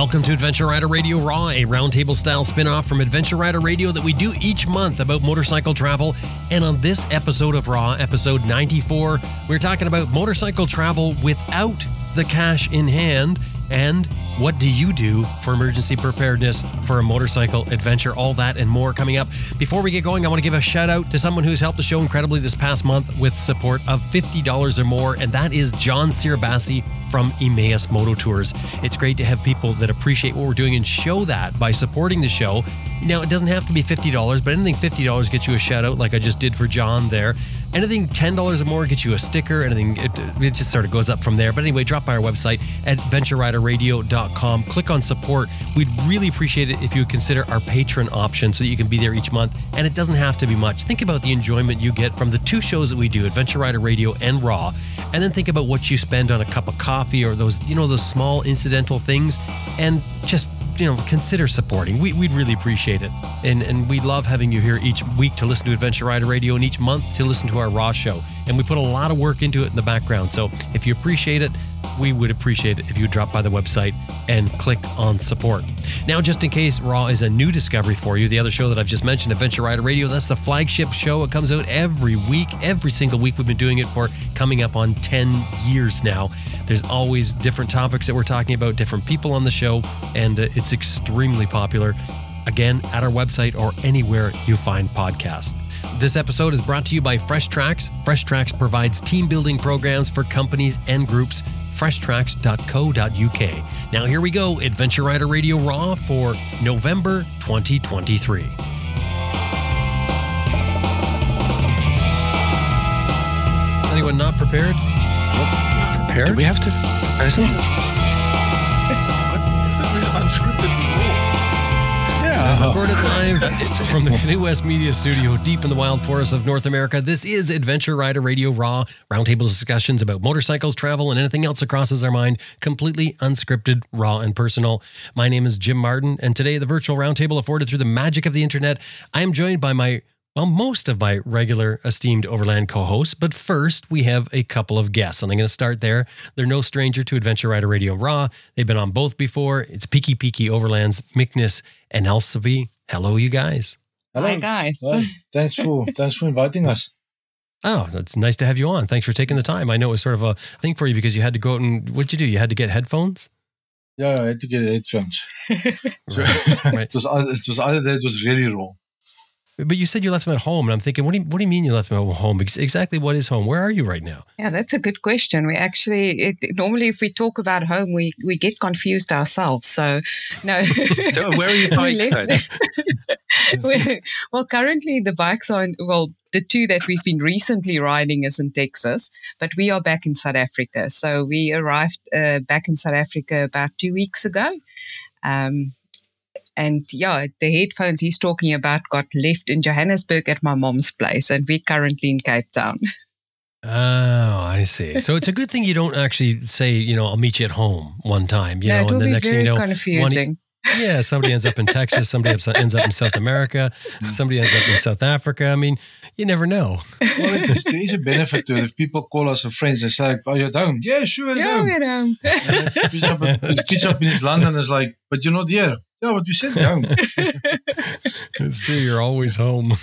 Welcome to Adventure Rider Radio Raw, a roundtable style spin off from Adventure Rider Radio that we do each month about motorcycle travel. And on this episode of Raw, episode 94, we're talking about motorcycle travel without the cash in hand and what do you do for emergency preparedness for a motorcycle adventure? All that and more coming up. Before we get going, I want to give a shout out to someone who's helped the show incredibly this past month with support of $50 or more, and that is John Sirabassi from Emmaus Moto Tours. It's great to have people that appreciate what we're doing and show that by supporting the show. Now, it doesn't have to be $50, but anything $50 gets you a shout out, like I just did for John there. Anything $10 or more gets you a sticker. Anything, it, it just sort of goes up from there. But anyway, drop by our website, adventureriderradio.com. Click on support. We'd really appreciate it if you would consider our patron option so that you can be there each month. And it doesn't have to be much. Think about the enjoyment you get from the two shows that we do, Adventure Rider Radio and Raw. And then think about what you spend on a cup of coffee or those, you know, those small incidental things. And just you know, consider supporting. We, would really appreciate it. And, and we love having you here each week to listen to Adventure Rider Radio and each month to listen to our Raw show. And we put a lot of work into it in the background. So if you appreciate it, we would appreciate it if you drop by the website and click on support. Now, just in case Raw is a new discovery for you, the other show that I've just mentioned, Adventure Rider Radio, that's the flagship show. It comes out every week, every single week. We've been doing it for coming up on 10 years now. There's always different topics that we're talking about, different people on the show, and uh, it's extremely popular. Again, at our website or anywhere you find podcasts. This episode is brought to you by Fresh Tracks. Fresh Tracks provides team building programs for companies and groups freshtracks.co.uk. Now, here we go Adventure Rider Radio Raw for November 2023. Is anyone not prepared? Not prepared? Do we have to? Is it? unscripted yeah. Recorded live from the New West Media Studio deep in the wild forests of North America. This is Adventure Rider Radio Raw, roundtable discussions about motorcycles, travel, and anything else that crosses our mind, completely unscripted, raw, and personal. My name is Jim Martin, and today the virtual roundtable afforded through the magic of the internet. I am joined by my well, most of my regular esteemed Overland co hosts. But first, we have a couple of guests, and I'm going to start there. They're no stranger to Adventure Rider Radio Raw. They've been on both before. It's Piki Piki Overlands, Magnus, and Elsabe. Hello, you guys. Hello, Hi, guys. Well, thanks for thanks for inviting us. Oh, it's nice to have you on. Thanks for taking the time. I know it was sort of a thing for you because you had to go out and what did you do? You had to get headphones. Yeah, I had to get headphones. so, right. it was it was either that was really wrong. But you said you left him at home, and I'm thinking, what do you, what do you mean you left him at home? Exactly what is home? Where are you right now? Yeah, that's a good question. We actually it, normally, if we talk about home, we we get confused ourselves. So, no. so where are you bikes well, currently the bikes are in, well. The two that we've been recently riding is in Texas, but we are back in South Africa. So we arrived uh, back in South Africa about two weeks ago. Um, and yeah, the headphones he's talking about got left in Johannesburg at my mom's place, and we're currently in Cape Town. Oh, I see. So it's a good thing you don't actually say, you know, I'll meet you at home one time, you no, know, and the next thing you know, confusing. One, yeah, somebody ends up in Texas, somebody ends up in South America, somebody ends up in South Africa. I mean, you never know. Well, there is a benefit to it. If people call us a friends and say, "Are you at home?" Yeah, sure, at home. Yeah, at home. Pitch up in East London is like, "But you're not here." No, but you said home. it's true. You're always home.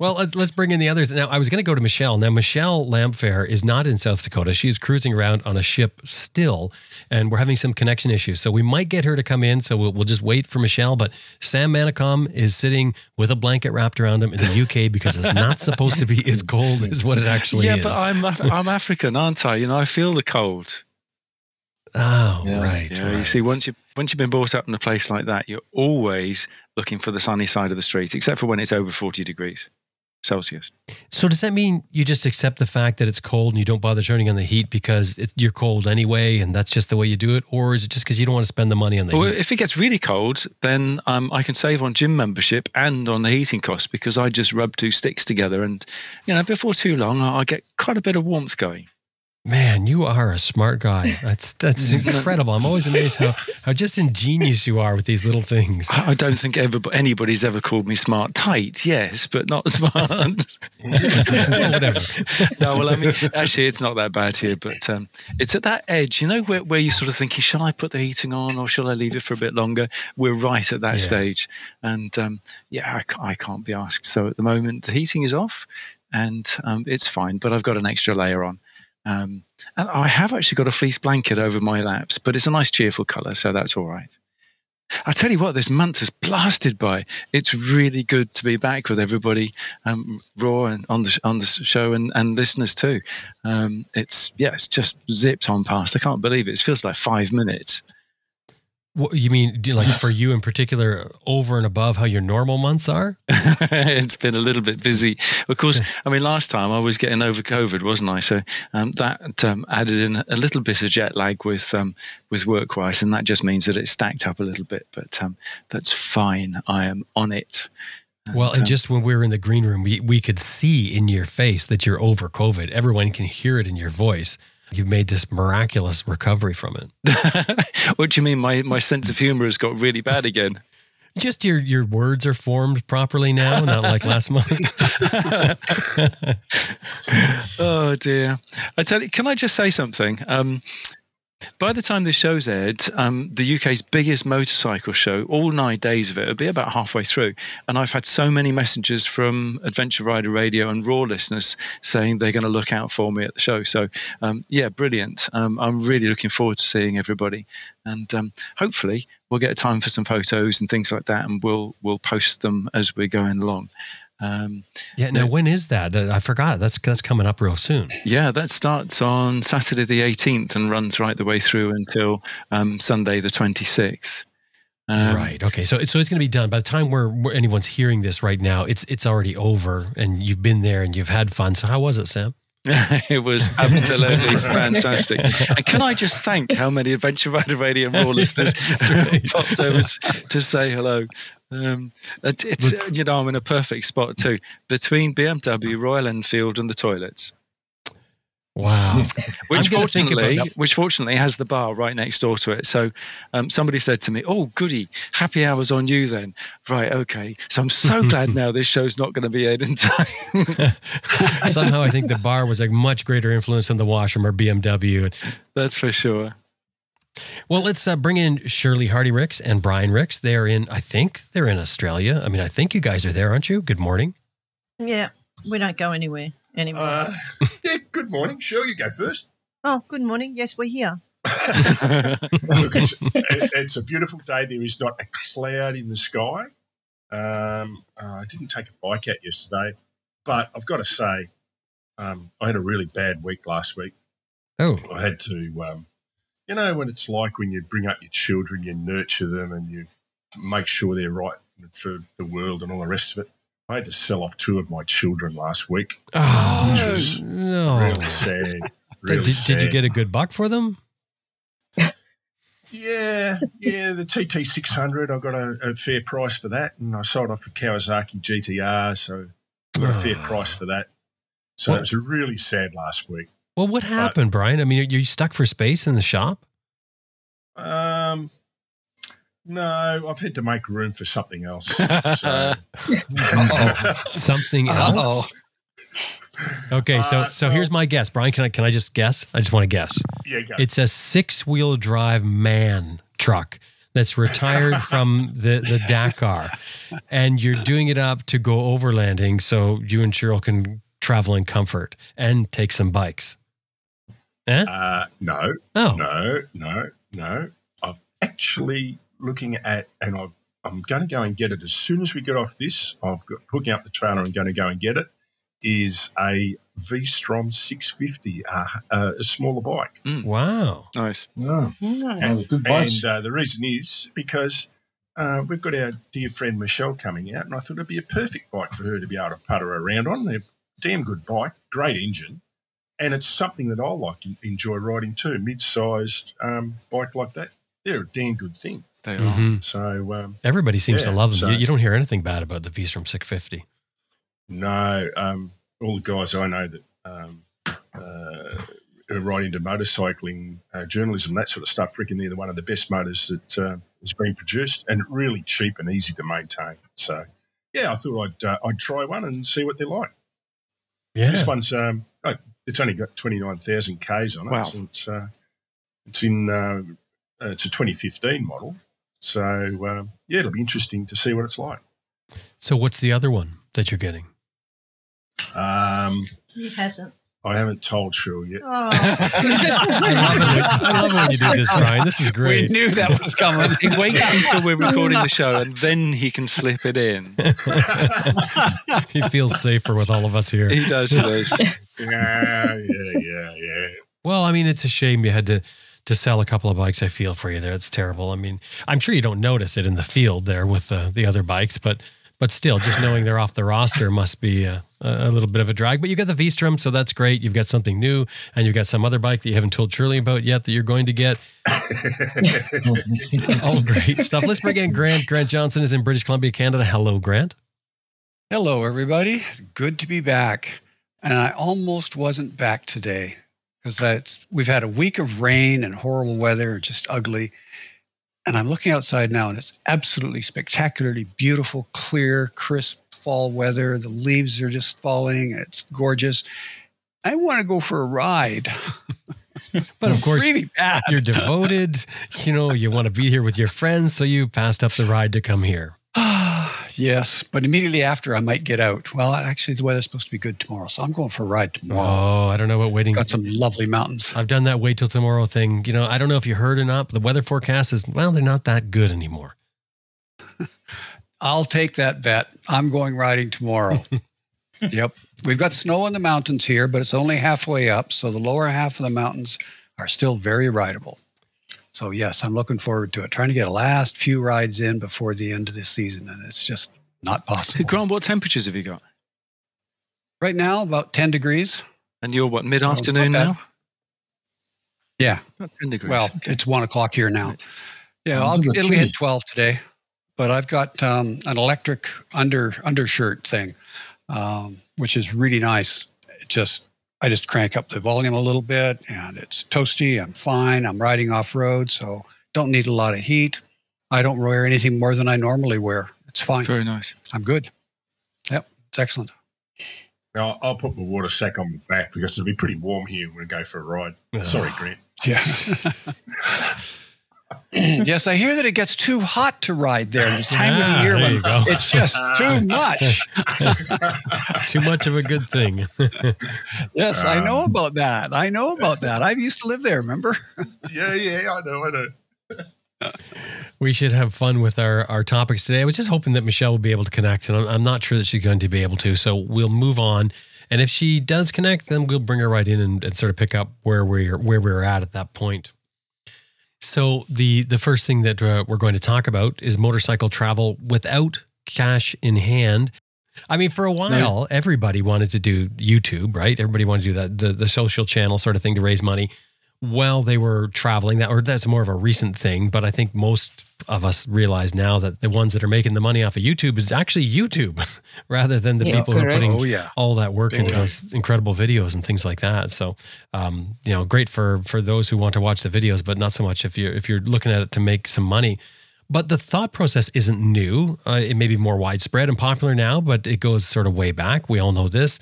well, let's bring in the others. Now, I was going to go to Michelle. Now, Michelle Lamphere is not in South Dakota. She is cruising around on a ship still, and we're having some connection issues. So we might get her to come in. So we'll, we'll just wait for Michelle. But Sam Manicom is sitting with a blanket wrapped around him in the UK because it's not supposed to be as cold as what it actually yeah, is. Yeah, but I'm I'm African, aren't I? You know, I feel the cold. Oh, yeah. right. Yeah, right. You see, once you once you've been brought up in a place like that, you're always looking for the sunny side of the street, except for when it's over forty degrees Celsius. So does that mean you just accept the fact that it's cold and you don't bother turning on the heat because it, you're cold anyway, and that's just the way you do it, or is it just because you don't want to spend the money on the well, heat? If it gets really cold, then um, I can save on gym membership and on the heating costs because I just rub two sticks together, and you know before too long I get quite a bit of warmth going. Man, you are a smart guy. That's that's incredible. I'm always amazed how how just ingenious you are with these little things. I don't think ever anybody's ever called me smart. Tight, yes, but not smart. well, whatever. no, well, I mean, actually, it's not that bad here, but um, it's at that edge, you know, where, where you're sort of thinking, shall I put the heating on or shall I leave it for a bit longer? We're right at that yeah. stage, and um, yeah, I, I, can't be asked. So at the moment, the heating is off, and um, it's fine. But I've got an extra layer on. Um, and I have actually got a fleece blanket over my laps, but it's a nice cheerful colour, so that's all right. I tell you what, this month has blasted by. It's really good to be back with everybody, um, raw and on the on the show, and, and listeners too. Um, it's yeah, it's just zipped on past. I can't believe it. It feels like five minutes. What you mean, like for you in particular, over and above how your normal months are? it's been a little bit busy. Of course, I mean, last time I was getting over COVID, wasn't I? So um, that um, added in a little bit of jet lag with um, with work wise, and that just means that it stacked up a little bit. But um, that's fine. I am on it. And, well, and um, just when we were in the green room, we, we could see in your face that you're over COVID. Everyone can hear it in your voice you've made this miraculous recovery from it. what do you mean? My my sense of humor has got really bad again. Just your your words are formed properly now, not like last month. oh dear! I tell you, can I just say something? Um, by the time this show's aired, um, the UK's biggest motorcycle show, all nine days of it, will be about halfway through. And I've had so many messages from Adventure Rider Radio and Raw listeners saying they're going to look out for me at the show. So, um, yeah, brilliant. Um, I'm really looking forward to seeing everybody. And um, hopefully, we'll get time for some photos and things like that, and we'll we'll post them as we're going along. Um, yeah. Now, when is that? Uh, I forgot. That's that's coming up real soon. Yeah, that starts on Saturday the 18th and runs right the way through until um, Sunday the 26th. Um, right. Okay. So, so it's going to be done by the time where, where anyone's hearing this right now. It's it's already over, and you've been there and you've had fun. So, how was it, Sam? it was absolutely fantastic. And can I just thank how many Adventure Rider Radio Raw listeners popped over to say hello? Um, it's you know I'm in a perfect spot too between BMW, Royal Enfield, and the toilets. Wow. which fortunately, which fortunately has the bar right next door to it. So um, somebody said to me, "Oh, goody, happy hours on you then." Right, okay. So I'm so glad now this show's not going to be aired in time. Somehow, I think the bar was a much greater influence than the washroom or BMW. That's for sure. Well, let's uh, bring in Shirley Hardy Rix and Brian Rix. They're in, I think they're in Australia. I mean, I think you guys are there, aren't you? Good morning. Yeah, we don't go anywhere anymore. Uh, yeah, good morning. Shirley, you go first. Oh, good morning. Yes, we're here. Look, it's, it's, a beautiful day. There is not a cloud in the sky. Um, uh, I didn't take a bike out yesterday, but I've got to say, um, I had a really bad week last week. Oh, I had to um, you know what it's like when you bring up your children, you nurture them, and you make sure they're right for the world and all the rest of it. I had to sell off two of my children last week, oh, which was no. really sad. Really did, sad. did you get a good buck for them? Yeah, yeah, the TT six hundred. I got a, a, fair price for that, and I sold off a Kawasaki GTR, so got a fair ah. price for that. So well, it was really sad last week. Well, what happened, but, Brian? I mean, are you stuck for space in the shop? Um, no, I've had to make room for something else. So. something else. Okay, so uh, so here's my guess, Brian. Can I can I just guess? I just want to guess. Yeah, go. It's a six wheel drive MAN truck that's retired from the the Dakar, and you're doing it up to go overlanding, so you and Shirley can travel in comfort and take some bikes. Eh? Uh, no. Oh. No, no, no. I've actually looking at, and I've, I'm going to go and get it as soon as we get off this. I've got hooking up the trailer and going to go and get it. Is a V-Strom 650, uh, uh, a smaller bike. Mm. Wow, nice. Yeah, and, good And uh, the reason is because uh, we've got our dear friend Michelle coming out, and I thought it'd be a perfect bike for her to be able to putter around on. They're damn good bike, great engine, and it's something that I like enjoy riding too. Mid-sized um, bike like that, they're a damn good thing. They are. Mm-hmm. So um, everybody seems yeah, to love them. So, you, you, don't hear anything bad about the V-Strom 650. No, um, all the guys I know that um, uh, right into motorcycling uh, journalism, that sort of stuff. Reckon they're one of the best motors that uh, has been produced, and really cheap and easy to maintain. So, yeah, I thought I'd uh, I'd try one and see what they're like. Yeah. This one's um, it's only got twenty nine thousand k's on it. Wow. So it's uh, it's in uh, uh, it's a twenty fifteen model. So um, yeah, it'll be interesting to see what it's like. So what's the other one that you're getting? Um, He hasn't. I haven't told Shirley yet. Oh, I love it. when- I love it when you do this, Brian. This is great. We knew that was coming. He waits until we're recording the show and then he can slip it in. he feels safer with all of us here. He does, he does. yeah, yeah, yeah, yeah. Well, I mean, it's a shame you had to to sell a couple of bikes. I feel for you there. It's terrible. I mean, I'm sure you don't notice it in the field there with the the other bikes, but but still, just knowing they're off the roster must be a, a little bit of a drag. But you got the V-Strom, so that's great. You've got something new, and you've got some other bike that you haven't told Shirley about yet that you're going to get. All great stuff. Let's bring in Grant. Grant Johnson is in British Columbia, Canada. Hello, Grant. Hello, everybody. Good to be back. And I almost wasn't back today because that's we've had a week of rain and horrible weather, just ugly. And I'm looking outside now, and it's absolutely spectacularly beautiful, clear, crisp fall weather. The leaves are just falling. and It's gorgeous. I want to go for a ride. But of course, really you're devoted. You know, you want to be here with your friends, so you passed up the ride to come here. yes, but immediately after, I might get out. Well, actually, the weather's supposed to be good tomorrow, so I'm going for a ride tomorrow. Oh, I don't know about waiting. Got some lovely mountains. I've done that wait till tomorrow thing. You know, I don't know if you heard or not, but the weather forecast is, well, they're not that good anymore. I'll take that bet. I'm going riding tomorrow. yep. We've got snow in the mountains here, but it's only halfway up. So the lower half of the mountains are still very rideable. So, yes, I'm looking forward to it. Trying to get a last few rides in before the end of the season, and it's just not possible. Grant, what temperatures have you got? Right now, about 10 degrees. And you're what, mid afternoon bad. now? Yeah. About 10 degrees. Well, Okay. it's one o'clock here now. Right. Yeah, I'll, it'll hit 12 today, but I've got um, an electric under undershirt thing, um, which is really nice. It just I just crank up the volume a little bit, and it's toasty. I'm fine. I'm riding off road, so don't need a lot of heat. I don't wear anything more than I normally wear. It's fine. Very nice. I'm good. Yep, it's excellent. Now, I'll put my water sack on my back because it'll be pretty warm here when I go for a ride. Sorry, Grant. Yeah. yes, I hear that it gets too hot to ride there this time of Ah, the year when it's just too much. Too much of a good thing. Yes, I know Um, about that. I know about that. I used to live there, remember? Yeah, yeah, I know, I know. we should have fun with our, our topics today. I was just hoping that Michelle would be able to connect, and I'm, I'm not sure that she's going to be able to. So we'll move on. And if she does connect, then we'll bring her right in and, and sort of pick up where we're where we're at at that point. So the the first thing that uh, we're going to talk about is motorcycle travel without cash in hand. I mean, for a while, everybody wanted to do YouTube, right? Everybody wanted to do that the the social channel sort of thing to raise money while they were traveling. That or that's more of a recent thing, but I think most of us realize now that the ones that are making the money off of YouTube is actually YouTube rather than the Yeah, people who are putting Oh, yeah. all that work Big into time. those incredible videos and things like that. So, um, you know, great for for those who want to watch the videos, but not so much if you're if you're looking at it to make some money. But the thought process isn't new. Uh, it may be more widespread and popular now, but it goes sort of way back. We all know this,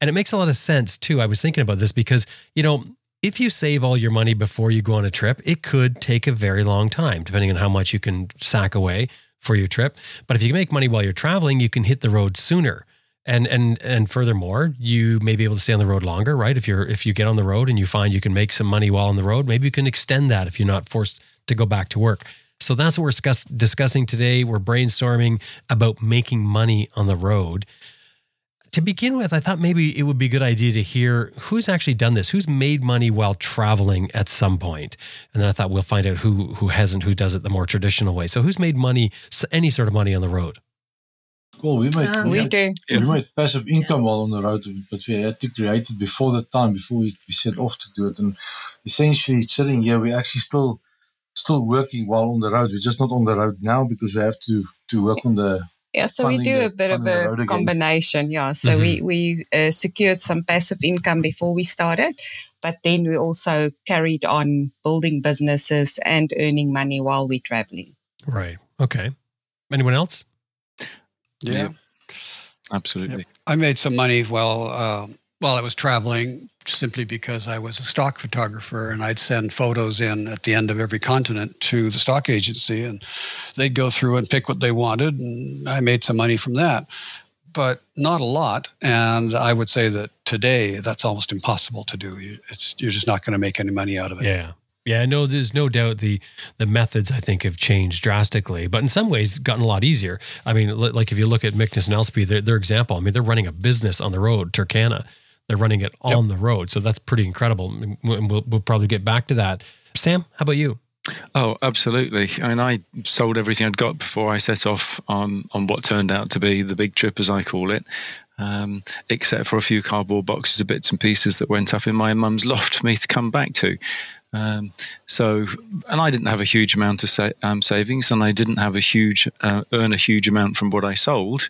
and it makes a lot of sense too. I was thinking about this because you know. If you save all your money before you go on a trip, it could take a very long time, depending on how much you can sack away for your trip. But if you make money while you're traveling, you can hit the road sooner. And and and furthermore you may be able to stay on the road longer right? If you're if you get on the road and you find you can make some money while on the road maybe you can extend that if you're not forced to go back to work. So that's what we're discuss, discussing today. We're brainstorming about making money on the road to begin with i thought maybe it would be a good idea to hear who's actually done this who's made money while traveling at some point and then i thought we'll find out who who hasn't who does it the more traditional way so who's made money any sort of money on the road Well, we made, Um, we, We had- do. We made passive income while on the road, but we had to create it before the time, before we, we set off to do it. And essentially, sitting here, we're actually still still working while on the road. We're just not on the road now because we have to to work on the Yeah, so we do the, a bit of a combination. Yeah, so mm-hmm. we we uh, secured some passive income before we started, but then we also carried on building businesses and earning money while we're traveling. Right. Okay. Anyone else? Yeah. yeah. Absolutely. Yep. I made some money while uh, while I was traveling simply because I was a stock photographer and I'd send photos in at the end of every continent to the stock agency and they'd go through and pick what they wanted and I made some money from that but not a lot. And I would say that today that's almost impossible to do. It's you're just not going to make any money out of it. Yeah. Yeah, no, there's no doubt the the methods I think have changed drastically, but in some ways gotten a lot easier. I mean, like if you look at Magnus and Elsabe, their, their example, I mean, they're running a business on the road, Turkana. They're running it on yep. the road, so that's pretty incredible. And we'll, we'll probably get back to that. Sam, how about you? Oh, absolutely. I mean, I sold everything I'd got before I set off on on what turned out to be the big trip, as I call it. Um, except for a few cardboard boxes of bits and pieces that went up in my mum's loft for me to come back to. Um, so, and I didn't have a huge amount of sa- um, savings, and I didn't have a huge uh, earn a huge amount from what I sold.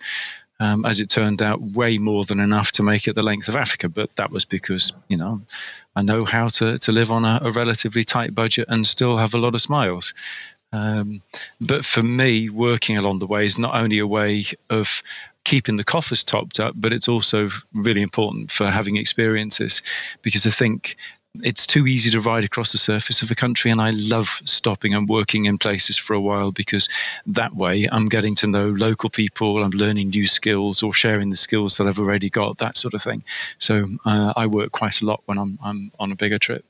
Um, as it turned out, way more than enough to make it the length of Africa. But that was because you know I know how to to live on a, a relatively tight budget and still have a lot of smiles. Um, but for me, working along the way is not only a way of keeping the coffers topped up, but it's also really important for having experiences because I think it's too easy to ride across the surface of a country. And I love stopping and working in places for a while because that way I'm getting to know local people, I'm learning new skills or sharing the skills that I've already got, that sort of thing. So uh, I work quite a lot when I'm, I'm on a bigger trip.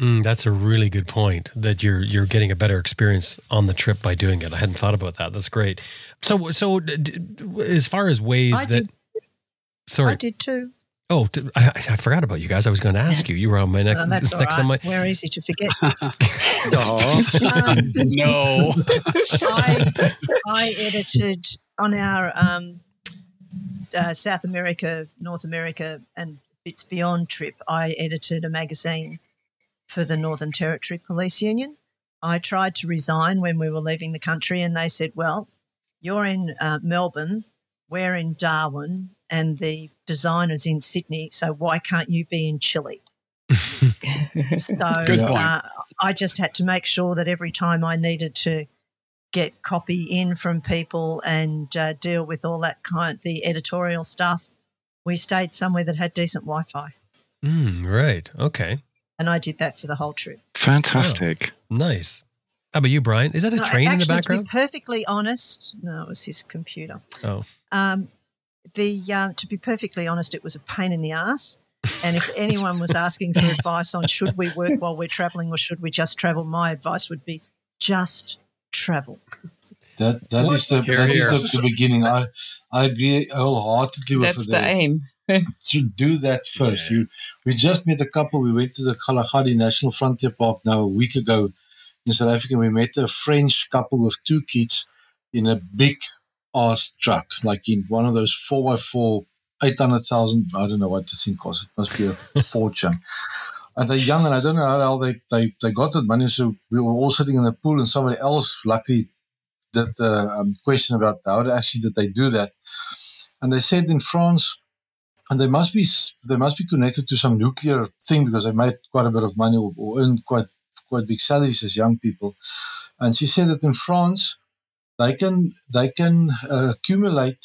Mm, that's a really good point. That you're you're getting a better experience on the trip by doing it. I hadn't thought about that. That's great. So so as far as ways I that, did, sorry, I did too. Oh, I, I, forgot about you guys. I was going to ask you. You were on my next. Oh, that's next on my. We're easy to forget. um, no. I I edited on our um, uh, South America, North America, and bits beyond trip. I edited a magazine for the Northern Territory Police Union. I tried to resign when we were leaving the country, and they said, "Well, you're in uh, Melbourne, we're in Darwin, and the designers in Sydney. So why can't you be in Chile? so uh, I just had to make sure that every time I needed to get copy in from people and uh, deal with all that kind, the editorial stuff, we stayed somewhere that had decent Wi-Fi. Mm, right. Okay. And I did that for the whole trip. Fantastic. Oh, nice. How about you, Brian? Is that a no, train actually, in the background? To be perfectly honest, no, it was his computer. Oh. Um, the uh, to be perfectly honest, it was a pain in the ass. And if anyone was asking for advice on should we work while we're traveling or should we just travel, my advice would be just travel. That that is the here, that here. Is the, the, beginning. I I agree wholeheartedly with that. That's the aim. to do that first. Yeah. You we just met a couple. We went to the Kalahari National Frontier Park now a week ago in South Africa. We met a French couple with two kids in a big ass truck, like in one of those four by four, eight hundred thousand. I don't know what the thing costs. It must be a fortune. And they're young, and I don't know how they, they, they got that money. So we were all sitting in the pool, and somebody else luckily did the um, question about how actually did they do that. And they said in France, and they must be they must be connected to some nuclear thing because they made quite a bit of money or, or earned quite quite big salaries as young people. And she said that in France, they can they can uh, accumulate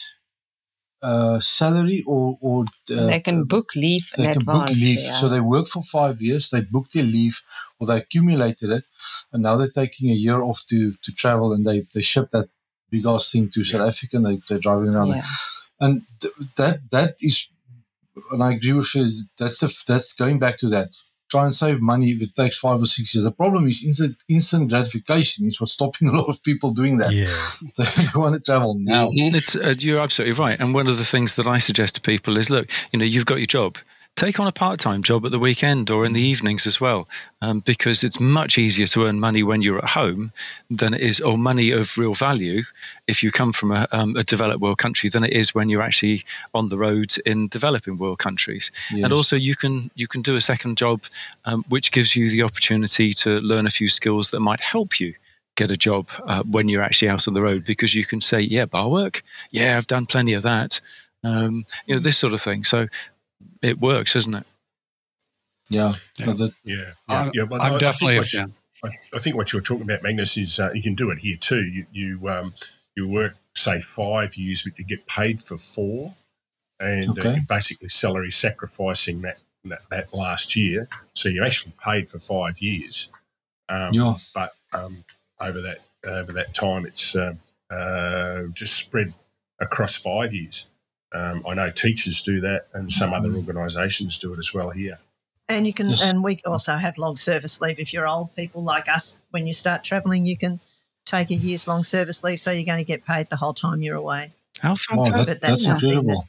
uh, salary or or uh, they can book leave. They can advance, book leave. Yeah. So they work for five years. They book their leave, or they accumulated it, and now they're taking a year off to to travel, and they they ship that big ass thing to South Africa. And they they're driving around, yeah. and th- that that is, and I agree with you. That's the that's going back to that try and save money if it takes five or six years. The problem is instant, instant gratification is what's stopping a lot of people doing that. Yeah. they want to travel now. It's, uh, you're absolutely right. And one of the things that I suggest to people is look, you know, you've got your job take on a part-time job at the weekend or in the evenings as well um, because it's much easier to earn money when you're at home than it is or money of real value if you come from a, um, a developed world country than it is when you're actually on the road in developing world countries yes. and also you can you can do a second job um, which gives you the opportunity to learn a few skills that might help you get a job uh, when you're actually out on the road because you can say, yeah, bar work. Yeah, I've done plenty of that. Um, you know, this sort of thing. So it works, doesn't it? Yeah. Yeah. That, Yeah, yeah, I'm, yeah. But I'm I- I definitely a think what you- fan. I, I think what you're talking about, Magnus, is uh, you can do it here too. You you, um, you work say five years, but you get paid for four, and uh, Okay. you're basically salary sacrificing that, that that last year. So you're actually paid for five years. Um, yeah. but um, over that over that time, it's um uh, just spread across five years. Um, I know teachers do that, and some other organisations do it as well here. And you can, and we also have long service leave. If you're old people like us, when you start travelling, you can take a year's long service leave, so you're going to get paid the whole time you're away. How Wow, fantastic. that, But that's that's something incredible.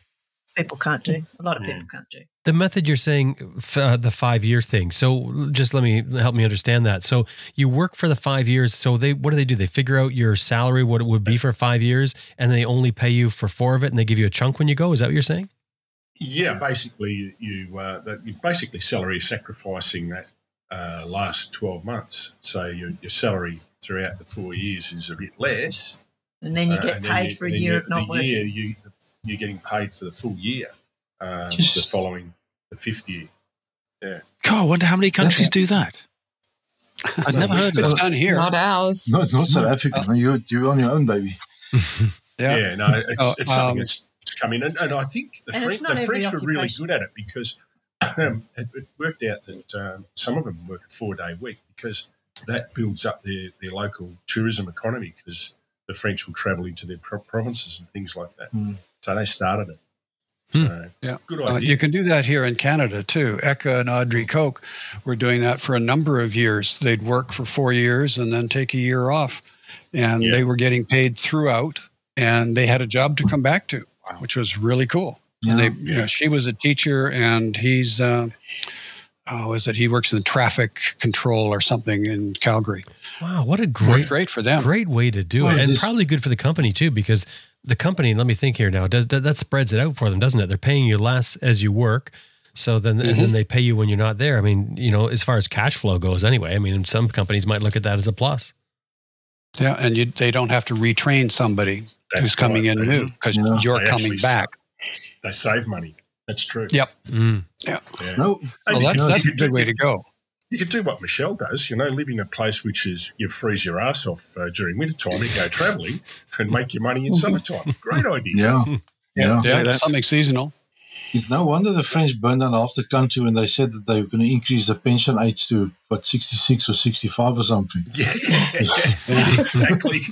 People can't do. A lot of people can't do. The method you're saying, f- uh, the five year thing. So just let me help me understand that. So you work for the five years. So they, what do they do? They figure out your salary, what it would be for five years, and they only pay you for four of it, and they give you a chunk when you go. Is that what you're saying? Yeah, basically, you, you uh, that you basically salary sacrificing that uh, last twelve months. So your, your salary throughout the four years is a bit less, And then you uh, get and then paid you- for a year you- of not the working. Year you you're getting paid for the full year, um, Just- the following the fifth year. Yeah. God, I wonder how many countries do that. I've never heard of it. It's it. done here. Not ours. Not, not South Africa. man. You, you're on your own, baby. Yeah. Yeah, no, it's, Oh, it's something um, that's it's come in, and, and I think the And it's French, not the French were really good at it because um, it, it worked out that um, some of them work a four day week because that builds up their, their local tourism economy because the French will travel into their pro- provinces and things like that. Hmm. So they started it. Hmm. So Yeah. good Uh, you can do that here in Canada too. Eka and Audrey Koch were doing that for a number of years. They'd work for four years and then take a year off, and Yeah. they were getting paid throughout. And they had a job to come back to, Wow. which was really cool. Yeah. And they, you know, she was a teacher, and he's, uh, oh, is it? He works in traffic control or something in Calgary. Wow, what a Worked great, great for them. great way to do Well, it, and this- probably good for the company too, because the company. Let me think here now. Does that, that spreads it out for them, doesn't it? They're paying you less as you work, so then Mm-hmm. then they pay you when you're not there. I mean, you know, as far as cash flow goes, anyway. I mean, some companies might look at that as a plus. Yeah, and you, they don't have to retrain somebody That's who's coming in new because Yeah. you're They coming actually back. They save money. That's true. Yep. Mm. Yeah. No, Well, that's, that's a good way to go. You can do what Michelle does, you know, live in a place which is you freeze your ass off uh, during wintertime, and go travelling and make your money in summertime. Great idea. yeah. Yeah. Yeah, that's- something seasonal. It's no wonder the French burned down half the country when they said that they were going to increase the pension age to, what, 66 or 65 or something. Yeah, exactly.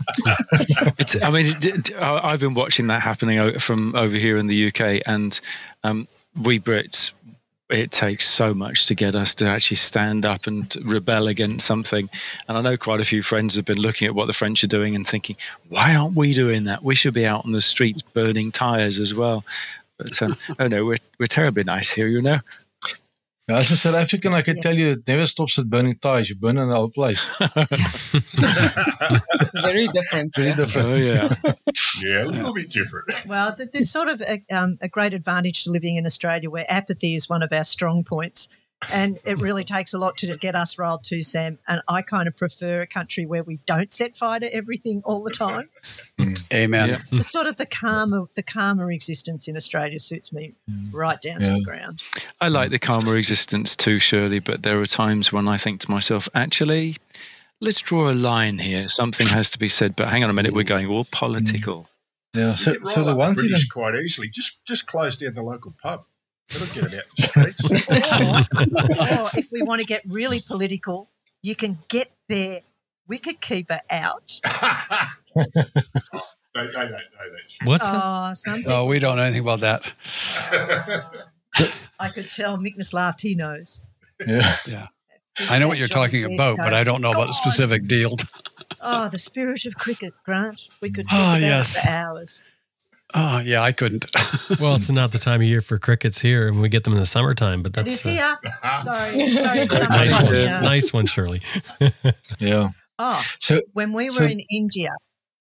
It's, I mean, it- it- I- I've been watching that happening from over here in the UK, and um, we Brits, it takes so much to get us to actually stand up and rebel against something. And I know quite a few friends have been looking at what the French are doing and thinking, why aren't we doing that? We should be out on the streets burning tires as well. But um, oh no, we're we're terribly nice here, you know. As a South African, I can tell you it never stops at burning tires. You burn in the whole place. Very different. Very yeah. different. Oh yeah. yeah, a little bit different. Well, there's sort of a, um, a great advantage to living in Australia where apathy is one of our strong points. And it really takes a lot to get us riled too, Sam. And I kind of prefer a country where we don't set fire to everything all the time. Amen. Yeah. the sort of the calmer, the calmer existence in Australia suits me mm. right down to the ground. I like the calmer existence too, Shirley, but there are times when I think to myself, actually, let's draw a line here. Something has to be said, but hang on a minute, we're going all mm. political. Yeah. So, so the up one thing. Quite easily. Just just close down the local pub. That'll get it out the streets. or, or if we want to get really political, you can get their wicketkeeper out. they, they don't know that. What's that? Oh, some Oh, we don't know anything about that. I could tell Magnus laughed. He knows. Yeah. yeah. I know what you're talking West about, but I don't know about the specific deal. Oh, the spirit of cricket, Grant. We could talk Ah, about yes. it for hours. Oh, yeah, I couldn't. Well, it's not the time of year for crickets here, and we get them in the summertime. But It is that's uh, here. Sorry, sorry, it's nice one. here. Nice one, Shirley. Yeah. Oh, So, when we were So- in India,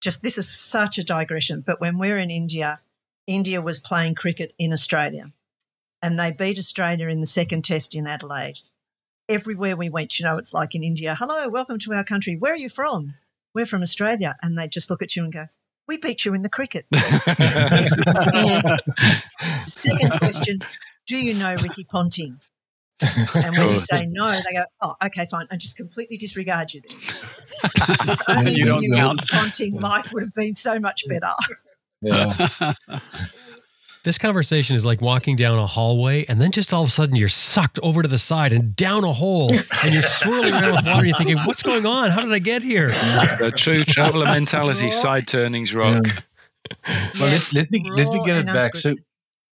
just this is such a digression, but when we were in India, India was playing cricket in Australia and they beat Australia in the second test in Adelaide. Everywhere we went, you know, it's like in India, hello, welcome to our country. Where are you from? we're from Australia. And they just look at you and go, we beat you in the cricket. Second question, do you know Ricky Ponting? And when you say no, they go, oh, okay, fine. I just completely disregard you then. if only You we don't knew know. Ricky Ponting, life would have been so much better. Yeah. This conversation is like walking down a hallway, and then just all of a sudden you're sucked over to the side and down a hole, and you're swirling around with water. And you're thinking, "What's going on? How did I get here?" That's the true traveller mentality. Side turnings rock. Yeah. Well, let, let me let me get it back. So, unscripted.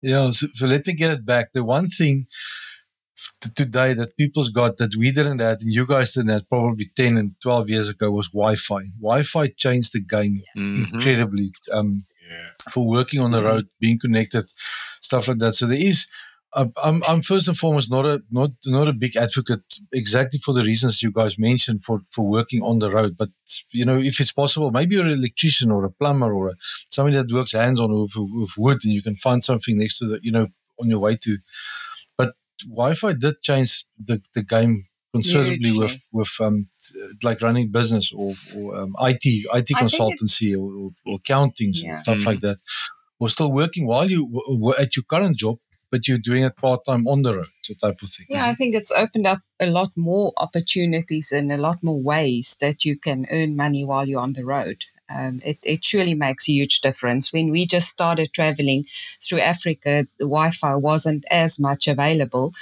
yeah, so, so let me get it back. The one thing t- today that people's got that we didn't have and you guys didn't have probably 10 and 12 years ago was Wi-Fi. Wi-Fi changed the game Mhm. incredibly um, Yeah. For working on the mm-hmm. road, being connected, stuff like that. So there is. I'm, I'm first and foremost not a not not a big advocate exactly for the reasons you guys mentioned for for working on the road. But you know, if it's possible, maybe you're an electrician or a plumber or a, somebody that works hands on with, with wood, and you can find something next to the you know on your way to. But Wi-Fi did change the, the game considerably Hugely. with with um like running business or, or um, IT IT I consultancy or, or, or accounting Yeah. and stuff like that. We're still working while you were at your current job, but you're doing it part time on the road, so type of thing. Yeah, I think it's opened up a lot more opportunities and a lot more ways that you can earn money while you're on the road. Um, it, it surely makes a huge difference. When we just started traveling through Africa, the Wi Fi wasn't as much available.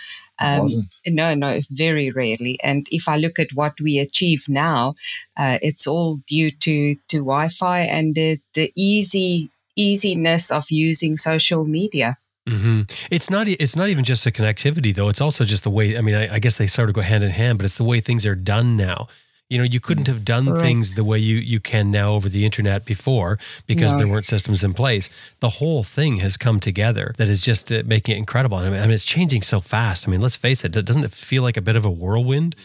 It. No, no, very rarely. And if I look at what we achieve now, uh, it's all due to, to Wi Fi and the, the easy easiness of using social media. hmm It's not. It's not even just the connectivity, though. It's also just the way. I mean, I, I guess they sort of go hand in hand, but it's the way things are done now. You know, you couldn't have done Correct. things the way you you can now over the internet before because No. there weren't systems in place. The whole thing has come together that is just uh, making it incredible. I mean, I mean, it's changing so fast. I mean, let's face it. Doesn't it feel like a bit of a whirlwind?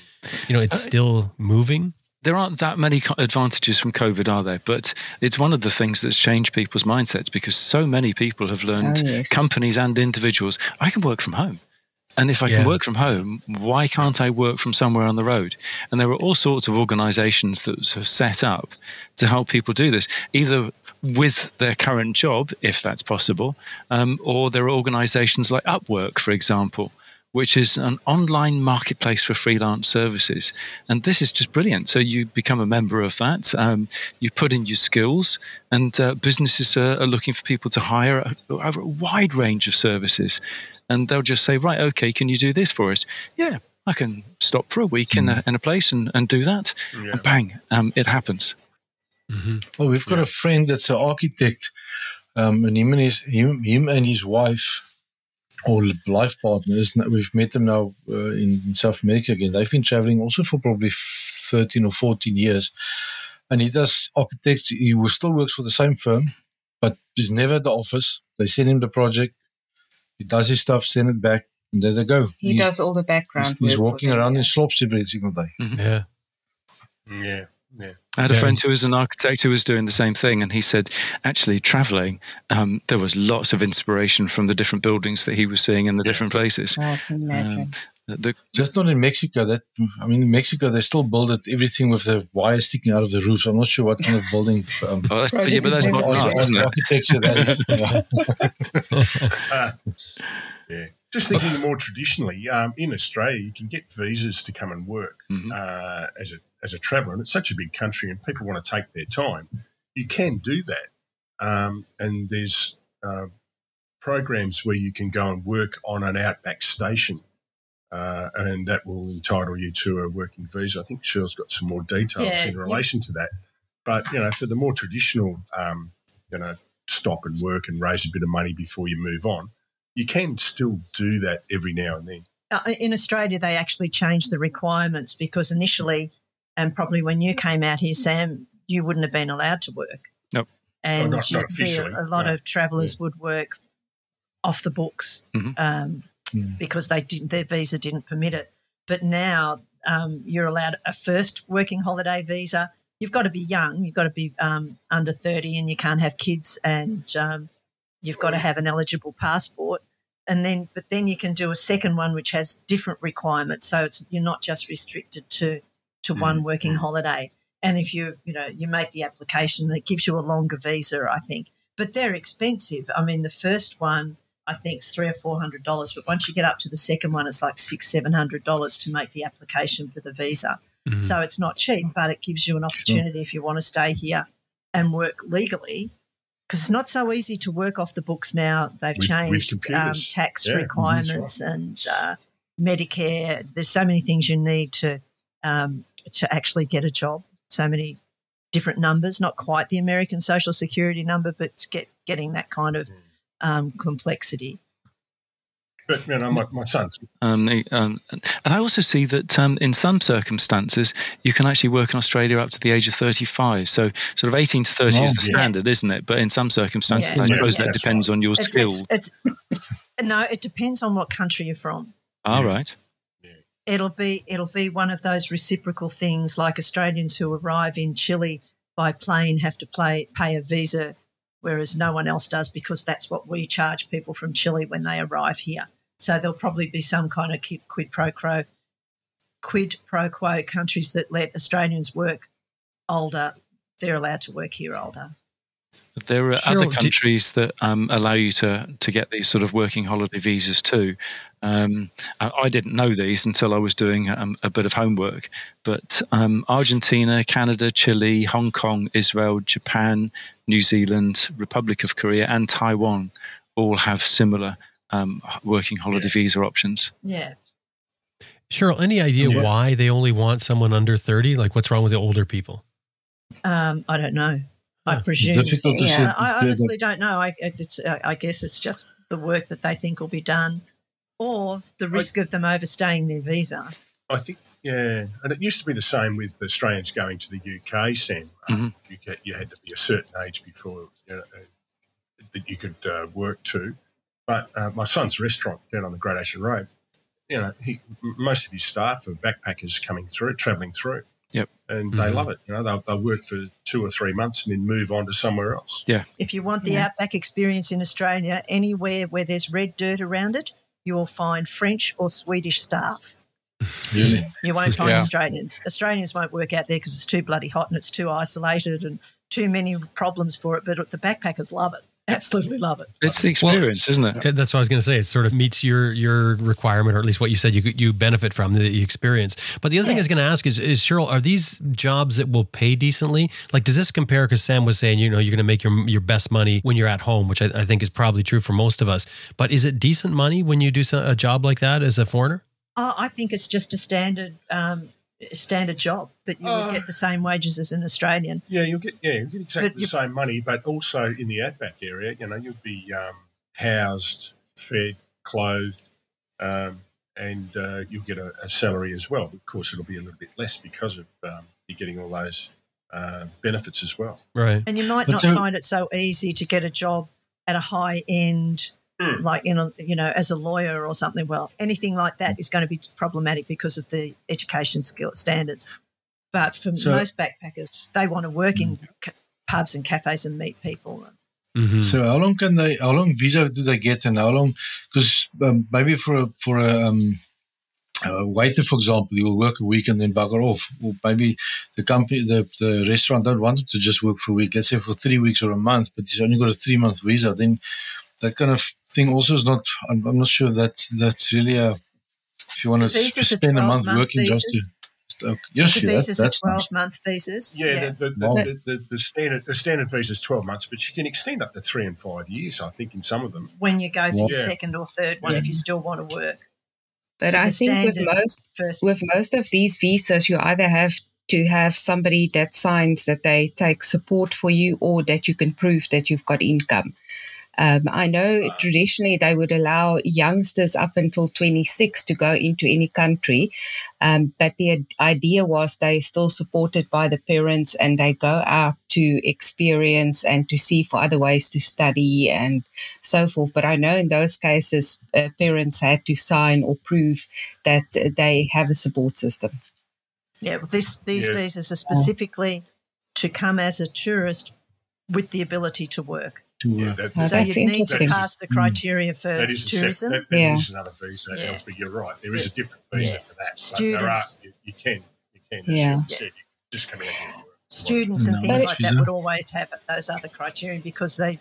You know, it's still moving. there aren't that many advantages from COVID, are there? But it's one of the things that's changed people's mindsets because so many people have learned, Oh, yes. companies and individuals, I can work from home. And if I Yeah. can work from home, why can't I work from somewhere on the road? And there are all sorts of organizations that have set up to help people do this, either with their current job, if that's possible, um, or there are organizations like Upwork, for example, which is an online marketplace for freelance services. And this is just brilliant. So you become a member of that, um, you put in your skills, and uh, businesses are, are looking for people to hire a, over a wide range of services. And they'll just say, right, okay, can you do this for us? Yeah, I can stop for a week in, a, in a place and, and do that. Yeah. And bang, um, it happens. hmm Well, we've got a friend that's an architect, um, and him and his him, him and his wife or life partners. We've met them now uh, in South America again. They've been traveling also for probably thirteen or fourteen years, and he does architect. He still works for the same firm, but he's never at the office. They send him the project. He does his stuff, send it back, and there they go. He he's, does all the background. He's, he's work for walking them, around yeah. in slops every single day. Yeah. Yeah. Yeah. I had a Yeah. friend who was an architect who was doing the same thing, and he said, actually, traveling, um, there was lots of inspiration from the different buildings that he was seeing in the different places. Oh, I can imagine. Um, the, Just not in Mexico. That I mean, in Mexico they still build it everything with the wire sticking out of the roofs. I'm not sure what kind of building. Um, oh, that's, Right, yeah, but that's it's modern isn't it? architecture that is. Yeah. Yeah. Just thinking more traditionally, um, in Australia, you can get visas to come and work Mhm. uh, as a as a traveller, and it's such a big country, and people want to take their time. You can do that, um, and there's uh, programs where you can go and work on an outback station, uh, and that will entitle you to a working visa. I think Shirley's got some more details Yeah, in yeah. relation to that. But you know, for the more traditional, um, you know, stop and work and raise a bit of money before you move on, you can still do that every now and then. uh, in Australia, they actually changed the requirements because initially, and probably when you came out here, Sam, you wouldn't have been allowed to work. Nope. And Oh, not- you'd not see a, a lot no. of travellers would work off the books Mhm. um, Mm. because they didn't, their visa didn't permit it. But now um, you're allowed a first working holiday visa. You've got to be young. You've got to be um, under 30 and you can't have kids and um, you've got to have an eligible passport and then but then you can do a second one which has different requirements so it's you're not just restricted to to one working holiday and if you you know you make the application, it gives you a longer visa, I think. But they're expensive. I mean, the first one I think it's three or four hundred dollars, but once you get up to the second one, it's like six seven hundred dollars to make the application for the visa. Mm-hmm. So it's not cheap, but it gives you an opportunity sure. if you want to stay here and work legally. Because it's not so easy to work off the books now. They've with, changed with um, tax yeah, requirements right. and uh, Medicare. There's so many things you need to um, to actually get a job. So many different numbers, not quite the American Social Security number, but get, getting that kind of um, complexity. But you know, my, my son's. Um, um, and I also see that um, in some circumstances you can actually work in Australia up to the age of thirty-five. So, sort of eighteen to thirty oh, is the yeah. standard, isn't it? But in some circumstances, yeah. I suppose yeah, that depends right. on your it's, skill. It's, it's, no, it depends on what country you're from. All right it'll be it'll be one of those reciprocal things like Australians who arrive in Chile by plane have to play, pay a visa, whereas no one else does because that's what we charge people from Chile when they arrive here. So there'll probably be some kind of quid pro quo, quid pro quo countries that let Australians work older. They're allowed to work here older. There are sure. other countries that um, allow you to to get these sort of working holiday visas too. Um, I, didn't know these until I was doing um, a bit of homework. But um, Argentina, Canada, Chile, Hong Kong, Israel, Japan, New Zealand, Republic of Korea, and Taiwan all have similar um, working holiday yeah. visa options. Yeah. Shirley, any idea yeah. why they only want someone under 30? Like, what's wrong with the older people? Um, I don't know. I presume. It's difficult to yeah, I honestly don't know. I, I guess it's just the work that they think will be done or the risk I, of them overstaying their visa. I think, yeah, and it used to be the same with Australians going to the UK. Sam, mm-hmm. you, get, you had to be a certain age before you know, uh, that you could uh, work to. But uh, my son's restaurant down on the Great Ocean Road, you know, he, most of his staff are backpackers coming through, travelling through. Yep. And mm-hmm. they love it. You know, they'll, they'll work for two or three months and then move on to somewhere else. Yeah. If you want the yeah. outback experience in Australia, anywhere where there's red dirt around it, you will find French or Swedish staff. Really? You won't find yeah. Australians. Australians won't work out there because it's too bloody hot and it's too isolated and too many problems for it. But the backpackers love it. Absolutely love it. It's the experience, well, isn't it? That's what I was going to say. It sort of meets your your requirement, or at least what you said you you benefit from the experience. But the other yeah. thing I was going to ask is, is Shirley, are these jobs that will pay decently? Like, does this compare? Because Sam was saying, you know, you're going to make your your best money when you're at home, which I, I, think is probably true for most of us. But is it decent money when you do a job like that as a foreigner? Uh, I think it's just a standard um, standard job that you uh, would get the same wages as an Australian. Yeah, you'll get yeah, you'll get exactly but the same money, but also in the outback area, you know, you'll be um, housed, fed, clothed, um, and uh, you'll get a, a, salary as well. Of course, it'll be a little bit less because of um, you're getting all those uh, benefits as well. Right, and you might but not find it so easy to get a job at a high end mm. like in a, you know as a lawyer or something well anything like that is going to be problematic because of the education skill standards but for so, most backpackers they want to work in mm. pubs and cafes and meet people mm-hmm. So how long can they? How long visa do they get, and how long? Because um, maybe for a for a, um, a waiter, for example, you will work a week and then bugger off. Or maybe the company, the, the restaurant don't want him to just work for a week. Let's say for three weeks or a month, but he's only got a three month visa. Then that kind of thing also is not. I'm, I'm not sure that that's really a. If you want to spend a month working visas. just to. Okay. Yes, the visas that, are twelve nice. month visas. Yeah, yeah. The, the, wow. the, the, the, standard the standard visa is twelve months, but you can extend up to three and five years. I think in some of them. When you go for wow. your second or third one, yeah. if you still want to work. But I think with most first. with most of these visas, you either have to have somebody that signs that they take support for you, or that you can prove that you've got income. Um, I know traditionally they would allow youngsters up until 26 to go into any country, um, but the idea was they're still supported by the parents and they go out to experience and to see for other ways to study and so forth. But I know in those cases, uh, parents had to sign or prove that they have a support system. Yeah, well, this, these yeah. visas are specifically to come as a tourist with the ability to work to yeah, that, oh, so you need to pass the criteria mm. for that is tourism. that, that yeah. is another visa, yeah. Elsabe, you're right. There is a different visa for that. Students. Are, you, you, can, you can. As yeah. you said, you just come out here students and things like that would always have those other criteria because they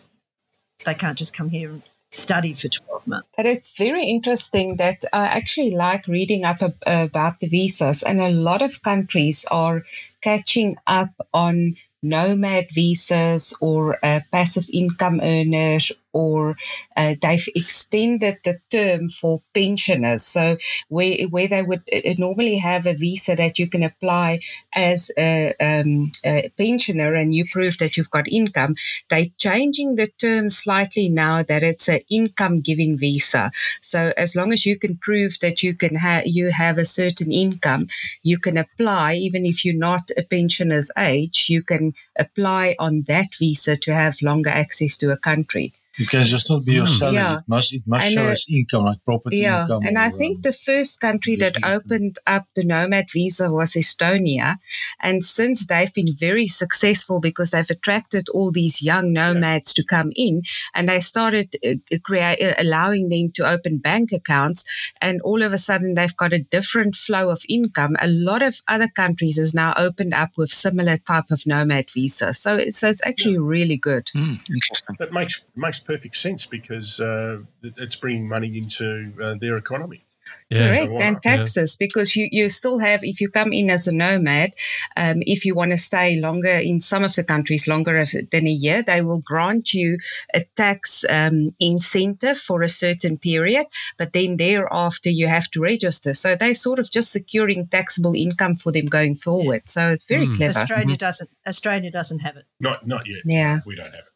they can't just come here and study for 12 months. But it's very interesting that I actually like reading up about the visas, and a lot of countries are catching up on nomad visas or uh, passive income earners or uh, they've extended the term for pensioners. So where where they would uh, normally have a visa that you can apply as a, um, a, pensioner and you prove that you've got income, they're changing the term slightly now that it's an income giving visa. So as long as you can prove that you can have you have a certain income, you can apply even if you're not a pensioner's age. You can apply on that visa to have longer access to a country. It can just not be your hmm. salary. Yeah. It must it must and, show uh, as income, like property yeah. income. And or, I think um, the first country that opened up the nomad visa was Estonia. And since they've been very successful because they've attracted all these young nomads yeah. to come in and they started uh, create, uh, allowing them to open bank accounts. And all of a sudden they've got a different flow of income. A lot of other countries has now opened up with similar type of nomad visa. So, so it's actually yeah. really good. Mm, interesting. That makes makes perfect sense because uh, it's bringing money into uh, their economy. Yeah. Correct, and taxes yeah. because you, you still have if you come in as a nomad, um, if you want to stay longer in some of the countries longer than a year, they will grant you a tax um, incentive for a certain period, but then thereafter you have to register. So they're sort of just securing taxable income for them going forward. So it's very mm. clever. Australia mm-hmm. doesn't. Australia doesn't have it. Not not yet. Yeah, we don't have it.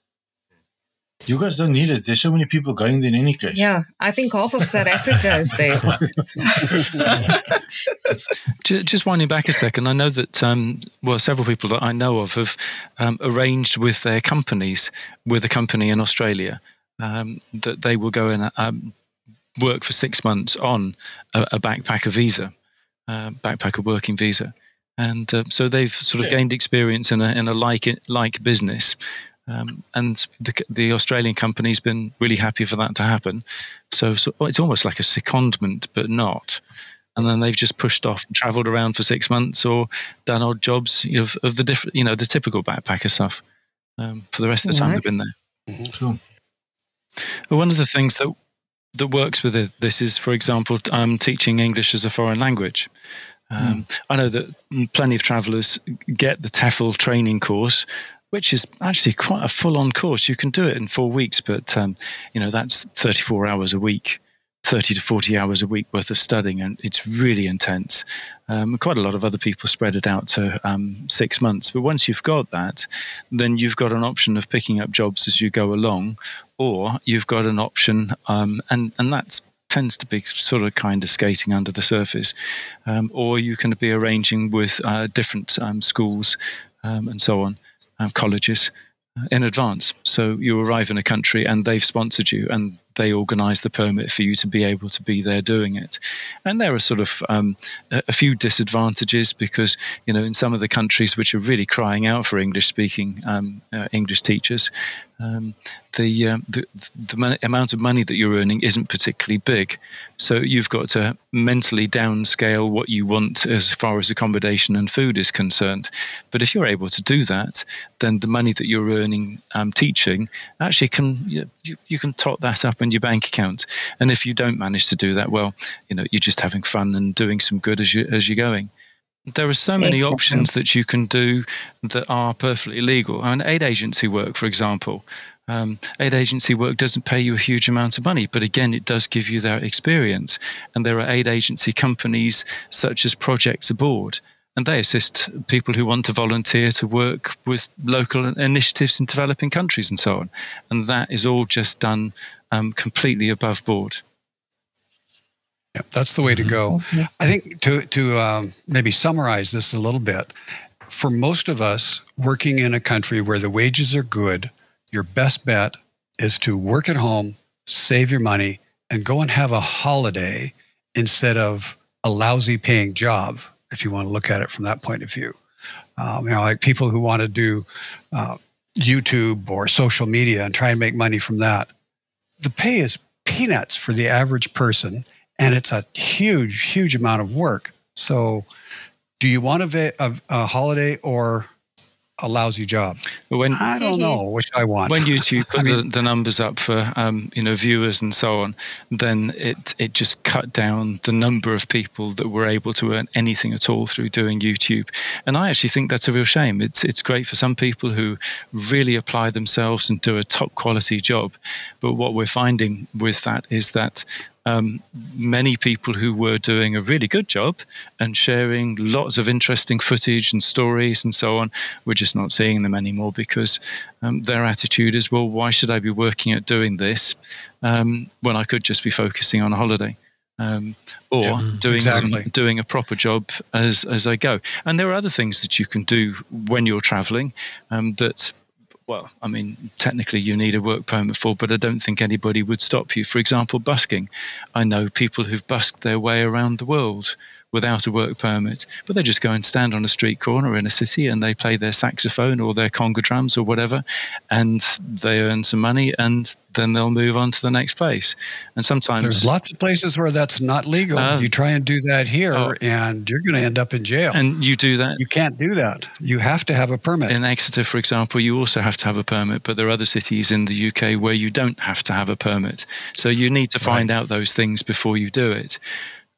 You guys don't need it. There's so many people going there in any case. Yeah, I think half of South Africa is there. just winding back a second, I know that um, well, several people that I know of have um, arranged with their companies with a company in Australia um, that they will go and um, work for six months on a, a backpacker visa, uh, backpacker working visa, and uh, so they've sort of yeah. gained experience in a in a like like business. Um, and the, the, Australian company's been really happy for that to happen. So, so, it's almost like a secondment, but not. And then they've just pushed off travelled around for six months or done odd jobs you know, of, of, the different, you know, the typical backpacker stuff um, for the rest of the time they've been there. Mm-hmm. Sure. One of the things that that works with it, this is, for example, um, teaching English as a foreign language. Um, mm. I know that plenty of travellers get the TEFL training course, which is actually quite a full-on course. You can do it in four weeks, but um, you know that's 34 hours a week, 30 to 40 hours a week worth of studying, and it's really intense. Um, quite a lot of other people spread it out to um, six months, but once you've got that, then you've got an option of picking up jobs as you go along, or you've got an option, um, and and that's tends to be sort of kind of skating under the surface, um, or you can be arranging with uh, different um, schools and so on um, colleges uh, in advance. So you arrive in a country and they've sponsored you and they organise the permit for you to be able to be there doing it. And there are sort of um, a, few disadvantages because, you know, in some of the countries which are really crying out for English speaking um, uh, English teachers, um, the, um, the, the amount of money that you're earning isn't particularly big. So you've got to mentally downscale what you want as far as accommodation and food is concerned. But if you're able to do that, then the money that you're earning um, teaching actually can you, you can top that up in your bank account. And if you don't manage to do that, well, you know you're just having fun and doing some good as you as you're going. There are so many exactly. options that you can do that are perfectly legal. I mean, aid agency work, for example, um, aid agency work doesn't pay you a huge amount of money, but again, it does give you that experience. And there are aid agency companies such as Projects Abroad, and they assist people who want to volunteer to work with local initiatives in developing countries and so on. And that is all just done um, completely above board. Yeah, that's the way to go. Mm-hmm. I think to to um, maybe summarize this a little bit, for most of us working in a country where the wages are good, your best bet is to work at home, save your money, and go and have a holiday instead of a lousy paying job. If you want to look at it from that point of view, um, you know, like people who want to do uh, YouTube or social media and try and make money from that, the pay is peanuts for the average person and it's a huge, huge amount of work. So, do you want a, a, a holiday or a lousy job. When, I don't know which I want. When YouTube put I mean, the, the, numbers up for um, you know viewers and so on, then it it just cut down the number of people that were able to earn anything at all through doing YouTube. And I actually think that's a real shame. It's it's great for some people who really apply themselves and do a top quality job, but what we're finding with that is that um, many people who were doing a really good job and sharing lots of interesting footage and stories and so on, we're just not seeing them anymore because um, their attitude is, well, why should I be working at doing this um, when I could just be focusing on a holiday? Um, or yeah, mm, doing exactly. some, doing a proper job as as I go. And there are other things that you can do when you're traveling um, that well, I mean, technically you need a work permit for, but I don't think anybody would stop you. For example, busking. I know people who've busked their way around the world without a work permit, but they just go and stand on a street corner in a city and they play their saxophone or their conga drums or whatever, and they earn some money and then they'll move on to the next place. And sometimes there's lots of places where that's not legal. Uh, you try and do that here, oh, and you're going to end up in jail. And you do that. You can't do that. You have to have a permit. In Exeter, for example, you also have to have a permit, but there are other cities in the UK where you don't have to have a permit. So you need to find right. out those things before you do it.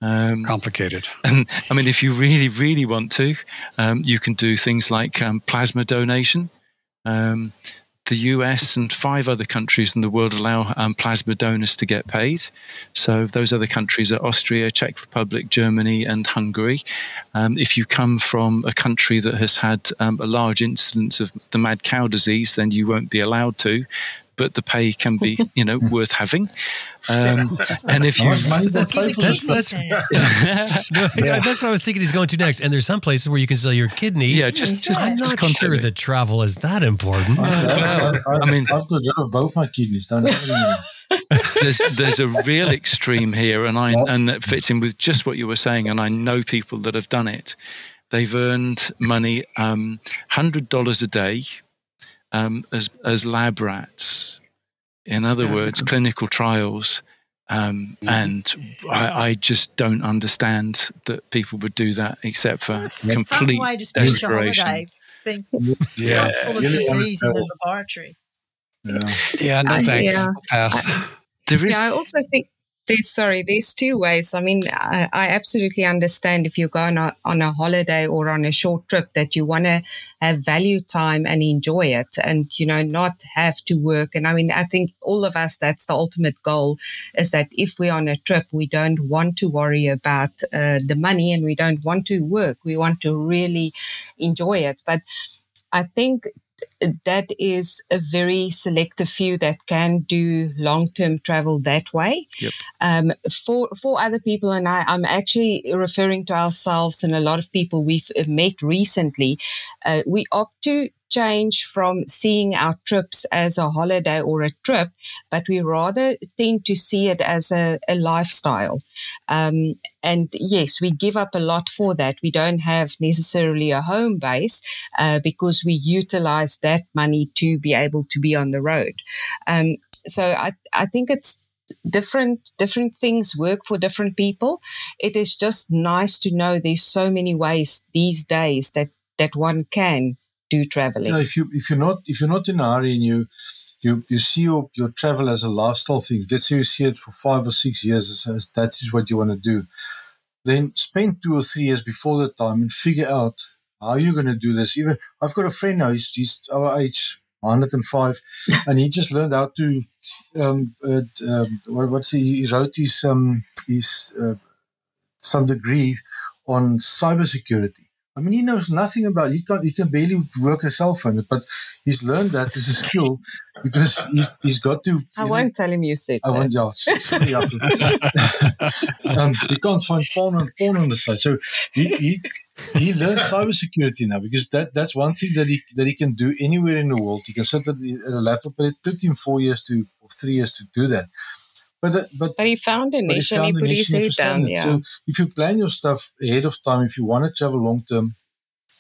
Um, Complicated. And I mean, if you really, really want to, um, you can do things like um, plasma donation. Um, the US and five other countries in the world allow um, plasma donors to get paid. So those other countries are Austria, Czech Republic, Germany, and Hungary. Um, if you come from a country that has had a large incidence of the mad cow disease, then you won't be allowed to but the pay can be, you know, worth having. Um, and if you, money that's, that's, yeah. that's what I was thinking. He's going to next. And there's some places where you can sell your kidney. Yeah, just, just I'm not just sure that travel is that important. well, I, I, mean, I've got rid of both my kidneys. Don't there's there's a real extreme here, and I and that fits in with just what you were saying. And I know people that have done it. They've earned money, um, hundred dollars a day um, as as lab rats. In other words, clinical trials. Um, and I, I, just don't understand that people would do that except for complete desperation. yeah, full of disease in the laboratory. Yeah, yeah no thanks. I, yeah. Pass. I, yeah, I also think there's sorry, there's two ways. I mean, I, I absolutely understand if you go on a, on a holiday or on a short trip that you want to have value time and enjoy it, and you know not have to work. And I mean, I think all of us that's the ultimate goal is that if we're on a trip, we don't want to worry about uh, the money and we don't want to work. We want to really enjoy it, but. I think that is a very selective few that can do long term travel that way. Yep. Um, for for other people, and I, am actually referring to ourselves and a lot of people we've met recently, uh, we opt to change from seeing our trips as a holiday or a trip, but we rather tend to see it as a, a lifestyle. Um, and yes, we give up a lot for that. We don't have necessarily a home base uh, because we utilize that money to be able to be on the road. Um, so I, I think it's different different things work for different people it is just nice to know there's so many ways these days that that one can do traveling. Yeah, if you if you're not if you're not in a hurry and you you you see your, your travel as a lifestyle thing, let's say you see it for five or six years as, that is what you want to do, then spend two or three years before the time and figure out how you're going to do this. Even I've got a friend now, he's, he's our age, 105, and he just learned how to um, uh, um, what, what's he, he wrote his um, his uh, some degree on cybersecurity I mean, he knows nothing about. He can't. he can barely work a cell phone, but he's learned that as a skill because he's, he's got to. I won't know, tell him you said. I won't. Yeah, sorry, um, he can't find porn on, porn on the site, so he, he he learned cybersecurity now because that that's one thing that he that he can do anywhere in the world. He can sit at a laptop, but it took him four years to or three years to do that. But, uh, but, but he found a niche and he put his head down. Yeah. So if you plan your stuff ahead of time, if you want to travel long term,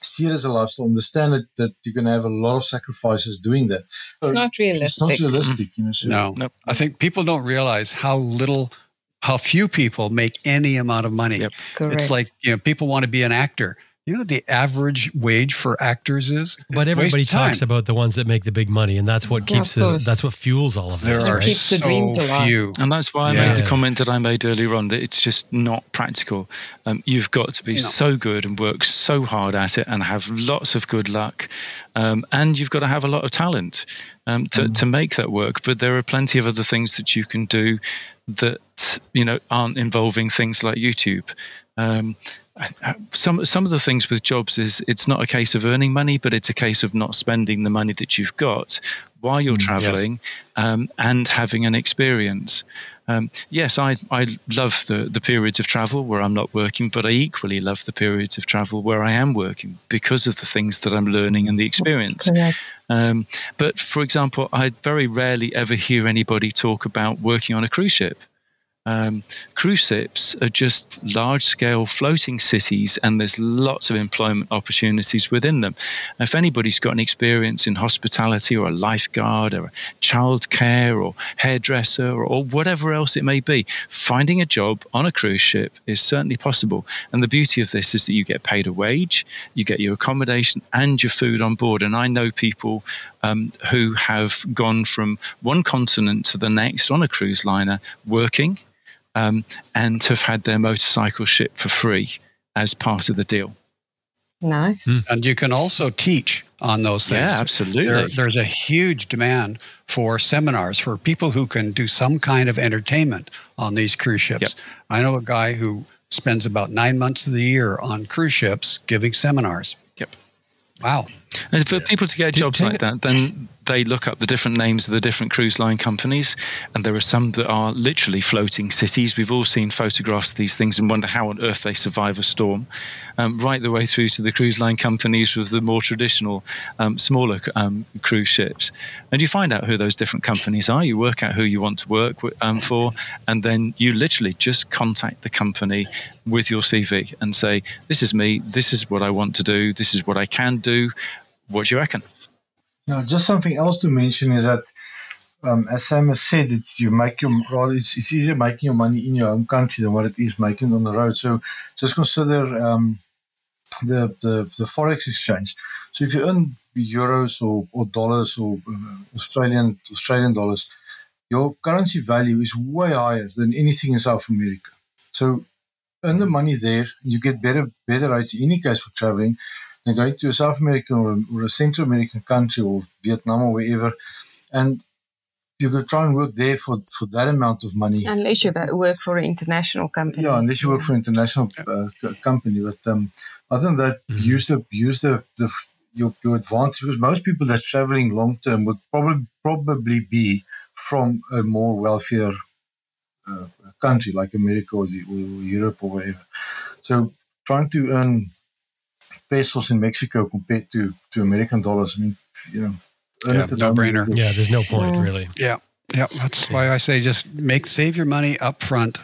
see it as a lifestyle. Understand it, that you're going to have a lot of sacrifices doing that. It's not realistic. It's not realistic. You know, so no, nope. I think people don't realize how little, how few people make any amount of money. Yep. Correct. It's like you know, people want to be an actor you know the average wage for actors is? But everybody Waste time. talks about the ones that make the big money, and that's what keeps of it, that's what fuels all of There this. are right? keeps the so dreams alive. few. And that's why I made the comment that I made earlier on that it's just not practical. Um, you've got to be No. so good and work so hard at it and have lots of good luck. Um, and you've got to have a lot of talent um, to, to make that work. But there are plenty of other things that you can do that, you know, aren't involving things like YouTube. Um, some some of the things with jobs is it's not a case of earning money, but it's a case of not spending the money that you've got while you're traveling um, and having an experience. Um, yes, I, I love the, the periods of travel where I'm not working, but I equally love the periods of travel where I am working because of the things that I'm learning and the experience. Um, but for example, I very rarely ever hear anybody talk about working on a cruise ship. Um, cruise ships are just large scale floating cities, and there's lots of employment opportunities within them. If anybody's got an experience in hospitality or a lifeguard or a childcare or hairdresser or, or whatever else it may be, finding a job on a cruise ship is certainly possible. And the beauty of this is that you get paid a wage, you get your accommodation and your food on board. And I know people um, who have gone from one continent to the next on a cruise liner working um, and have had their motorcycle ship for free as part of the deal. Nice. And you can also teach on those things. Yeah, absolutely. There, there's a huge demand for seminars for people who can do some kind of entertainment on these cruise ships. Yep. I know a guy who spends about nine months of the year on cruise ships giving seminars. Yep. Wow. And for people to get jobs like that, then they look up the different names of the different cruise line companies, and there are some that are literally floating cities. We've all seen photographs of these things and wonder how on earth they survive a storm. Um, right the way through to the cruise line companies with the more traditional, um, smaller um, cruise ships, and you find out who those different companies are. You work out who you want to work with, um, for, and then you literally just contact the company with your CV and say, "This is me. This is what I want to do. This is what I can do." What do you reckon? Now, just something else to mention is that, um, as Sam has said, it's you make your it's, it's easier making your money in your home country than what it is making on the road. So just consider um, the, the the forex exchange. So if you earn euros or, or dollars or uh, Australian Australian dollars, your currency value is way higher than anything in South America. So earn the money there, you get better better rates in any case for traveling than going to a South American or, a- or a Central American country or Vietnam or wherever, and you could try and work there for, for that amount of money. Unless you work for an international company. Yeah, unless you work for an international uh, company. But um, other than that, Mhm. use the use the, the your, your advantage because most people that's traveling long term would probably probably be from a more wealthier uh, country like America or, the, or Europe or wherever. So trying to earn pesos in Mexico compared to, to American dollars, I mean, you know, Yeah, no brainer. Yeah, there's no point Mm. really. Yeah. Yeah. That's why I say just make save your money up front.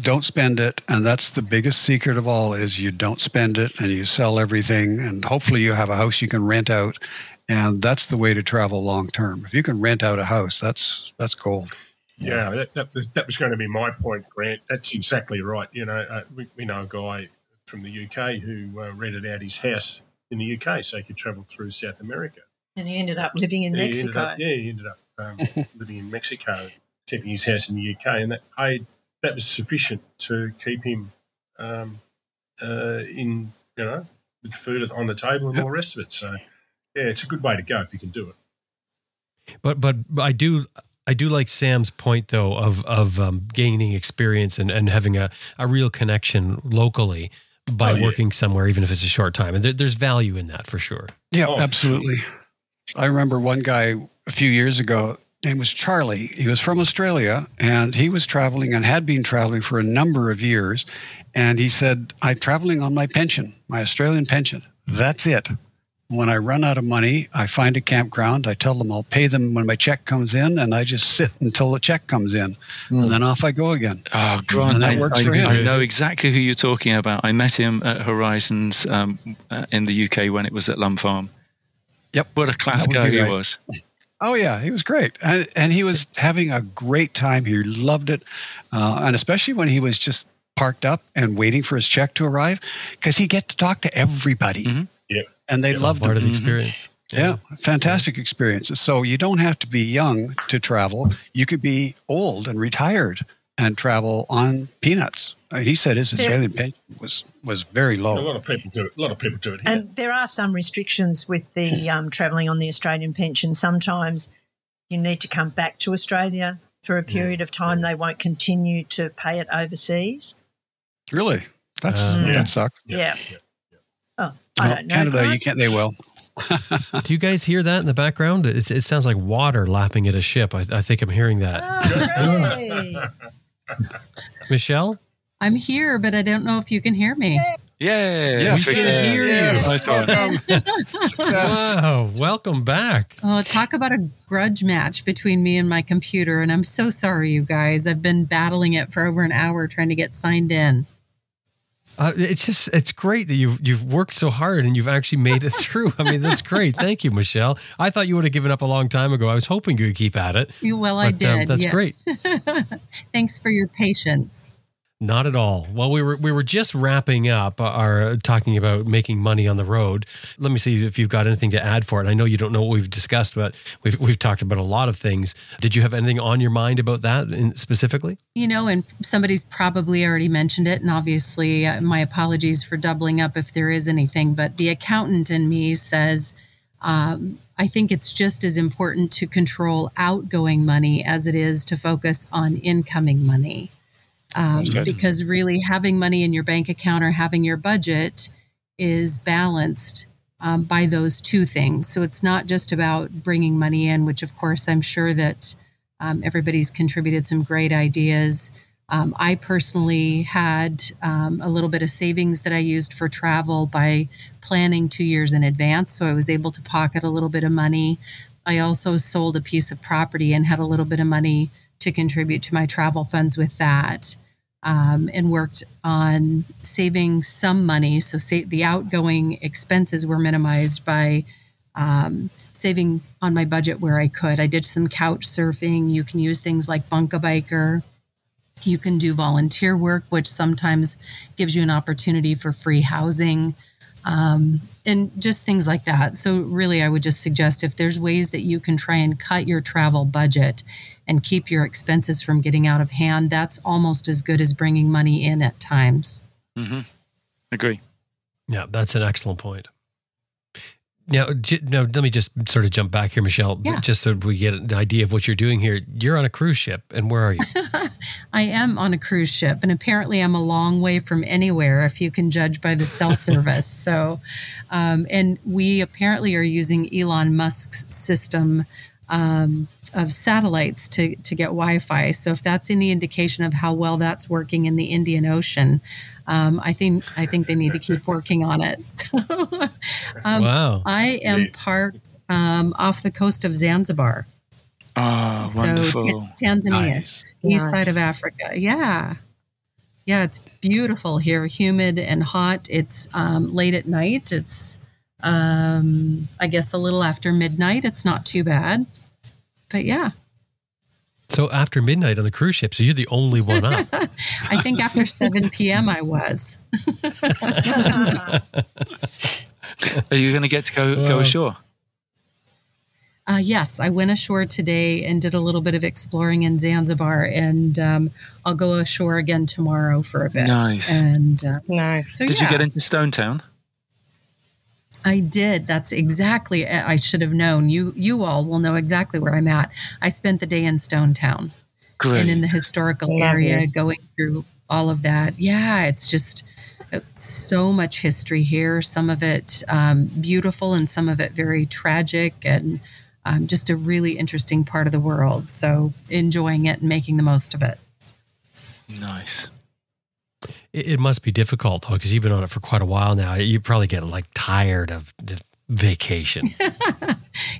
Don't spend it. And that's the biggest secret of all is you don't spend it and you sell everything and hopefully you have a house you can rent out. And that's the way to travel long term. If you can rent out a house, that's that's gold. Yeah, that, that, was, that was going to be my point, Grant. That's exactly right. You know, uh, we, we know a guy from the UK who uh, rented out his house in the UK so he could travel through South America. And he ended up living in He Mexico. up- yeah, he ended up um, living in Mexico, keeping his house in the UK, and that paid that was sufficient to keep him um, uh, in you know with food on the table and all the rest of it. So yeah, it's a good way to go if you can do it. But but I do I do like Sam's point though of of um, gaining experience and, and having a, a real connection locally by Oh, yeah. working somewhere, even if it's a short time. And there, there's value in that for sure. Yeah, Oh, absolutely. I remember one guy a few years ago. Name was Charlie. He was from Australia, and he was traveling and had been traveling for a number of years. And he said, "I'm traveling on my pension, my Australian pension. That's it. When I run out of money, I find a campground. I tell them I'll pay them when my check comes in, and I just sit until the check comes in, Mm. and then off I go again." Oh, Grant, And that I, works I- for him. I know exactly who you're talking about. I met him at Horizons um, uh, in the UK when it was at Lum Farm. Yep. What a class guy be he right. was. Oh yeah, he was great, and, and he was having a great time. He loved it, uh, and especially when he was just parked up and waiting for his check to arrive because he get to talk to everybody. Mm-hmm. Yeah. And they It's loved part him. of the experience. Yeah, fantastic experiences. So you don't have to be young to travel. You could be old and retired and travel on peanuts. I mean, he said his There- Australian pension was was very low. A lot of people do it. A lot of people do it here. And there are some restrictions with the um, travelling on the Australian pension. Sometimes you need to come back to Australia for a period of time. They won't continue to pay it overseas. Really, that's Uh, Yeah. that sucks. Yeah. Yeah. I Well, don't know. Canada, Grant. you can't. They will. Do you guys hear that in the background? It's, it sounds like water lapping at a ship. I, I think I'm hearing that. Oh, hey. Michelle? I'm here, but I don't know if you can hear me. Yeah, Yes, we we can can hear hear you. you. Nice one. Welcome. Wow, welcome back. Oh, talk about a grudge match between me and my computer. And I'm so sorry, you guys. I've been battling it for over an hour trying to get signed in. Uh, it's just it's great that you've you've worked so hard and you've actually made it through. I mean, that's great. Thank you, Michelle. I thought you would have given up a long time ago. I was hoping you would keep at it. Well, I But, um, did. that's yeah. great. Thanks for your patience. Not at all. Well, we were we were just wrapping up our talking about making money on the road. Let me see if you've got anything to add for it. I know you don't know what we've discussed, but we've we've talked about a lot of things. Did you have anything on your mind about that in, specifically? You know, and somebody's probably already mentioned it. And obviously, uh, my apologies for doubling up if there is anything. But the accountant in me says, um, I think it's just as important to control outgoing money as it is to focus on incoming money. Um, because really, having money in your bank account or having your budget is balanced um, by those two things. So it's not just about bringing money in, which, of course, I'm sure that um, everybody's contributed some great ideas. Um, I personally had um, a little bit of savings that I used for travel by planning two years in advance. So I was able to pocket a little bit of money. I also sold a piece of property and had a little bit of money to contribute to my travel funds with that. Um, and worked on saving some money. So, the outgoing expenses were minimized by um, saving on my budget where I could. I did some couch surfing. You can use things like Bunk-A-Biker. You can do volunteer work, which sometimes gives you an opportunity for free housing um, and just things like that. So, really, I would just suggest if there's ways that you can try and cut your travel budget and keep your expenses from getting out of hand, that's almost as good as bringing money in at times. Mm-hmm. Agree. Yeah, that's an excellent point. Now, j- now let me just sort of jump back here, Michelle, Yeah. just so we get an idea of what you're doing here. You're on a cruise ship, and where are you? I am on a cruise ship, and apparently I'm a long way from anywhere if you can judge by the cell service. So, um, and we apparently are using Elon Musk's system um, of satellites to, to get Wi Fi. So, if that's any indication of how well that's working in the Indian Ocean, um, I think I think they need to keep working on it. So, um, wow. I am parked um, off the coast of Zanzibar, Oh, so wonderful. Ta- Tanzania Nice. east Nice. side of Africa. Yeah. Yeah, it's beautiful here, humid and hot. It's um, late at night. It's, um, I guess, a little after midnight. It's not too bad. But yeah, So after midnight on the cruise ship, so you're the only one up. I think after 7 p.m. I was. Are you going to get to go go ashore? Uh, yes, I went ashore today and did a little bit of exploring in Zanzibar, and um, I'll go ashore again tomorrow for a bit. Nice. And uh, No. so, Did yeah. you get into Stone Town? I did. That's exactly. I should have known. You you all will know exactly where I'm at. I spent the day in Stone Town Great. and in the historical Lovely. area, going through all of that. Yeah, it's just it's so much history here. Some of it um, beautiful, and some of it very tragic, and um, just a really interesting part of the world. So enjoying it and making the most of it. nice. It, it must be difficult though, because you've been on it for quite a while now. You probably get like tired of the vacation.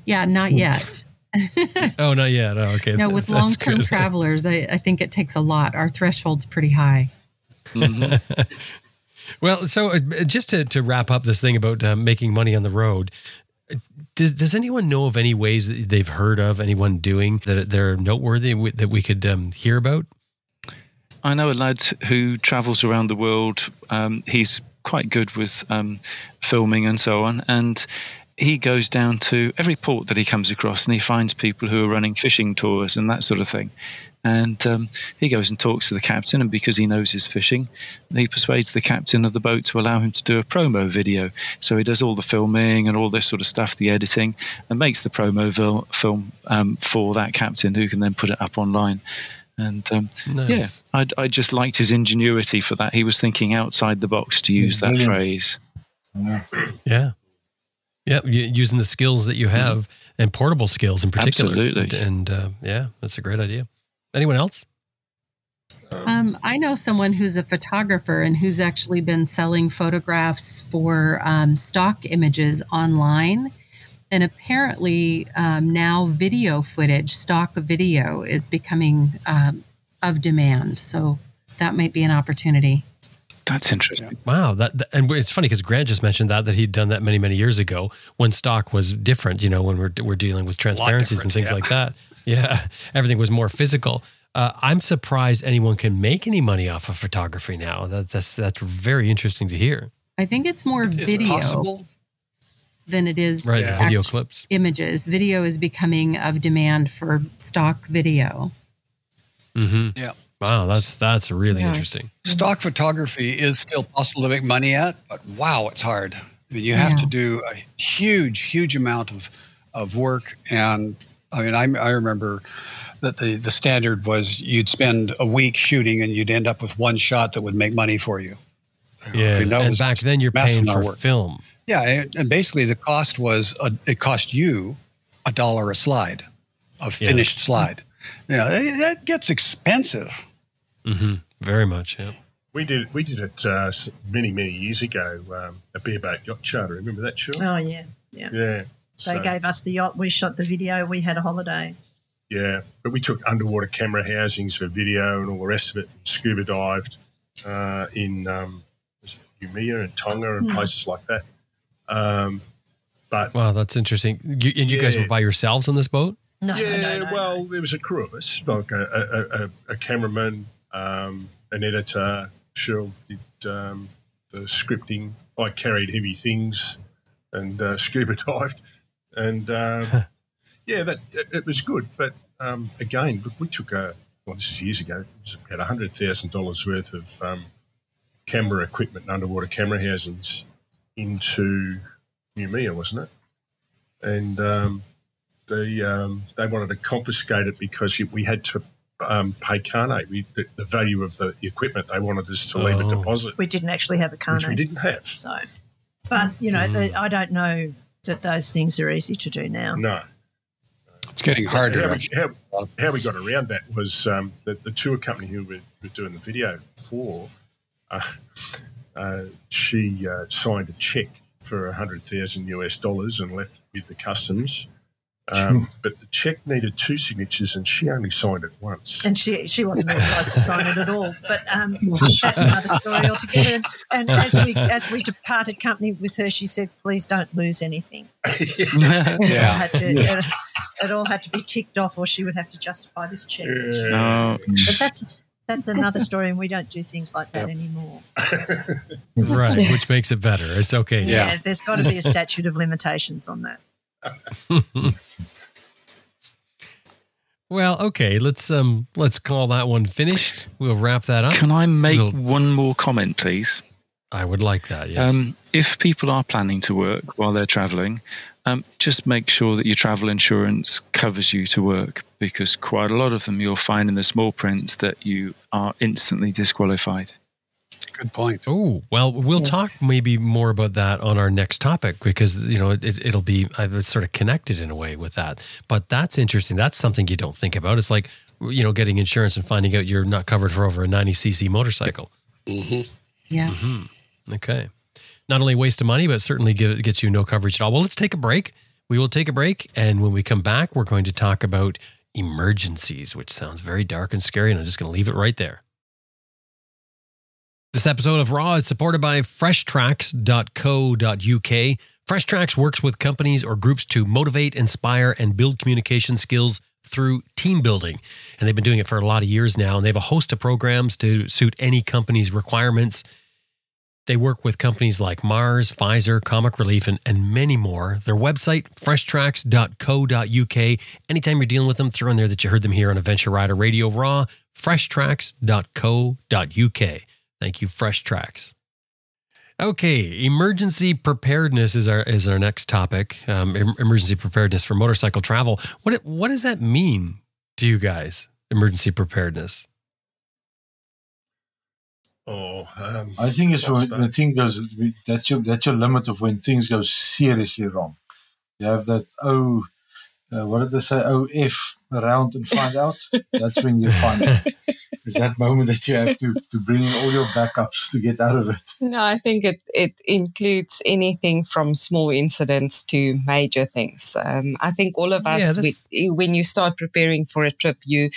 Yeah, not yet. oh, not yet. Oh, okay. No, with long term travelers, I, I think it takes a lot. Our threshold's pretty high. Mhm. Well, so uh, just to, to wrap up this thing about uh, making money on the road, uh, does does anyone know of any ways that they've heard of anyone doing that they're noteworthy that we could um, hear about? I know a lad who travels around the world. Um, he's quite good with um, filming and so on, and he goes down to every port that he comes across, and he finds people who are running fishing tours and that sort of thing. And um, he goes and talks to the captain, and because he knows his fishing, he persuades the captain of the boat to allow him to do a promo video. So he does all the filming and all this sort of stuff, the editing, and makes the promo vil- film um, for that captain, who can then put it up online. And um, nice. yeah, I, I just liked his ingenuity for that. He was thinking outside the box to use that Brilliant. phrase. Yeah. Yeah, using the skills that you have mm-hmm. and portable skills in particular. Absolutely. And, and uh, yeah, that's a great idea. Anyone else? Um, I know someone who's a photographer and who's actually been selling photographs for um, stock images online. And apparently, um, now video footage, stock video, is becoming um, of demand. So that might be an opportunity. That's interesting. Wow, that, that and it's funny because Grant just mentioned that that he'd done that many many years ago when stock was different. You know, when we're we're dealing with transparencies and things yeah. like that. Yeah, everything was more physical. Uh, I'm surprised anyone can make any money off of photography now. That, that's that's very interesting to hear. I think it's more is video it than it is right. Yeah. Video clips, images. Video is becoming of demand for stock video. Mm-hmm. Yeah. Wow, that's that's really yeah. interesting. Stock photography is still possible to make money at, but wow, it's hard. I mean, you have yeah. to do a huge, huge amount of of work and I mean, I, I remember that the, the standard was you'd spend a week shooting and you'd end up with one shot that would make money for you. Yeah, I mean, and back then you're paying for work. film. Yeah, and basically the cost was a, it cost you a dollar a slide, a finished yeah. slide. Yeah, that gets expensive. Mm-hmm. Very much. Yeah. We did we did it uh, many many years ago. Um, a bareboat yacht charter. Remember that, show? Oh yeah, yeah. Yeah. They so, gave us the yacht. We shot the video. We had a holiday. Yeah, but we took underwater camera housings for video and all the rest of it. Scuba dived uh, in um, Noumea and Tonga and mm. places like that. Um, but wow, that's interesting. You, and you yeah. guys were by yourselves on this boat? No, yeah. No, no, well, there was a crew of us, like a, a, a, a cameraman, um, an editor. Shirley did um, the scripting. I carried heavy things and uh, scuba dived and um, yeah, that it was good. But um, again, we took a well, this is years ago. It was about hundred thousand dollars worth of um, camera equipment and underwater camera housings into Noumea, wasn't it? And um, the um, they wanted to confiscate it because we had to um, pay carnet. We, the, the, value of the equipment they wanted us to oh. leave a deposit. We didn't actually have a carnet, which we didn't have. So, but you know, mm. the, I don't know that those things are easy to do now. No. It's getting harder. How we, how, how we got around that was um, the, the, tour company who we were doing the video for, uh, uh, she uh, signed a check for 100,000 US dollars and left it with the customs um, but the check needed two signatures, and she only signed it once. And she she wasn't authorised to sign it at all. But um, that's another story altogether. And as we as we departed company with her, she said, "Please don't lose anything." yeah, yeah. It, it, it, all had to be ticked off, or she would have to justify this check. Yeah. But that's that's another story, and we don't do things like that yep. anymore. right, which makes it better. It's okay. Yeah, yeah. there's got to be a statute of limitations on that. well, okay, let's um let's call that one finished. We'll wrap that up. Can I make we'll, one more comment, please? I would like that. Yes. Um, if people are planning to work while they're traveling, um, just make sure that your travel insurance covers you to work because quite a lot of them you'll find in the small print that you are instantly disqualified. Good point. Oh, well, we'll yes. talk maybe more about that on our next topic because, you know, it, will be uh, it's sort of connected in a way with that. But that's interesting. That's something you don't think about. It's like, you know, getting insurance and finding out you're not covered for over a 90cc motorcycle. Mm-hmm. Yeah. Mm-hmm. Okay. Not only waste of money, but certainly give, gets you no coverage at all. Well, let's take a break. We will take a break. And when we come back, we're going to talk about emergencies, which sounds very dark and scary. And I'm just going to leave it right there. This episode of Raw is supported by freshtracks.co.uk. Freshtracks works with companies or groups to motivate, inspire, and build communication skills through team building. And they've been doing it for a lot of years now. And they have a host of programs to suit any company's requirements. They work with companies like Mars, Pfizer, Comic Relief, and, and many more. Their website, freshtracks.co.uk. Anytime you're dealing with them, throw in there that you heard them here on Adventure Rider Radio Raw, freshtracks.co.uk. Thank you, Fresh Tracks. Okay, emergency preparedness is our is our next topic. Um, emergency preparedness for motorcycle travel. What what does that mean to you guys? Emergency preparedness. Oh, um, I think it's when, when things goes that's your that's your limit of when things go seriously wrong. You have that oh, uh, what did they say? Oh, if around and find out. that's when you find out. Is that moment that you have to to bring in all your backups to get out of it. No, I think it it includes anything from small incidents to major things. Um, I think all of us, yeah, with, when you start preparing for a trip, you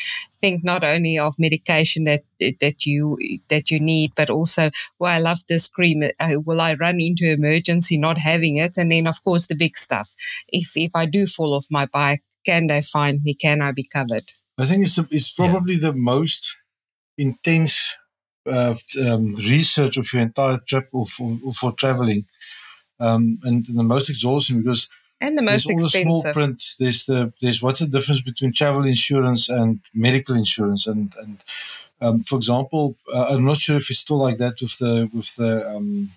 think not only of medication that that you that you need, but also, well, I love this cream. Uh, will I run into emergency not having it? And then, of course, the big stuff. If if I do fall off my bike, can they find me? Can I be covered? I think it's a, it's probably yeah. the most intense uh, um, research of your entire trip or for, or for traveling, um, and the most exhausting because and the most there's all expensive. the small print. There's the there's what's the difference between travel insurance and medical insurance, and and um, for example, uh, I'm not sure if it's still like that with the with the um,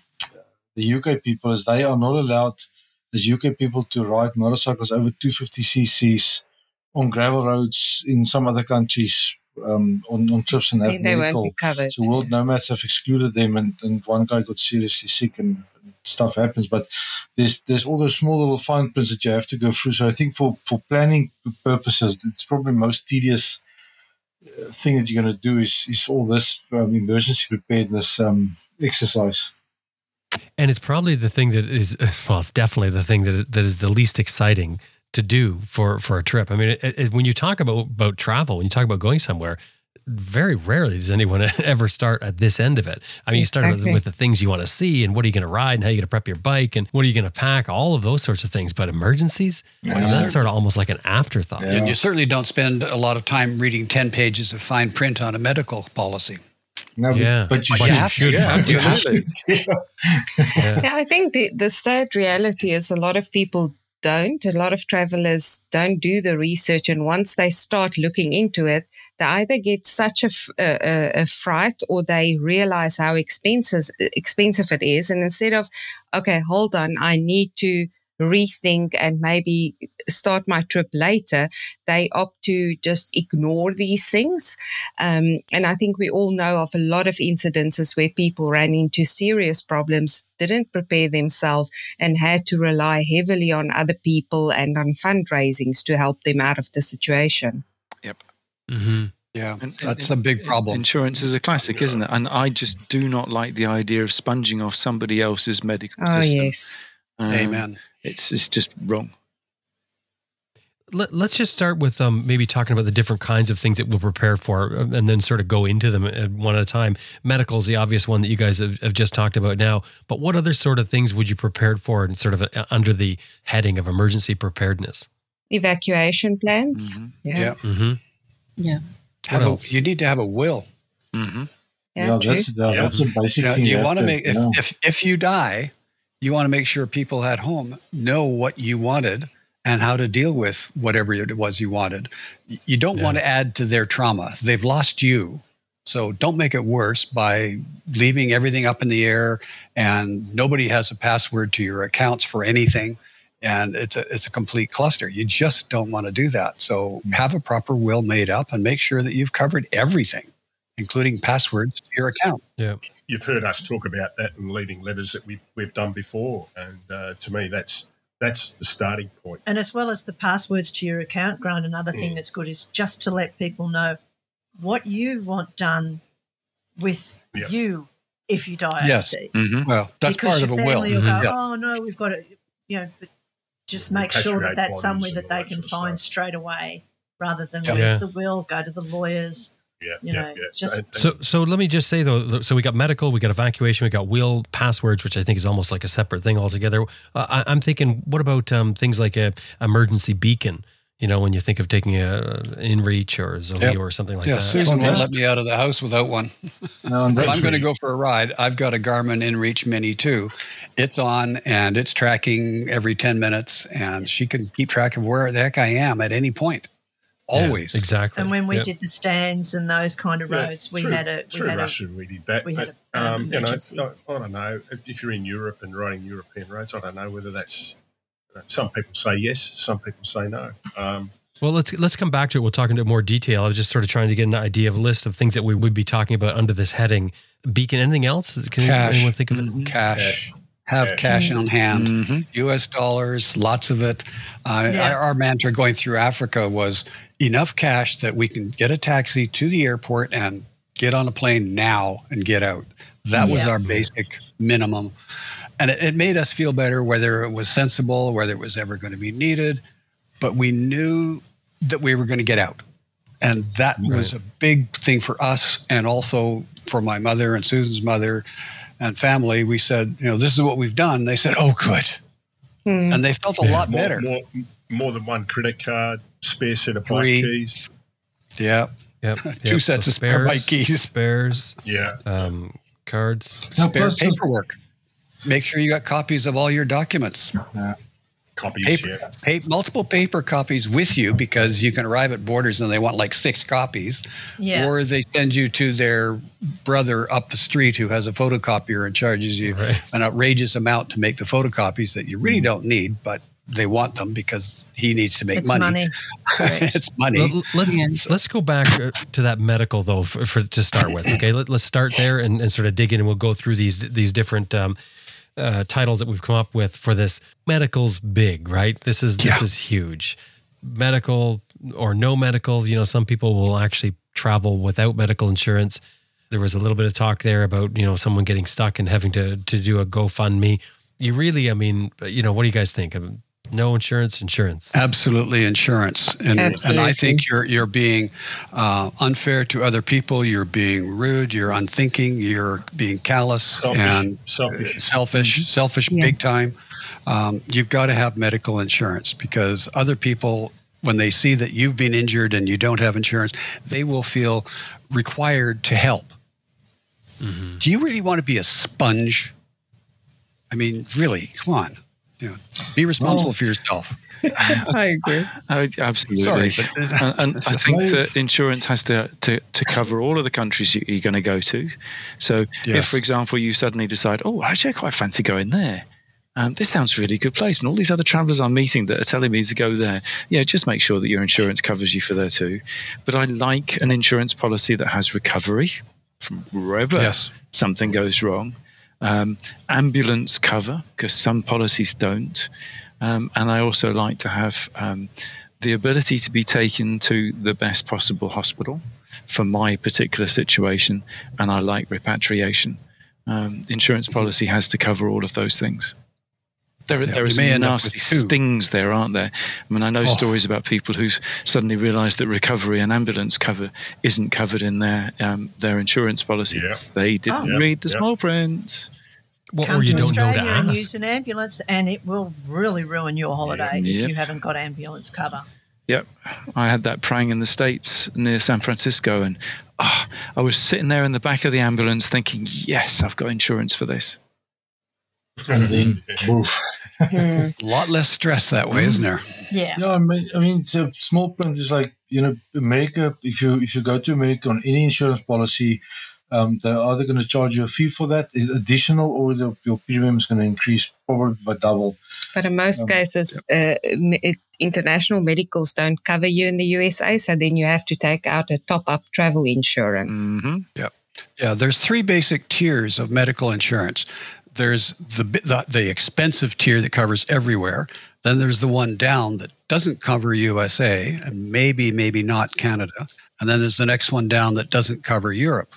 the UK people, as they are not allowed as UK people to ride motorcycles over 250 cc's on gravel roads in some other countries um, on, on trips and have they medical. Won't be covered. So World Nomads have excluded them, and, and one guy got seriously sick, and, and stuff happens. But there's there's all those small little fine prints that you have to go through. So I think for for planning purposes, it's probably most tedious uh, thing that you're going to do is is all this um, emergency preparedness um, exercise. And it's probably the thing that is well, it's definitely the thing that is, that is the least exciting to do for for a trip. I mean, it, it, when you talk about about travel, when you talk about going somewhere, very rarely does anyone ever start at this end of it. I mean, you start exactly. with, with, the things you want to see and what are you going to ride and how are you going to prep your bike and what are you going to pack, all of those sorts of things. But emergencies, yeah. I mean, that's sort of almost like an afterthought. Yeah. And you certainly don't spend a lot of time reading 10 pages of fine print on a medical policy. No, yeah. but, but you, but should, you should. Yeah, have to. yeah. yeah, I think the, the sad reality is a lot of people don't. A lot of travelers don't do the research. And once they start looking into it, they either get such a, a, fright or they realize how expensive, expensive it is. And instead of, okay, hold on, I need to rethink and maybe start my trip later, they opt to just ignore these things. Um, and I think we all know of a lot of incidences where people ran into serious problems, didn't prepare themselves, and had to rely heavily on other people and on fundraisings to help them out of the situation. Yep. Mm-hmm. Yeah, and, that's and, a big problem. Insurance is a classic, isn't it? And I just do not like the idea of sponging off somebody else's medical oh, system. Yes. Um, Amen. It's it's just wrong. Let, us just start with um, maybe talking about the different kinds of things that we'll prepare for um, and then sort of go into them one at a time. Medical is the obvious one that you guys have, have just talked about now, but what other sort of things would you prepare for and sort of uh, under the heading of emergency preparedness? Evacuation plans. Mm-hmm. Yeah. Yeah. Mm-hmm. yeah. A, you need to have a will. Mm-hmm. Yeah, yeah that's, that's a basic thing. You, you want to make, if, if, if you die, you want to make sure people at home know what you wanted and how to deal with whatever it was you wanted. You don't yeah. want to add to their trauma. They've lost you. So don't make it worse by leaving everything up in the air and nobody has a password to your accounts for anything and it's a it's a complete cluster. You just don't want to do that. So mm. have a proper will made up and make sure that you've covered everything including passwords to your account. Yeah. You've heard us talk about that and leaving letters that we've, we've done before. And uh, to me, that's that's the starting point. And as well as the passwords to your account, Grant, another thing mm. that's good is just to let people know what you want done with yep. you if you die yes. overseas. Mm-hmm. Well, that's because part of a will. will mm-hmm. go, oh, no, we've got to, you know, just make sure that that's somewhere that they can find straight away rather than yep. where's yeah. the will, go to the lawyers yeah, you yeah, know, yeah. Just so, so let me just say though. So we got medical, we got evacuation, we got will passwords, which I think is almost like a separate thing altogether. Uh, I, am thinking, what about um, things like a emergency beacon? You know, when you think of taking a InReach or Zoe Yep. or something like yeah, that. Susan won't let me out of the house without one. No, and If I'm going to go for a ride, I've got a Garmin InReach Mini 2. It's on and it's tracking every 10 minutes, and she can keep track of where the heck I am at any point. Yeah, Always. exactly. And when we Yep. did the stands and those kind of Yeah, roads, we through, had a we through had a Russia. we did that, we had but a, um, um, you know. I, I don't know if, if you're in Europe and riding European roads. I don't know whether that's. you know, Some people say yes, some people say no. Um, Well, let's let's come back to it. We'll talk into more detail. I was just sort of trying to get an idea of a list of things that we would be talking about under this heading. Beacon, anything else? Can Cash. anyone think of it? Mm-hmm. Cash. cash. Have Cash. cash on hand. Mhm. US dollars, lots of it. Uh, Yeah. our, our mantra going through Africa was enough cash that we can get a taxi to the airport and get on a plane now and get out. That was our basic minimum. And it, it made us feel better whether it was sensible, whether it was ever going to be needed. But we knew that we were going to get out. And that was a big thing for us and also for my mother and Susan's mother and family. We said, you know, this is what we've done. They said, oh, good. Hmm. And they felt a Yeah. lot More, better. more, more than one credit card, spare set of bike Three. keys. Yeah. Yep. Two yep. sets of spare bike keys. spares, Yeah, um, cards. No, Spare plus just- paperwork. Make sure you got copies of all your documents. copies. Paper, Yeah, pa- multiple paper copies with you because you can arrive at borders and they want like six copies, yeah. or they send you to their brother up the street who has a photocopier and charges you Right. an outrageous amount to make the photocopies that you really don't need, but they want them because he needs to make it's money. money. Correct. it's money. Well, let's Yeah. let's go back uh, to that medical though for, for to start with. Okay, Let, let's start there and, and sort of dig in, and we'll go through these these different um, uh, titles that we've come up with for this. Medical's big, right? This is this Yeah. is huge. Medical or no medical, you know, some people will actually travel without medical insurance. There was a little bit of talk there about you know someone getting stuck and having to to do a GoFundMe. You really, I mean, you know, what do you guys think? of No insurance, insurance. Absolutely, insurance, and and I think you're you're being uh, unfair to other people. You're being rude. You're unthinking. You're being callous selfish. and selfish. selfish, selfish, Yeah. big time. Um, you've got to have medical insurance because other people, when they see that you've been injured and you don't have insurance, they will feel required to help. Do you really want to be a sponge? I mean, really, come on. You know, be responsible Well- for yourself. I agree. Oh, absolutely. Sorry, but and, and I think like- that insurance has to, to, to cover all of the countries you, you're going to go to. So, if, for example, you suddenly decide, oh, actually, I quite fancy going there. Um, this sounds a really good place. And all these other travelers I'm meeting that are telling me to go there. Yeah, just make sure that your insurance covers you for there too. But I like an insurance policy that has recovery from wherever Yes. something goes wrong, um, ambulance cover, because some policies don't. Um, and I also like to have um, the ability to be taken to the best possible hospital for my particular situation. And I like repatriation. Um, insurance policy has to cover all of those things. There, Yeah, there are you some nasty stings there, aren't there? I mean, I know Oh. stories about people who've suddenly realised that recovery and ambulance cover isn't covered in their um, their insurance policies. Yeah. They didn't Oh. read the Yeah. small print. Well, Come or you to don't know Australia to and ask. use an ambulance, and it will really ruin your holiday Yeah. if you haven't got ambulance cover. Yep, I had that praying in the states near San Francisco, and ah, I was sitting there in the back of the ambulance thinking, "Yes, I've got insurance for this." and then move. A lot less stress that way, isn't there? Yeah. Yeah, I mean, I mean, it's a small print is like you know, America. If you if you go to America on any insurance policy, um, they're either going to charge you a fee for that additional, or the, your premium is going to increase probably by double. But in most Um, cases, uh, international medicals don't cover you in the USA, so then you have to take out a top-up travel insurance. hmm Yeah, there's three basic tiers of medical insurance. There's the, the the expensive tier that covers everywhere. Then there's the one down that doesn't cover USA and maybe maybe not Canada. And then there's the next one down that doesn't cover Europe.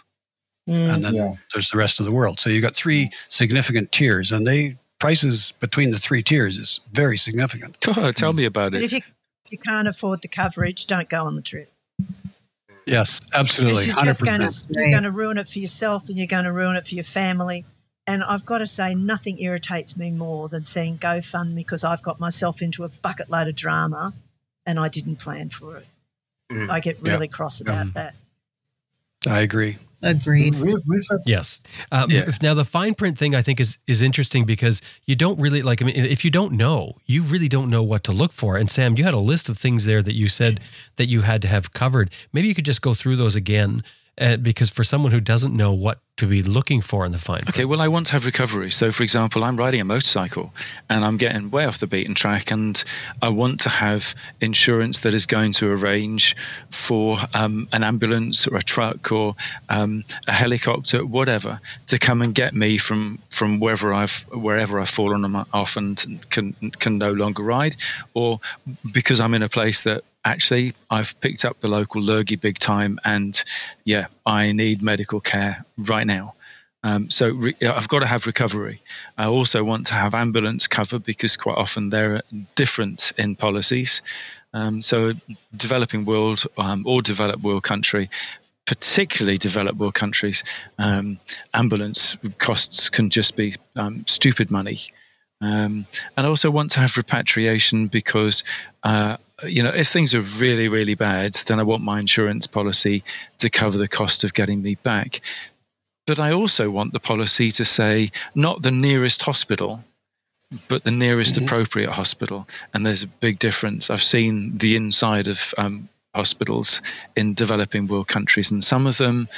Mm. And then Yeah. there's the rest of the world. So you've got three significant tiers, and they prices between the three tiers is very significant. Oh, tell me about But it. if you, if you can't afford the coverage, don't go on the trip. Yes, absolutely, you're hundred just going to you're going to ruin it for yourself, and you're going to ruin it for your family. And I've got to say, nothing irritates me more than seeing GoFundMe because I've got myself into a bucket load of drama, and I didn't plan for it. Mm. I get really yep. cross about um, that. I agree. Agreed. We've, we've had- yes. Um, yeah. Now the fine print thing I think is is interesting because you don't really like. I mean, if you don't know, you really don't know what to look for. And Sam, you had a list of things there that you said that you had to have covered. Maybe you could just go through those again uh, because for someone who doesn't know what to be looking for in the fine. Okay, well, I want to have recovery. So, for example, I'm riding a motorcycle and I'm getting way off the beaten track, and I want to have insurance that is going to arrange for um, an ambulance or a truck or um, a helicopter, whatever, to come and get me from from wherever I've wherever I've fallen off and can can no longer ride, or because I'm in a place that actually, I've picked up the local lurgy big time, and yeah, I need medical care right now. Um, so re- I've got to have recovery. I also want to have ambulance cover because quite often they're different in policies. Um, so developing world um, or developed world country, particularly developed world countries, um, ambulance costs can just be um, stupid money. Um, and I also want to have repatriation because uh, you know, if things are really, really bad, then I want my insurance policy to cover the cost of getting me back. But I also want the policy to say not the nearest hospital, but the nearest mm-hmm. appropriate hospital. And there's a big difference. I've seen the inside of um, hospitals in developing world countries, and some of them,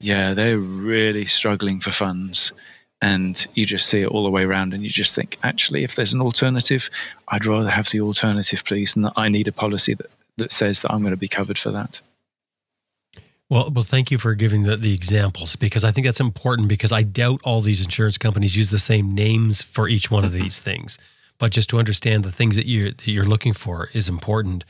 yeah, they're really struggling for funds and you just see it all the way around and you just think actually if there's an alternative i'd rather have the alternative please and i need a policy that, that says that i'm going to be covered for that well, well, thank you for giving the, the examples because I think that's important because I doubt all these insurance companies use the same names for each one of mm-hmm. these things. But just to understand the things that you're that you're looking for is important,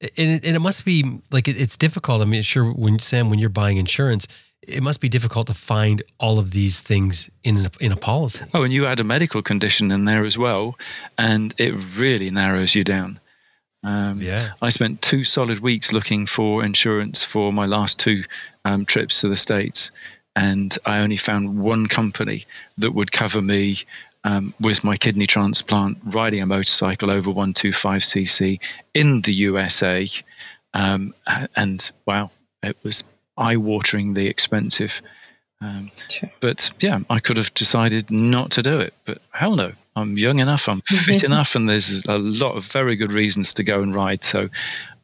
and it, and it must be like it, it's difficult. I mean, sure, when Sam, when you're buying insurance, it must be difficult to find all of these things in a, in a policy. Oh, and you add a medical condition in there as well, and it really narrows you down. Um, yeah, I spent two solid weeks looking for insurance for my last two um, trips to the states, and I only found one company that would cover me um, with my kidney transplant, riding a motorcycle over 125cc in the USA, um, and wow, it was eye-wateringly expensive. Um, sure. But yeah, I could have decided not to do it. But hell no, I'm young enough, I'm fit enough, and there's a lot of very good reasons to go and ride. So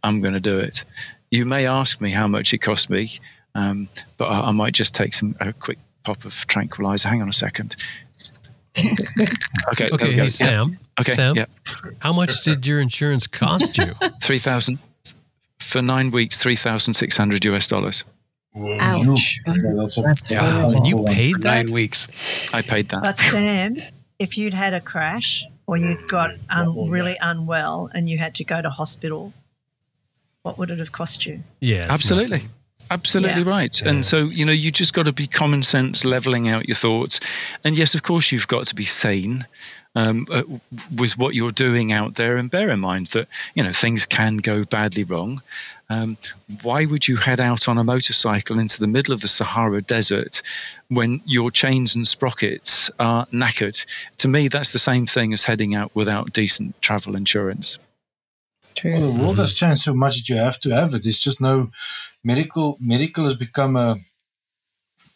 I'm going to do it. You may ask me how much it cost me, um, but I, I, might just take some a quick pop of tranquilizer. Hang on a second. okay. Okay. Hey, Sam. Okay. Sam. Yeah. How much did your insurance cost you? Three thousand for nine weeks. Three thousand six hundred US dollars. Ouch. that's, that's yeah. And you paid that? Nine weeks. I paid that. But Sam, if you'd had a crash or you'd got un- really unwell and you had to go to hospital, what would it have cost you? Yeah, absolutely. Nothing. Absolutely yeah. right. Yeah. And so, you know, you just got to be common sense, leveling out your thoughts. And yes, of course, you've got to be sane um, uh, with what you're doing out there. And bear in mind that, you know, things can go badly wrong. Um, why would you head out on a motorcycle into the middle of the Sahara Desert when your chains and sprockets are knackered? To me, that's the same thing as heading out without decent travel insurance. True. Well, the world has changed so much that you have to have it. It's just no medical. Medical has become a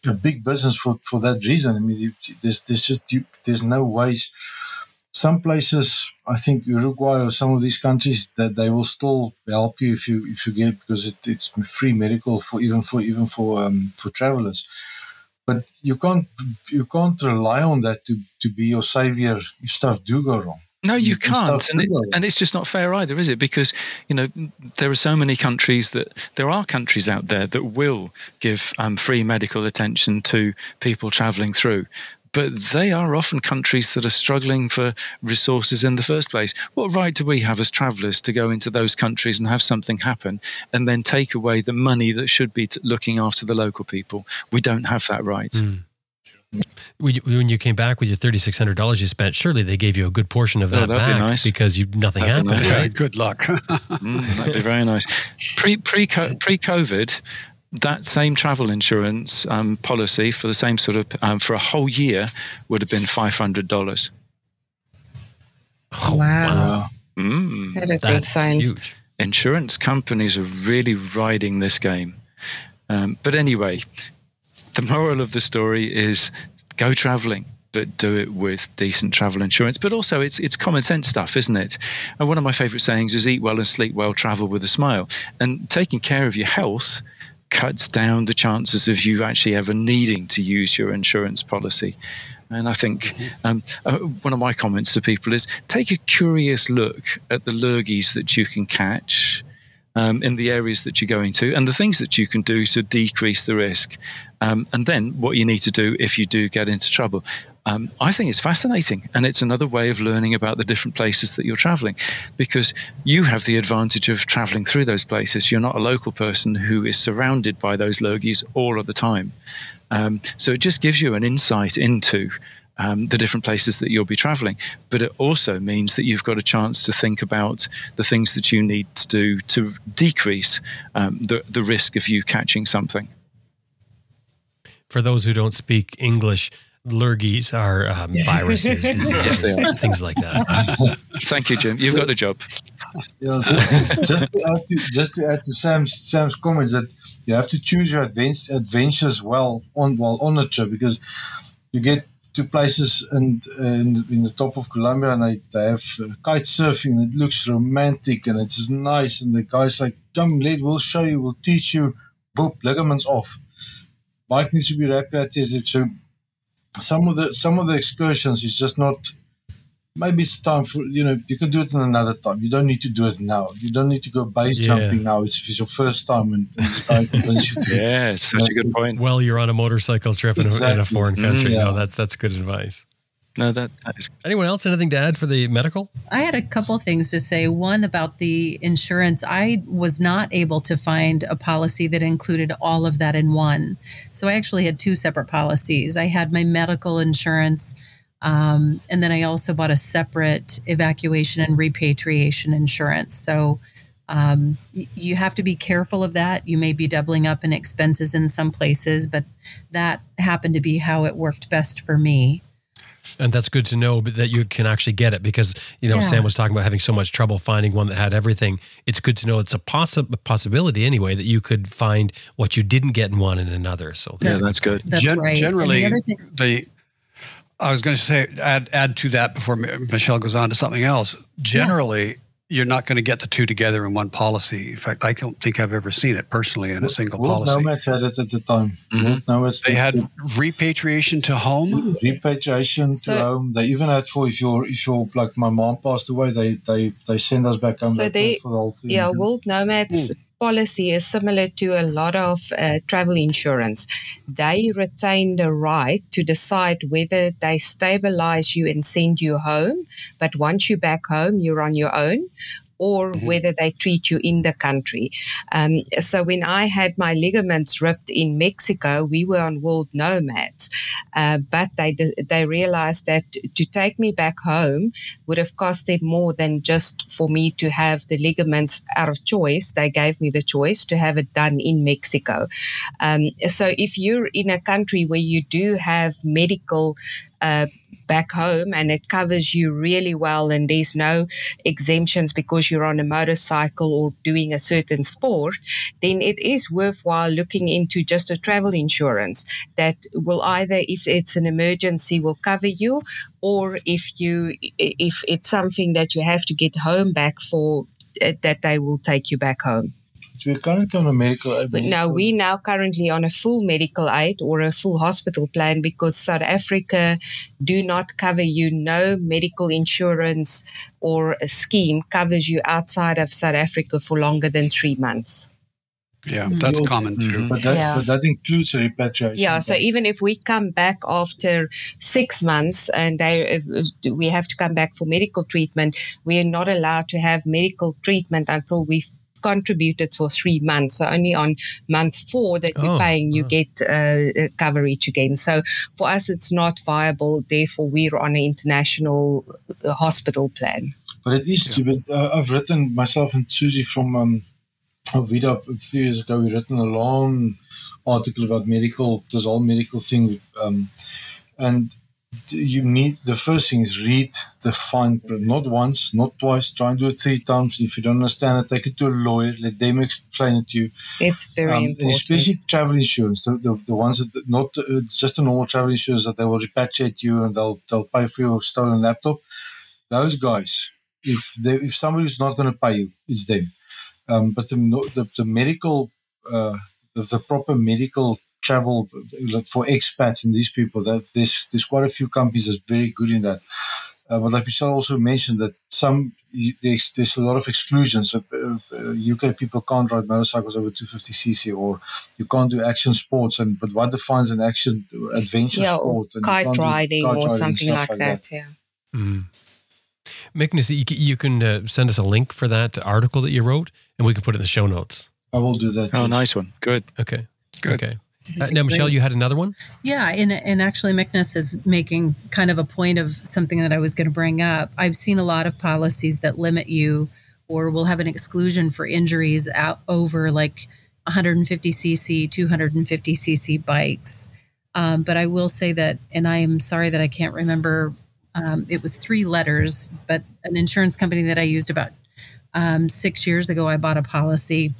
a big business for, for that reason. I mean, you, there's there's just you, there's no ways some places, I think Uruguay or some of these countries, that they will still help you if you if you get because it, it's free medical for even for even for um, for travelers. But you can't you can't rely on that to, to be your savior if stuff do go wrong. No, you, can't, and, it, and it's just not fair either, is it? Because you know there are so many countries that there are countries out there that will give um, free medical attention to people travelling through, but they are often countries that are struggling for resources in the first place. What right do we have as travellers to go into those countries and have something happen and then take away the money that should be looking after the local people? We don't have that right. Mm. When you came back with your thirty six hundred dollars you spent, surely they gave you a good portion of oh, that oh, back be nice. because you nothing that'd happened. Nice. Right? Good luck. mm, that'd be very nice. Pre pre pre COVID, that same travel insurance um, policy for the same sort of um, for a whole year would have been five hundred dollars. Oh, wow, Mm. that is That's insane. Huge. insurance companies are really riding this game. Um, but anyway, the moral of the story is go traveling but do it with decent travel insurance. But also, it's it's common sense stuff, isn't it? And one of my favourite sayings is "eat well and sleep well, travel with a smile." And taking care of your health cuts down the chances of you actually ever needing to use your insurance policy. And I think um, uh, one of my comments to people is take a curious look at the lurgies that you can catch um, in the areas that you're going to and the things that you can do to decrease the risk. Um, and then what you need to do if you do get into trouble. Um, I think it's fascinating. And it's another way of learning about the different places that you're traveling because you have the advantage of traveling through those places. You're not a local person who is surrounded by those lurgies all of the time. Um, so it just gives you an insight into um, the different places that you'll be traveling. But it also means that you've got a chance to think about the things that you need to do to decrease um, the, the risk of you catching something. For those who don't speak English, lurgies are um, viruses, diseases, yes, things like that. Thank you, Jim. You've got the job. Yeah, so just, to add to, just to add to Sam's, Sam's comments that you have to choose your adventures well on while on the trip because you get to places and in, in the top of Colombia and they, they have uh, kite surfing it looks romantic and it's nice and the guy's like come let we'll show you we'll teach you boop ligaments off bike needs to be repatriated so some of the some of the excursions is just not maybe it's time for you know you can do it in another time. You don't need to do it now. You don't need to go base yeah. jumping now. It's, if it's your first time and, and this guy convinces you to yeah it's such a good point. Well you're on a motorcycle trip in, a, in a, foreign country mm, yeah. no that's that's good advice no, that, that is. Anyone else? Anything to add for the medical? I had a couple things to say. One about the insurance. I was not able to find a policy that included all of that in one. So I actually had two separate policies. I had my medical insurance, um, and then I also bought a separate evacuation and repatriation insurance. So um, you have to be careful of that. You may be doubling up in expenses in some places, but that happened to be how it worked best for me. And that's good to know that you can actually get it because, you know, yeah. Sam was talking about having so much trouble finding one that had everything. It's good to know it's a possi- possibility anyway that you could find what you didn't get in one in another. So yeah, that's good. That's Gen- right. Generally, the, the, I was going to say add add to that before Michelle goes on to something else. Generally, yeah you're not going to get the two together in one policy. In fact, I don't think I've ever seen it personally in a single World policy. Nomads had it at the time. Mm-hmm. Nomads they had repatriation to home. Repatriation so, to home. They even had for if you're if you're like my mom passed away, they they they send us back home. So they for the whole thing. Yeah, World Nomads. Mm policy is similar to a lot of uh, travel insurance. They retain the right to decide whether they stabilize you and send you home, but once you're back home, you're on your own, or mm-hmm. whether they treat you in the country. Um, so when I had my ligaments ripped in Mexico, we were on World Nomads, uh, but they they realized that to take me back home would have cost them more than just for me to have the ligaments out of choice. They gave me the choice to have it done in Mexico. Um, so if you're in a country where you do have medical uh, back home and it covers you really well and there's no exemptions because you're on a motorcycle or doing a certain sport, then it is worthwhile looking into just a travel insurance that will either, if it's an emergency, will cover you, or if you if it's something that you have to get home back for, eh, that they will take you back home. So we're currently on a medical aid. But now we now currently on a full medical aid or a full hospital plan because South Africa do not cover you. No medical insurance or a scheme covers you outside of South Africa for longer than three months. Yeah, mm-hmm. that's common too. But that, yeah. but that includes repatriation. Yeah, so even if we come back after six months and they, we have to come back for medical treatment, we are not allowed to have medical treatment until we've contributed for three months. So only on month four that you're oh, paying, you oh. get uh, coverage again. So for us, it's not viable. Therefore, we're on an international uh, hospital plan. But it is yeah. to. Uh, I've written myself and Susie from um, Vida a few years ago. We've written a long article about medical, this whole medical thing, um, and you need the first thing is read the fine print, not once, not twice. Try and do it three times. If you don't understand it, take it to a lawyer. Let them explain it to you. It's very um, important, especially travel insurance. The, the, the ones that not uh, just a normal travel insurance that they will repatriate you and they'll they'll pay for your stolen laptop. Those guys, if they, if somebody's not going to pay you, it's them. Um, but the, the, the medical, uh, the, the proper medical travel for expats and these people. That there's there's quite a few companies that's very good in that. Uh, but like Michelle also mentioned that some there's, there's a lot of exclusions. Uh, uh, UK people can't ride motorcycles over 250 cc, or you can't do action sports. And but what defines an action adventure yeah, sport? And kite riding kite or something like, like, that. that. Yeah. Mm. Magnus, you, you can uh, send us a link for that article that you wrote, and we can put it in the show notes. I will do that. Oh, nice one. Good. Okay. Good. Okay. Uh, now, Michelle, you had another one? Yeah, and, and actually, Magnus is making kind of a point of something that I was going to bring up. I've seen a lot of policies that limit you or will have an exclusion for injuries out over like 150cc, 250cc bikes. Um, but I will say that, and I am sorry that I can't remember, um, it was three letters, but an insurance company that I used about um, six years ago, I bought a policy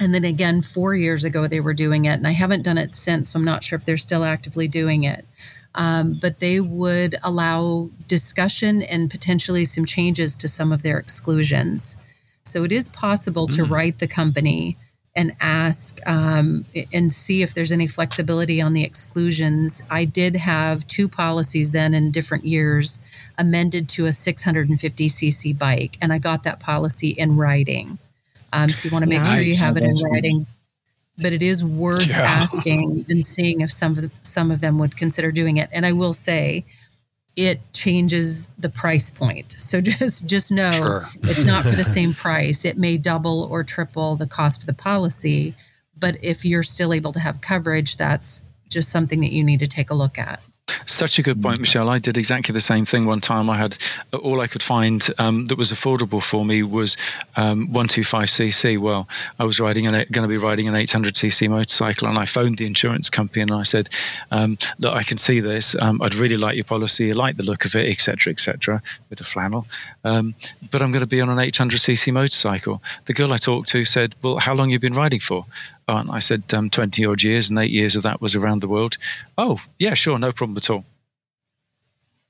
and then again, four years ago, they were doing it. And I haven't done it since. So I'm not sure if they're still actively doing it. Um, but they would allow discussion and potentially some changes to some of their exclusions. So it is possible mm. to write the company and ask um, and see if there's any flexibility on the exclusions. I did have two policies then in different years amended to a 650cc bike, and I got that policy in writing. Um, so you want to make nice. sure you have it in writing. But it is worth yeah. asking and seeing if some of the, some of them would consider doing it. And I will say, it changes the price point. So just just know sure. it's not for the same price. It may double or triple the cost of the policy, but if you're still able to have coverage, that's just something that you need to take a look at. Such a good point, Michelle. I did exactly the same thing one time. I had all I could find um, that was affordable for me was um, 125cc. Well, I was riding an, going to be riding an 800cc motorcycle, and I phoned the insurance company and I said, um, "Look, I can see this. Um, I'd really like your policy. I like the look of it, etc., etc." Bit of flannel, um, but I'm going to be on an 800cc motorcycle. The girl I talked to said, "Well, how long you been riding for?" And I said, um, 20 odd years, and eight years of that was around the world. Oh, yeah, sure, no problem at all.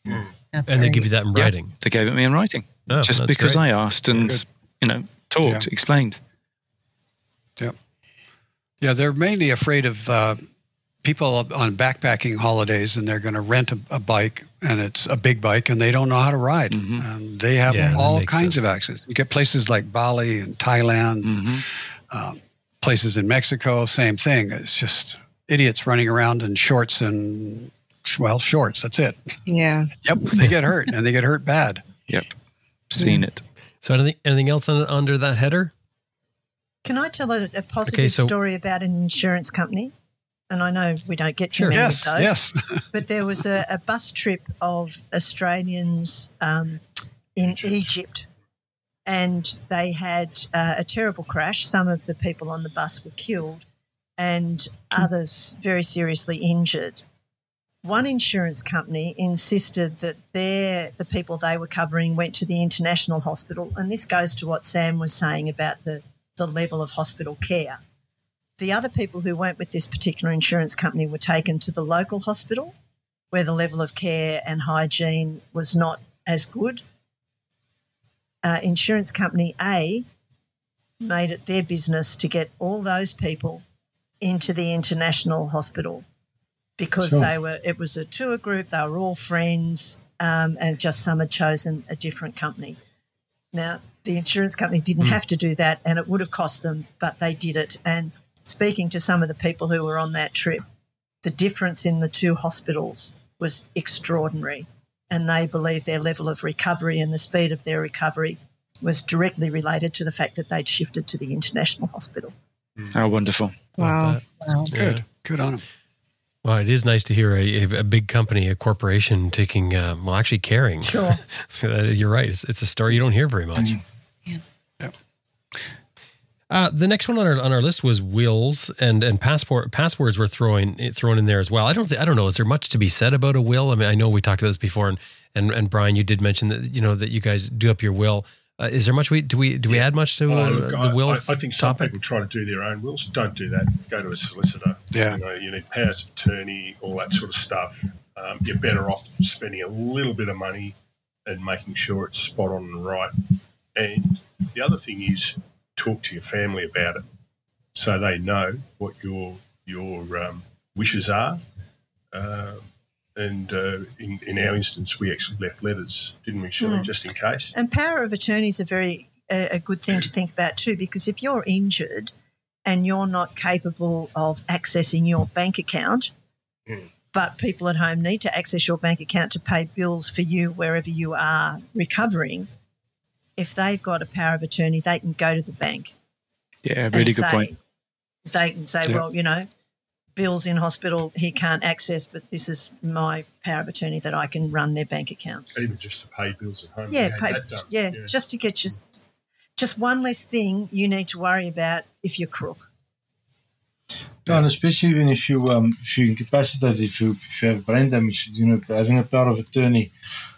Mm. and they give you that in writing? Yeah, they gave it me in writing. Oh, just because great. I asked and, you know, talked, yeah. explained. Yeah. Yeah, they're mainly afraid of uh, people on backpacking holidays and they're going to rent a, a, bike and it's a big bike and they don't know how to ride. Mm-hmm. And they have yeah, all kinds sense. of access. You get places like Bali and Thailand. Mm-hmm. Um, places in Mexico, same thing. It's just idiots running around in shorts and well, shorts. That's it. Yeah. Yep. They get hurt and they get hurt bad. Yep. Seen yeah. it. So anything anything else on, under that header? Can I tell a, a positive okay, so, story about an insurance company? And I know we don't get too sure. many yes, of those. Yes. but there was a, a, bus trip of Australians um, in Egypt and they had uh, a terrible crash. Some of the people on the bus were killed, and others very seriously injured. One insurance company insisted that their the people they were covering went to the international hospital, and this goes to what Sam was saying about the, the level of hospital care. The other people who went with this particular insurance company were taken to the local hospital, where the level of care and hygiene was not as good uh, insurance company A made it their business to get all those people into the international hospital because sure. they were it was a tour group they were all friends um, and just some had chosen a different company now the insurance company didn't mm. have to do that and it would have cost them but they did it and speaking to some of the people who were on that trip the difference in the two hospitals was extraordinary and they believe their level of recovery and the speed of their recovery was directly related to the fact that they'd shifted to the international hospital. How wonderful! Wow, wow. good, yeah. good on them. Well, it is nice to hear a, a big company, a corporation, taking uh, well, actually caring. Sure, you're right. It's, it's, a story you don't hear very much. Mm. Yeah. Uh, the next one on our on our list was wills and and passport passwords were throwing thrown in there as well. I don't think I don't know. Is there much to be said about a will? I mean, I know we talked about this before, and and, and Brian, you did mention that you know that you guys do up your will. Uh, is there much we do we do we add much to uh, oh, look, the will? I, I, think some topic? people try to do their own wills. Don't do that. Go to a solicitor. Yeah, you, know, you need powers of attorney, all that sort of stuff. Um, you're better off spending a little bit of money and making sure it's spot on and right. And the other thing is talk to your family about it so they know what your your um, wishes are. Uh, and uh, in, in our instance, we actually left letters, didn't we, Shirley, mm. just in case? And power of attorney is a very a, a good thing to think about too, because if you're injured and you're not capable of accessing your bank account, mm. but people at home need to access your bank account to pay bills for you wherever you are recovering, if they've got a power of attorney, they can go to the bank yeah, really good say, point. They can say, yeah. well, you know, Bill's in hospital, he can't access, but this is my power of attorney that I can run their bank accounts. Even just to pay bills at home. Yeah, pay, yeah, yeah, just to get just just one less thing you need to worry about if you're crook. Yeah, and especially even if you um if you're incapacitated, if you if you have brain damage, you know, having a power of attorney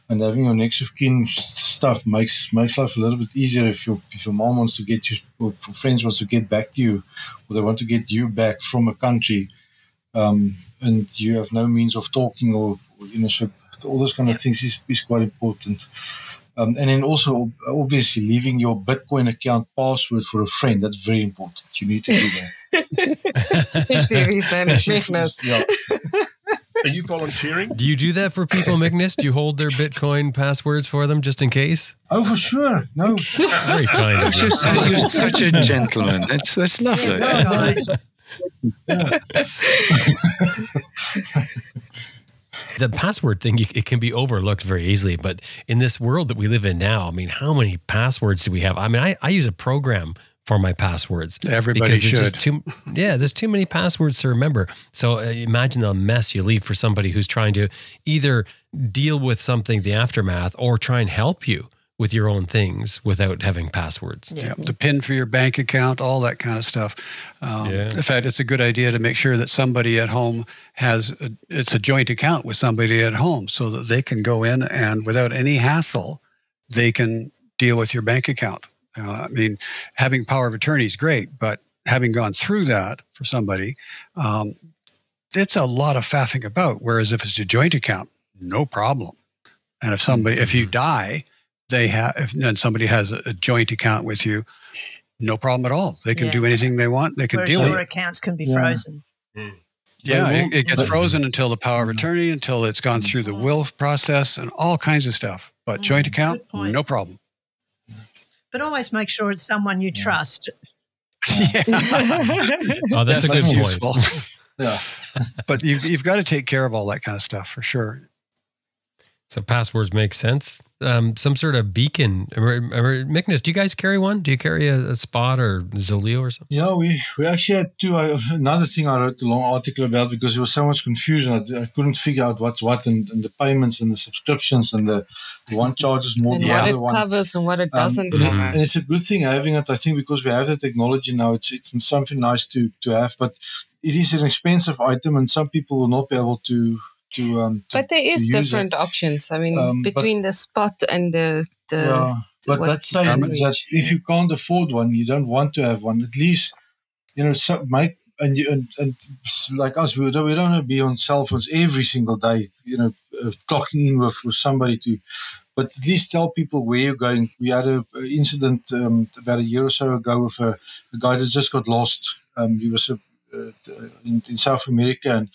and having your next of kin stuff makes makes life a little bit easier if your if your mom wants to get you or friends wants to get back to you or they want to get you back from a country um, and you have no means of talking or, or you know so all those kind of things is, is quite important. Um, and then also obviously leaving your bitcoin account password for a friend that's very important. You need to do that. Especially if he's yeah Are you volunteering? Do you do that for people, Magnus? Do you hold their Bitcoin passwords for them just in case? Oh, for sure. No. Very kind of you. You're such a gentleman. It's, that's lovely. Yeah, yeah. the password thing it can be overlooked very easily but in this world that we live in now i mean how many passwords do we have i mean i, I use a program for my passwords. Everybody should. Too, yeah, there's too many passwords to remember. So uh, imagine the mess you leave for somebody who's trying to either deal with something, the aftermath, or try and help you with your own things without having passwords. Yeah, the pin for your bank account, all that kind of stuff. Um, yeah. In fact, it's a good idea to make sure that somebody at home has a, it's a joint account with somebody at home, so that they can go in and without any hassle, they can deal with your bank account. Uh, I mean, having power of attorney is great, but having gone through that for somebody, um, it's a lot of faffing about. Whereas if it's a joint account, no problem. And if somebody, mm-hmm. if you mm-hmm. die, they have, if, and somebody has a, a, joint account with you, no problem at all. They can yeah. do anything they want. They can Whereas deal your accounts can be yeah. frozen. Mm. Yeah, it, it, gets frozen until the power of mm-hmm. attorney, until it's gone through the will process and all kinds of stuff. But mm, joint account, no problem but always make sure it's someone you trust. Yeah. oh, that's, that's a good point. Useful. yeah. but you've, you've got to take care of all that kind of stuff for sure. So passwords make sense. Um, some sort of beacon. Magnus, do you guys carry one? Do you carry a, a spot or Zoleo or something? Yeah, we, we actually had two. Uh, another thing I wrote a long article about because there was so much confusion. I, I couldn't figure out what's what and, and, the payments and the subscriptions and the, the one charges more and than the other one. What it covers and what it um, doesn't um, cover. And it's a good thing having it. I think because we have the technology now, it's it's something nice to to have. But it is an expensive item, and some people will not be able to to, um, to, but there is different it. options. I mean, um, between but, the spot and the, the yeah, but that's saying that if you can't afford one, you don't want to have one. At least you know, so make and you and, and like us, we don't we don't want to be on cell phones every single day. You know, uh, clocking in with, with somebody to. But at least tell people where you're going. We had an incident um, about a year or so ago with a, a guy that just got lost. Um, he was a, uh, in, in South America and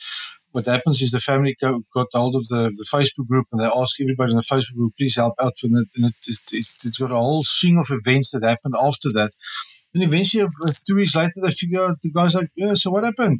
what happens is the family got hold of the, the Facebook group and they ask everybody in the Facebook group, please help out. And it, and it, it, it, got a whole string of events that happened after that. And eventually, uh, two weeks later, they figure out the guy's like, yeah, so what happened?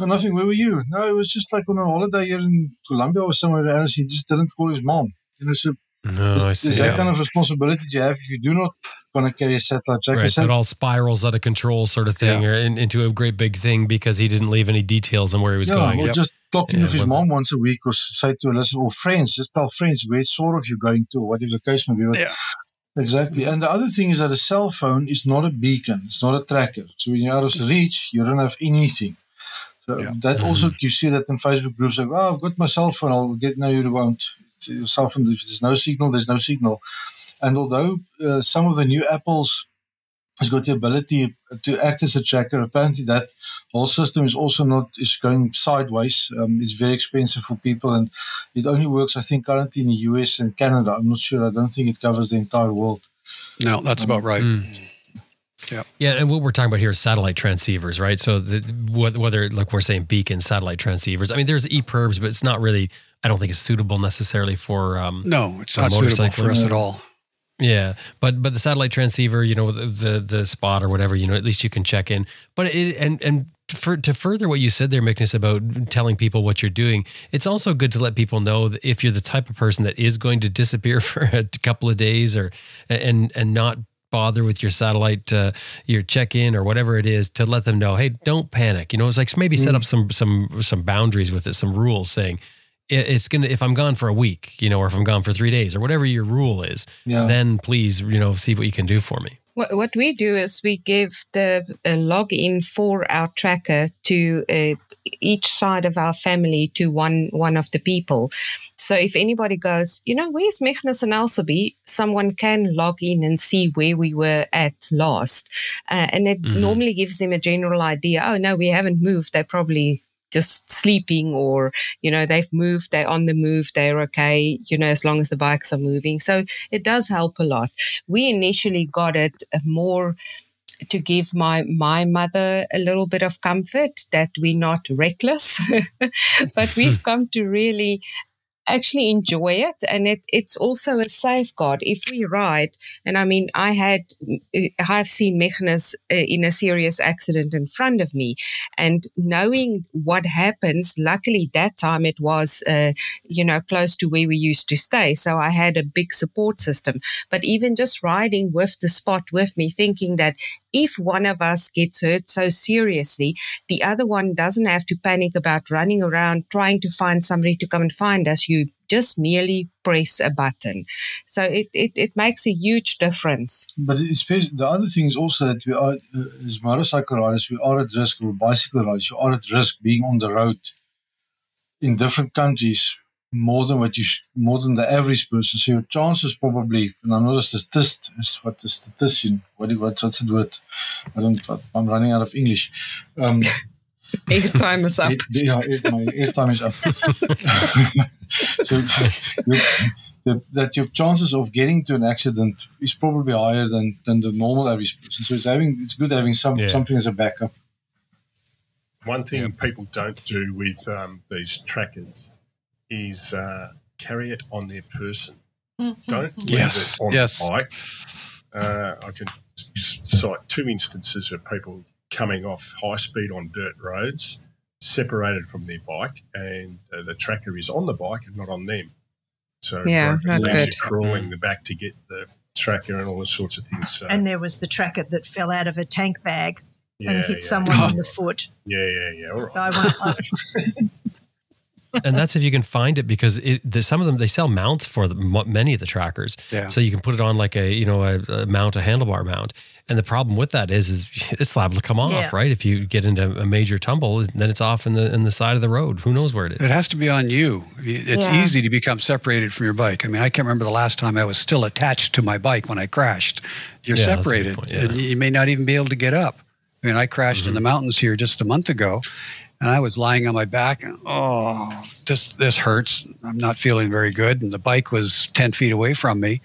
No, nothing. Where were you? No, it was just like on a holiday here in Colombia or somewhere else. He just didn't call his mom. You know, so no, there's, I see. There's that kind of responsibility you have if you do not want to carry a satellite tracker. Right, so it all spirals out of control, sort of thing, yeah. or in, into a great big thing because he didn't leave any details on where he was yeah, going. Or yep. just talking yeah, with his mom once a week, or say to a listen, or friends, just tell friends where sort of you're going to, or whatever the case may be. But, Exactly. And the other thing is that a cell phone is not a beacon, it's not a tracker. So when you're out of reach, you don't have anything. So yeah. that mm-hmm. also, you see that in Facebook groups like, oh, I've got my cell phone, I'll get, no, you won't. Your cell phone, if there's no signal, there's no signal. And although uh, some of the new Apples has got the ability to act as a tracker. Apparently, that whole system is also not is going sideways. Um, it's very expensive for people, and it only works, I think, currently in the US and Canada. I'm not sure. I don't think it covers the entire world. No, that's um, about right. Mm. Yeah. Yeah. And what we're talking about here is satellite transceivers, right? So the, whether, like we're saying beacon satellite transceivers, I mean, there's EPIRBs, but it's not really, I don't think it's suitable necessarily for. Um, no, it's not suitable for us at all. Yeah, but but the satellite transceiver, you know, the, the the spot or whatever, you know, at least you can check in. But it and and for, to further what you said there, Magnus, about telling people what you're doing, it's also good to let people know that if you're the type of person that is going to disappear for a couple of days or and and not bother with your satellite uh, your check-in or whatever it is to let them know hey don't panic you know it's like maybe set mm. up some some some boundaries with it some rules saying it's gonna if I'm gone for a week, you know, or if I'm gone for three days, or whatever your rule is, yeah. then please, you know, see what you can do for me. What we do is we give the login for our tracker to uh, each side of our family to one one of the people. So if anybody goes, you know, where's Magnus and Elsabe, someone can log in and see where we were at last, uh, and it mm-hmm. normally gives them a general idea. Oh no, we haven't moved. They probably just sleeping or, you know, they've moved, they're on the move, they're okay, you know, as long as the bikes are moving. So it does help a lot. We initially got it more to give my my mother a little bit of comfort that we're not reckless but we've come to really actually enjoy it and it, it's also a safeguard. If we ride and i mean i had i've seen Magnus uh, in a serious accident in front of me and knowing what happens luckily that time it was uh, you know close to where we used to stay so i had a big support system. But even just riding with the spot with me thinking that if one of us gets hurt so seriously, the other one doesn't have to panic about running around trying to find somebody to come and find us. You just merely press a button. So it, it, it makes a huge difference. But the other thing is also that we are, uh, as motorcycle riders, we are at risk, or bicycle riders, you are at risk being on the road in different countries more than what you sh- more than the average person. So your chances probably, and I'm not a statist, what a statistician. What what's what's the word? I don't. I'm running out of English. Um, airtime is up. yeah, my airtime is up. so that, that your chances of getting to an accident is probably higher than, than the normal average person. So it's having it's good having some yeah. something as a backup. One thing yeah. people don't do with um, these trackers is uh, carry it on their person. Mm-hmm. Don't leave it on yes. the bike. Uh, I can cite two instances of people coming off high speed on dirt roads, separated from their bike, and uh, the tracker is on the bike and not on them. So yeah, not good. crawling the back to get the tracker and all those sorts of things. So. And there was the tracker that fell out of a tank bag yeah, and hit yeah. someone oh. on the foot. Yeah, yeah, yeah. All right. I and that's if you can find it because it, the, some of them they sell mounts for the, many of the trackers. Yeah. So you can put it on like a you know a, a mount, a handlebar mount. And the problem with that is, is it's liable to come off, yeah. right? If you get into a major tumble, then it's off in the in the side of the road. Who knows where it is? It has to be on you. It's yeah. easy to become separated from your bike. I mean, I can't remember the last time I was still attached to my bike when I crashed. You're yeah, separated, and you may not even be able to get up. I mean, I crashed mm-hmm. in the mountains here just a month ago, and I was lying on my back and oh this this hurts. I'm not feeling very good. And the bike was ten feet away from me.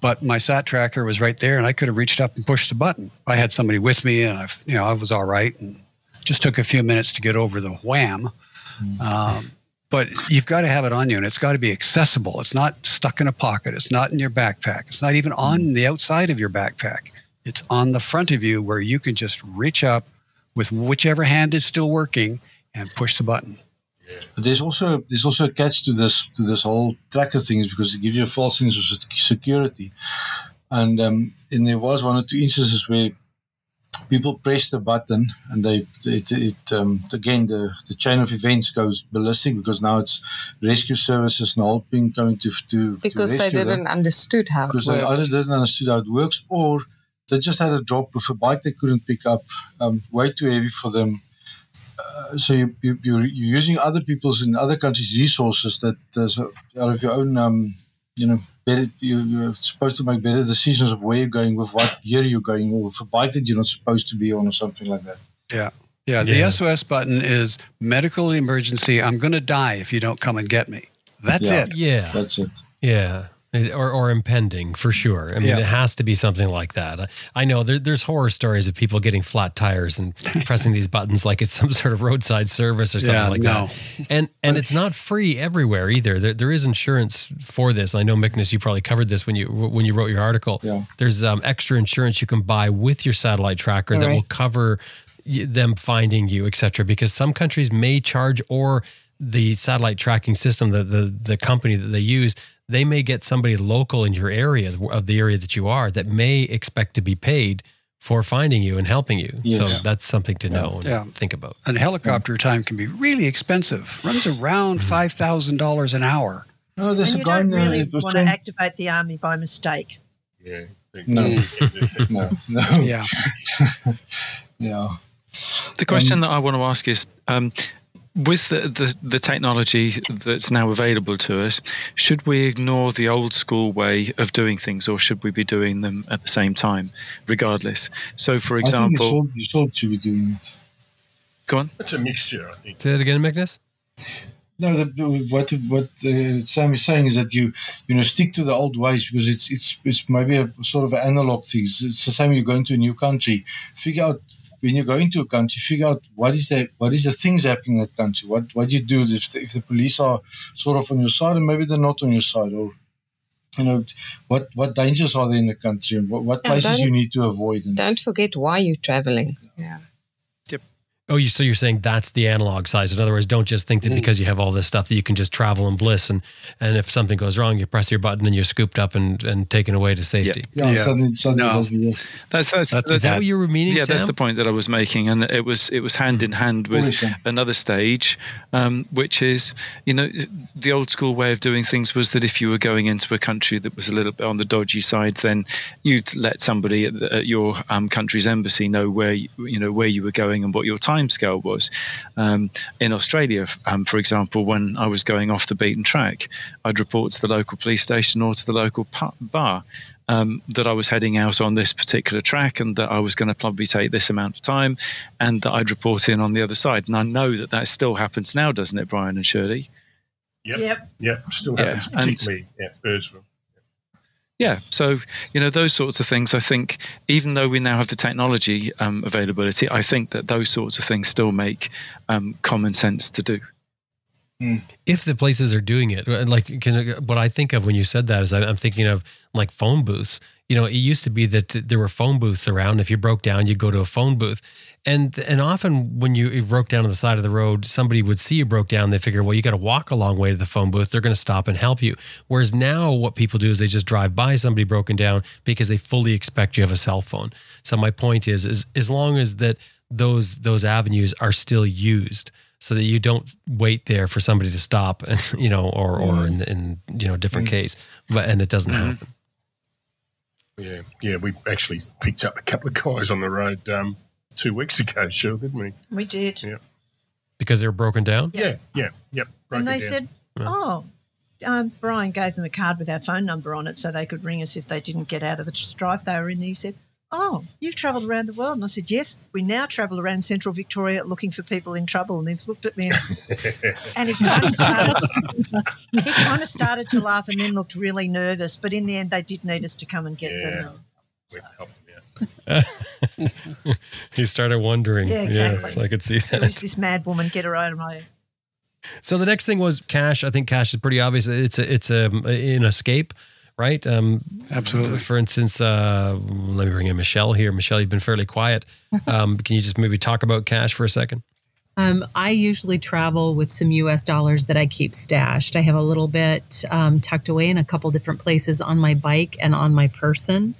But my sat tracker was right there and I could have reached up and pushed the button. I had somebody with me and I you know, I was all right and just took a few minutes to get over the wham. Mm-hmm. Um, but you've got to have it on you and it's got to be accessible. It's not stuck in a pocket. It's not in your backpack. It's not even on mm-hmm. the outside of your backpack. It's on the front of you where you can just reach up with whichever hand is still working and push the button. But there's also there's also a catch to this to this whole tracker thing because it gives you a false sense of security, and um, and there was one or two instances where people press the button and they it, it um, again the, the chain of events goes ballistic because now it's rescue services and helping coming to to because to they didn't them. understood how because it they either didn't understood how it works or they just had a drop with a bike they couldn't pick up um, way too heavy for them uh, so you, you, you're, you're using other people's in other countries resources that uh, so out of your own um, you know better you, you're supposed to make better decisions of where you're going with what gear you're going or with a bike that you're not supposed to be on or something like that Yeah. Yeah. The Yeah. SOS button is medical emergency. I'm going to die if you don't come and get me. That's Yeah. it. Yeah. that's it Yeah. Or, or impending for sure. I mean, Yeah. it has to be something like that. I- I know there, there's horror stories of people getting flat tires and pressing these buttons like it's some sort of roadside service or something Yeah, like no. that. And and it's not free everywhere either. There, there is insurance for this. I know, Magnus, you probably covered this when you when you wrote your article. Yeah. There's um, extra insurance you can buy with your satellite tracker that will cover them finding you, et cetera, because some countries may charge or the satellite tracking system, the, the the company that they use, they may get somebody local in your area of the area that you are that may expect to be paid for finding you and helping you. So that's something to know and Yeah. think about. And helicopter time can be really expensive. Runs around five thousand dollars an hour. no there's and a you don't really want to from- activate the army by mistake. Yeah. No. No no Yeah. yeah The question that I want to ask is um, with the, the, the technology that's now available to us, should we ignore the old school way of doing things or should we be doing them at the same time, regardless? So, for I think you example, still, you still should be doing it go on. It's a mixture, I think. Say it again, Magnus? No, the, the- what what uh, Sam is saying is that you you know stick to the old ways because it's it's it's maybe a sort of an analog thing. It's, it's the same. You're going to a new country. Figure out when you go into a country. Figure out what is the what is the things happening in that country. What what you do if the, if the police are sort of on your side and maybe they're not on your side or. You know what? What dangers are there in the country, and what, what places you need to avoid? And Don't forget why you're traveling. Yeah. Oh, you so you're saying that's the analog size. In other words, don't just think that because you have all this stuff that you can just travel in bliss and and if something goes wrong, you press your button and you're scooped up and, and taken away to safety. yeah, Yeah. suddenly, suddenly No. it. That's, that's, That's- Is that what you were meaning, yeah, that's the point that I was making, and it was it was hand in hand with another stage, um, which is you know the old school way of doing things was that if you were going into a country that was a little bit on the dodgy side, then you'd let somebody at, the, at your um, country's embassy know where you, you know where you were going and what your timescale was. Um, in Australia, um, for example, when I was going off the beaten track, I'd report to the local police station or to the local pu- bar um, that I was heading out on this particular track and that I was going to probably take this amount of time and that I'd report in on the other side. And I know that that still happens now, doesn't it, Brian and Shirley? Yep. Yep. Yep. Still happens, and- particularly at Birdsville. Yeah. So, you know, those sorts of things, I think, even though we now have the technology um, availability, I think that those sorts of things still make um, common sense to do. if the places are doing it, like like 'cause what I think of when you said that is I'm thinking of like phone booths. You know, it used to be that there were phone booths around. If you broke down, you go to a phone booth, and and often when you broke down on the side of the road, somebody would see you broke down. They figure, well, you got to walk a long way to the phone booth. They're going to stop and help you. Whereas now, what people do is they just drive by somebody broken down because they fully expect you have a cell phone. So my point is, is as long as that those those avenues are still used so that you don't wait there for somebody to stop and you know or or mm. in, in you know a different mm. case but and it doesn't mm-hmm. happen Yeah. Yeah. We actually picked up a couple of guys on the road um, two weeks ago, sure, didn't we? We did. Yeah. because they were broken down Yeah. Yeah. Yep. Broke and they down. said, oh, um, Brian gave them a card with our phone number on it so they could ring us if they didn't get out of the strife they were in. He said, oh, you've travelled around the world. And I said, yes, we now travel around central Victoria looking for people in trouble. And he's looked at me and, and he kind of started, he kind of started to laugh and then looked really nervous. But in the end, they did need us to come and get Yeah. them. We helped them he started wondering Yeah, exactly. yes i could see Who that is this mad woman? Get her out of my. so the next thing was cash i think cash is pretty obvious it's a it's a an escape right um Absolutely. for instance uh let me bring in michelle here michelle you've been fairly quiet um can you just maybe talk about cash for a second Um, I usually travel with some US dollars that I keep stashed. I have a little bit um, tucked away in a couple different places on my bike and on my person.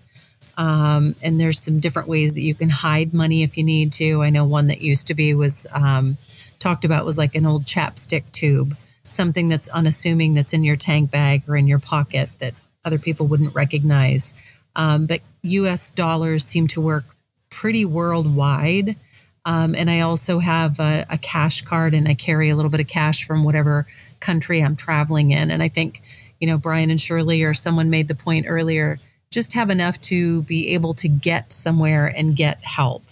Um, and there's some different ways that you can hide money if you need to. I know one that used to be was um, talked about was like an old chapstick tube, something that's unassuming that's in your tank bag or in your pocket that other people wouldn't recognize. Um, but US dollars seem to work pretty worldwide. Um, and I also have a, a, cash card and I carry a little bit of cash from whatever country I'm traveling in. And I think, you know, Brian and Shirley or someone made the point earlier just have enough to be able to get somewhere and get help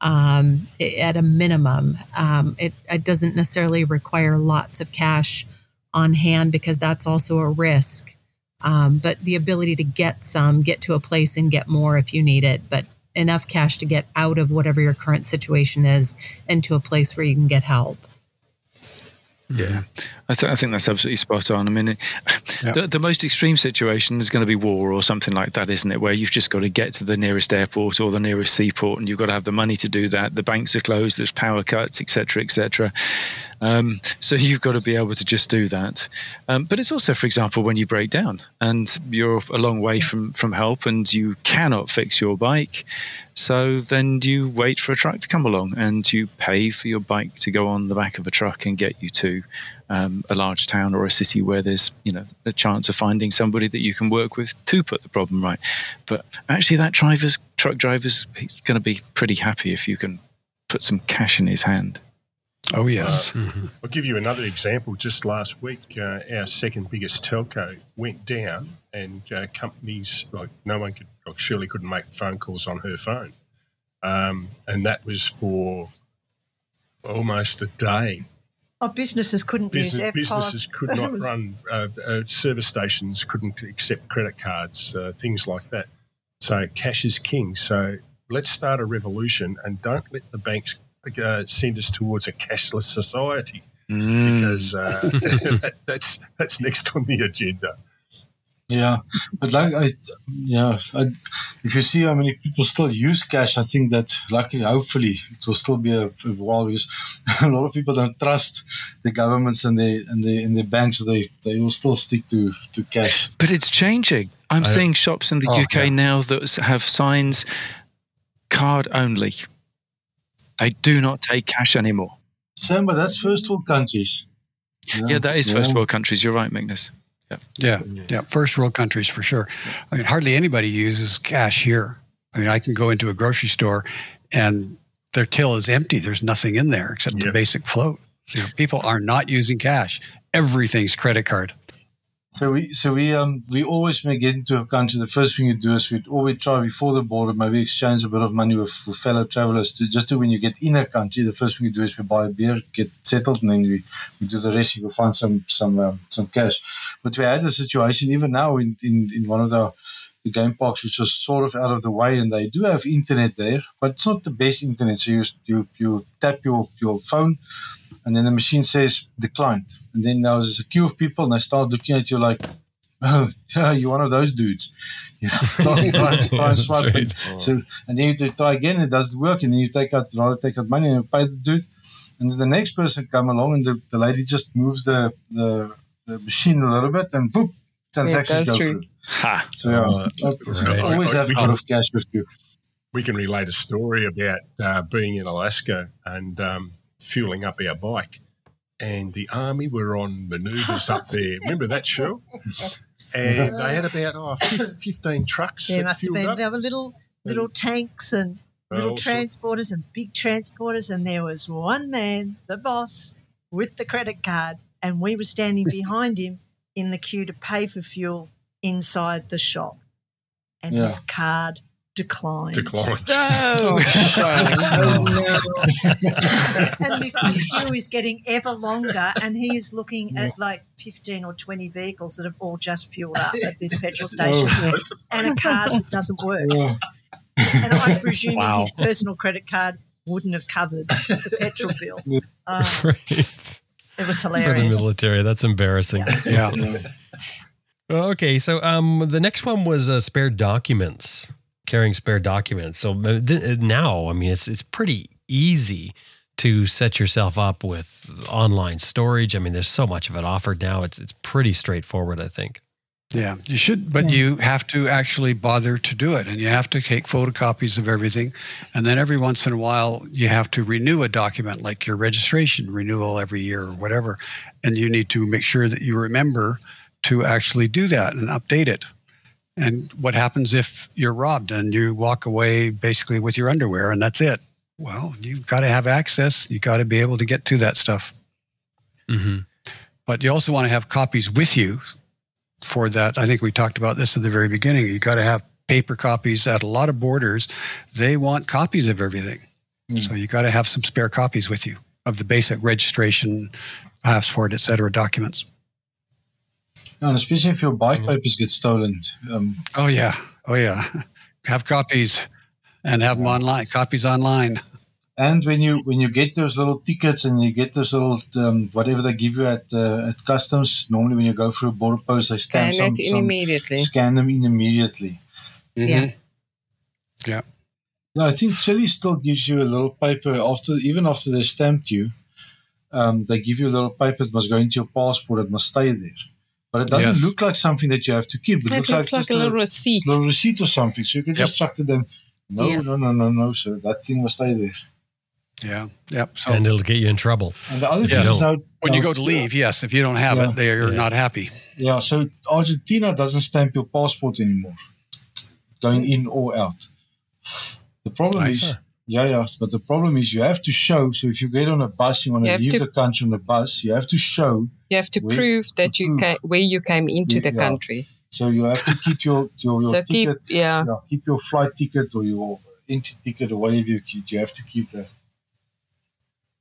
um, at a minimum. Um, it, it doesn't necessarily require lots of cash on hand because that's also a risk. Um, but the ability to get some, get to a place and get more if you need it, but enough cash to get out of whatever your current situation is and to a place where you can get help. Yeah, I, th- I, think that's absolutely spot on. I mean, it, yeah. the, the, most extreme situation is going to be war or something like that, isn't it? Where you've just got to get to the nearest airport or the nearest seaport, and you've got to have the money to do that. The banks are closed, there's power cuts, etc., etc. Um, so you've got to be able to just do that. Um, but it's also, for example, when you break down and you're a long way from, from help and you cannot fix your bike. So then you wait for a truck to come along and you pay for your bike to go on the back of a truck and get you to um, a large town or a city where there's, you know, a chance of finding somebody that you can work with to put the problem right. But actually, that driver's truck driver's going to be pretty happy if you can put some cash in his hand. Oh, yes. Uh, mm-hmm. I'll give you another example. Just last week, uh, our second biggest telco went down, and uh, companies like no one could, like Shirley couldn't make phone calls on her phone. Um, and that was for almost a day. Oh, businesses couldn't Business, use Businesses could not was... run, uh, uh, service stations couldn't accept credit cards, uh, things like that. So cash is king. So let's start a revolution and don't let the banks uh, send us towards a cashless society mm. because uh, that, that's that's next on the agenda. Yeah, but like I, yeah, I, if you see how many people still use cash, I think that luckily, hopefully, it will still be a, a while because a lot of people don't trust the governments and the and the and the banks, so they they will still stick to to cash. But it's changing. I'm I, seeing shops in the oh, UK yeah. now that have signs card only. They do not take cash anymore. Sam, but that's first world countries. Yeah, yeah that is yeah. first world countries. You're right, Magnus. Yeah. yeah, yeah, first world countries for sure. I mean, hardly anybody uses cash here. I mean, I can go into a grocery store and their till is empty. There's nothing in there except yep. the basic float. You know, people are not using cash. Everything's credit card. So we so we um we always when we get into a country, the first thing you do is we always try before the border, maybe exchange a bit of money with, with fellow travelers. To, just to when you get in a country, the first thing you do is we buy a beer, get settled, and then we, we do the rest. You go find some some um, some cash. But we had a situation even now in in, in one of the the game parks, which was sort of out of the way, and they do have internet there, but it's not the best internet. So you you, you tap your, your phone, and then the machine says declined, and then there's a queue of people, and they start looking at you like, oh, you're one of those dudes. You start trying, trying swipe, right. so and then you try again, it doesn't work, and then you take out rather take out money and you pay the dude, and then the next person come along, and the, the lady just moves the, the the machine a little bit, and whoop, transactions yeah, go true. through. Ha. So yeah, uh, right. always have out of cash with you. We can relate a story about uh, being in Alaska and um, fueling up our bike. And the army were on manoeuvres up there. Remember that show? And they had about oh, 15 trucks. There must have been. Up. There were little little tanks and little transporters and big transporters. And there was one man, the boss, with the credit card. And we were standing behind him in the queue to pay for fuel inside the shop. And yeah. his card declined. Declined. Oh, oh no. and the queue is getting ever longer, and he is looking at like 15 or 20 vehicles that have all just fueled up at this petrol station oh. and a card that doesn't work. Oh. And I'm presuming wow. his personal credit card wouldn't have covered the petrol bill. Um, right. It was hilarious. For the military, that's embarrassing. Yeah. yeah. okay, so um, the next one was uh, spare documents, carrying spare documents. So uh, th- now, I mean, it's it's pretty easy to set yourself up with online storage. I mean, there's so much of it offered now. It's it's pretty straightforward, I think. Yeah, you should, but you have to actually bother to do it, and you have to take photocopies of everything, and then every once in a while you have to renew a document, like your registration renewal every year or whatever, and you need to make sure that you remember to actually do that and update it. And what happens if you're robbed and you walk away basically with your underwear and that's it? Well, you've got to have access. You've got to be able to get to that stuff. Mm-hmm. But you also want to have copies with you for that. I think we talked about this at the very beginning. You've got to have paper copies at a lot of borders. They want copies of everything. Mm. So you've got to have some spare copies with you of the basic registration, passport, etc. documents. And especially if your bike papers get stolen. Um, oh yeah, oh yeah. Have copies and have them online. Copies online. And when you when you get those little tickets and you get those little um, whatever they give you at uh, at customs, normally when you go through a border post, they scan some, it in some, immediately. Scan them in immediately. Mm-hmm. Yeah. Yeah. No, I think Chile still gives you a little paper after even after they stamped you. Um, they give you a little paper that must go into your passport. It must stay there. But it doesn't yes. look like something that you have to keep. It, it looks, looks, like, like a little receipt. little receipt or something. So you can yep. just chuck to them. No, yeah. no, no, no, no, sir. That thing must stay there. Yeah. Yep. So, and it'll get you in trouble. And the other thing is now, when you go to leave, yes, if you don't have yeah, it, they're yeah. not happy. Yeah. So Argentina doesn't stamp your passport anymore, going in or out. The problem nice. is, yeah, yeah, but the problem is you have to show. So if you get on a bus, you want to leave the country on the bus, you have to show. You have to where, prove that you prove. where you came into the country. So you have to keep your your, your so ticket. Keep, yeah. Keep your flight ticket or your entry ticket or whatever you keep. You have to keep that.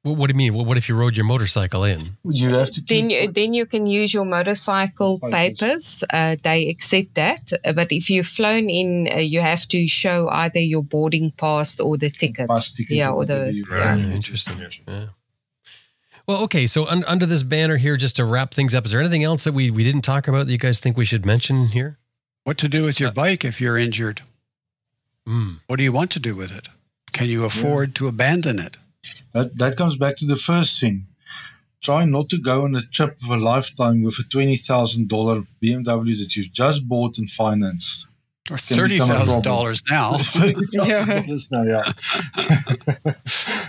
Well, what do you mean? Well, what if you rode your motorcycle in? You have to. then you, then you can use your motorcycle papers. papers. Uh, they accept that, uh, but if you've flown in, uh, you have to show either your boarding pass or the ticket. Bus ticket. Yeah, or the. Yeah. Interesting. Yeah. Well, okay. So un- under this banner here, just to wrap things up, is there anything else that we we didn't talk about that you guys think we should mention here? What to do with your uh, bike if you're injured? Mm. What do you want to do with it? Can you afford yeah. to abandon it? That that comes back to the first thing. Try not to go on a trip of a lifetime with a twenty thousand dollar BMW that you've just bought and financed. Or thirty thousand dollars now. thirty thousand dollars now, yeah.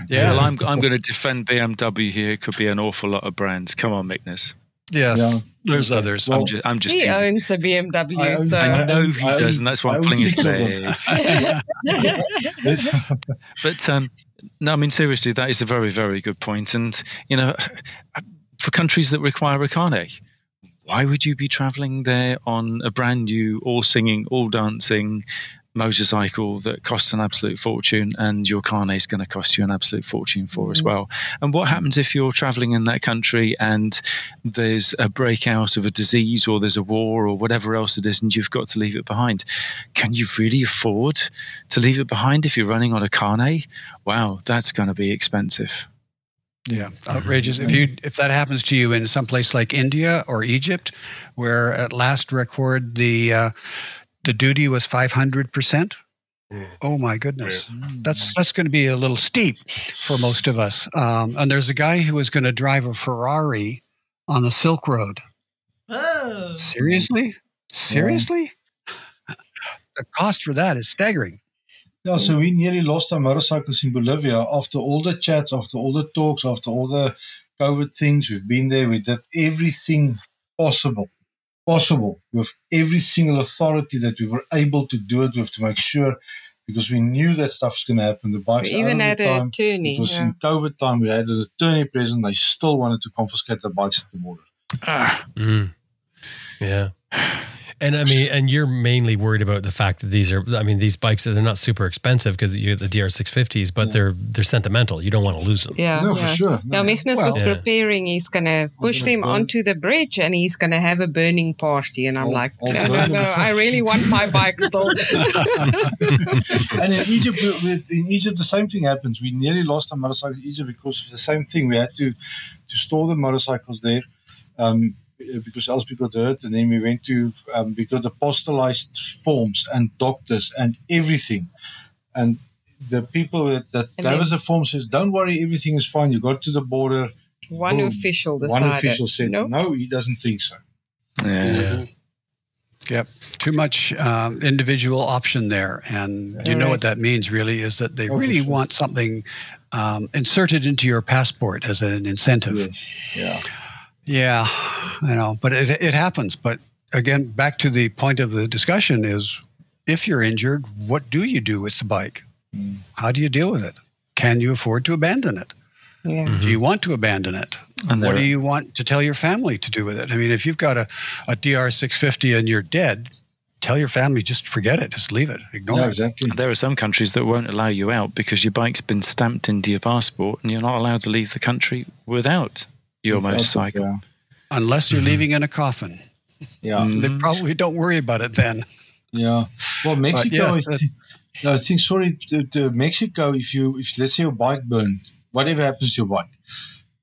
yeah. Well, I'm I'm going to defend BMW here. It could be an awful lot of brands. Come on, Magnus. Yes, yeah. there's others. Well, I'm just, I'm just he owns a BMW, I own, so I know he I does, and that's why I'm pulling his leg. but um, no, I mean seriously, that is a very, very good point. And you know, for countries that require a carnet, why would you be traveling there on a brand new, all singing, all dancing motorcycle that costs an absolute fortune and your carnet is going to cost you an absolute fortune for mm-hmm. as well? And what happens if you're traveling in that country and there's a breakout of a disease or there's a war or whatever else it is and you've got to leave it behind? Can you really afford to leave it behind if you're running on a carnet? Wow, that's going to be expensive. Yeah, outrageous. If you if that happens to you in some place like India or Egypt, where at last record the uh, the duty was five hundred percent. Oh my goodness, that's that's going to be a little steep for most of us. Um, and there's a guy who was going to drive a Ferrari on the Silk Road. Oh, seriously, seriously, the cost for that is staggering. Yeah, so we nearly lost our motorcycles in Bolivia after all the chats, after all the talks, after all the COVID things. We've been there. We did everything possible, possible with every single authority that we were able to do it with to make sure, because we knew that stuff was going to happen. The bikes we even had an attorney. It was yeah. in COVID time. We had an attorney present. They still wanted to confiscate the bikes at the border. Ah. Mm. Yeah. And I mean, and you're mainly worried about the fact that these are, I mean, these bikes they're not super expensive because you the DR650s, but yeah. they're they're sentimental. You don't want to lose them. Yeah, no, yeah. for sure. No. Now, Magnus well, was yeah. preparing. He's gonna push them onto the bridge, and he's gonna have a burning party. And I'm all, like, all no, no, no, I really want my bike still. and in Egypt, in Egypt, the same thing happens. We nearly lost our motorcycle in Egypt because of the same thing. We had to to store the motorcycles there. Um, because else we got hurt. And then we went to, um, we got apostolized forms and doctors and everything. And the people that, that gave us the form says, don't worry, everything is fine. You got to the border. One boom. official decided. One official said, no? no, he doesn't think so. Yeah. yeah. Yep. Too much um, individual option there. And you know what that means really is that they Oh, really sure. want something um, inserted into your passport as an incentive. Yes. Yeah. Yeah, I know, but it, it happens. But again, back to the point of the discussion is if you're injured, what do you do with the bike? Mm. How do you deal with it? Can you afford to abandon it? Yeah. Do you want to abandon it? And what do you want to tell your family to do with it? I mean, if you've got a, a DR650 and you're dead, tell your family just forget it, just leave it, ignore Yeah, it. There are some countries that won't allow you out because your bike's been stamped into your passport and you're not allowed to leave the country without your Without it, motorcycle. Yeah. Unless you're Mhm. leaving in a coffin. Yeah. Mm. They probably don't worry about it then. Yeah. Well, Mexico yes, is. No, I think sorry to, to Mexico. If you if let's say your bike burn, whatever happens to your bike,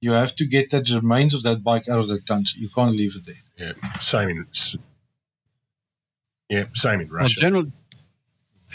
you have to get that remains of that bike out of that country. You can't leave it there. Yeah, same in yeah, same in Well, Russia. general,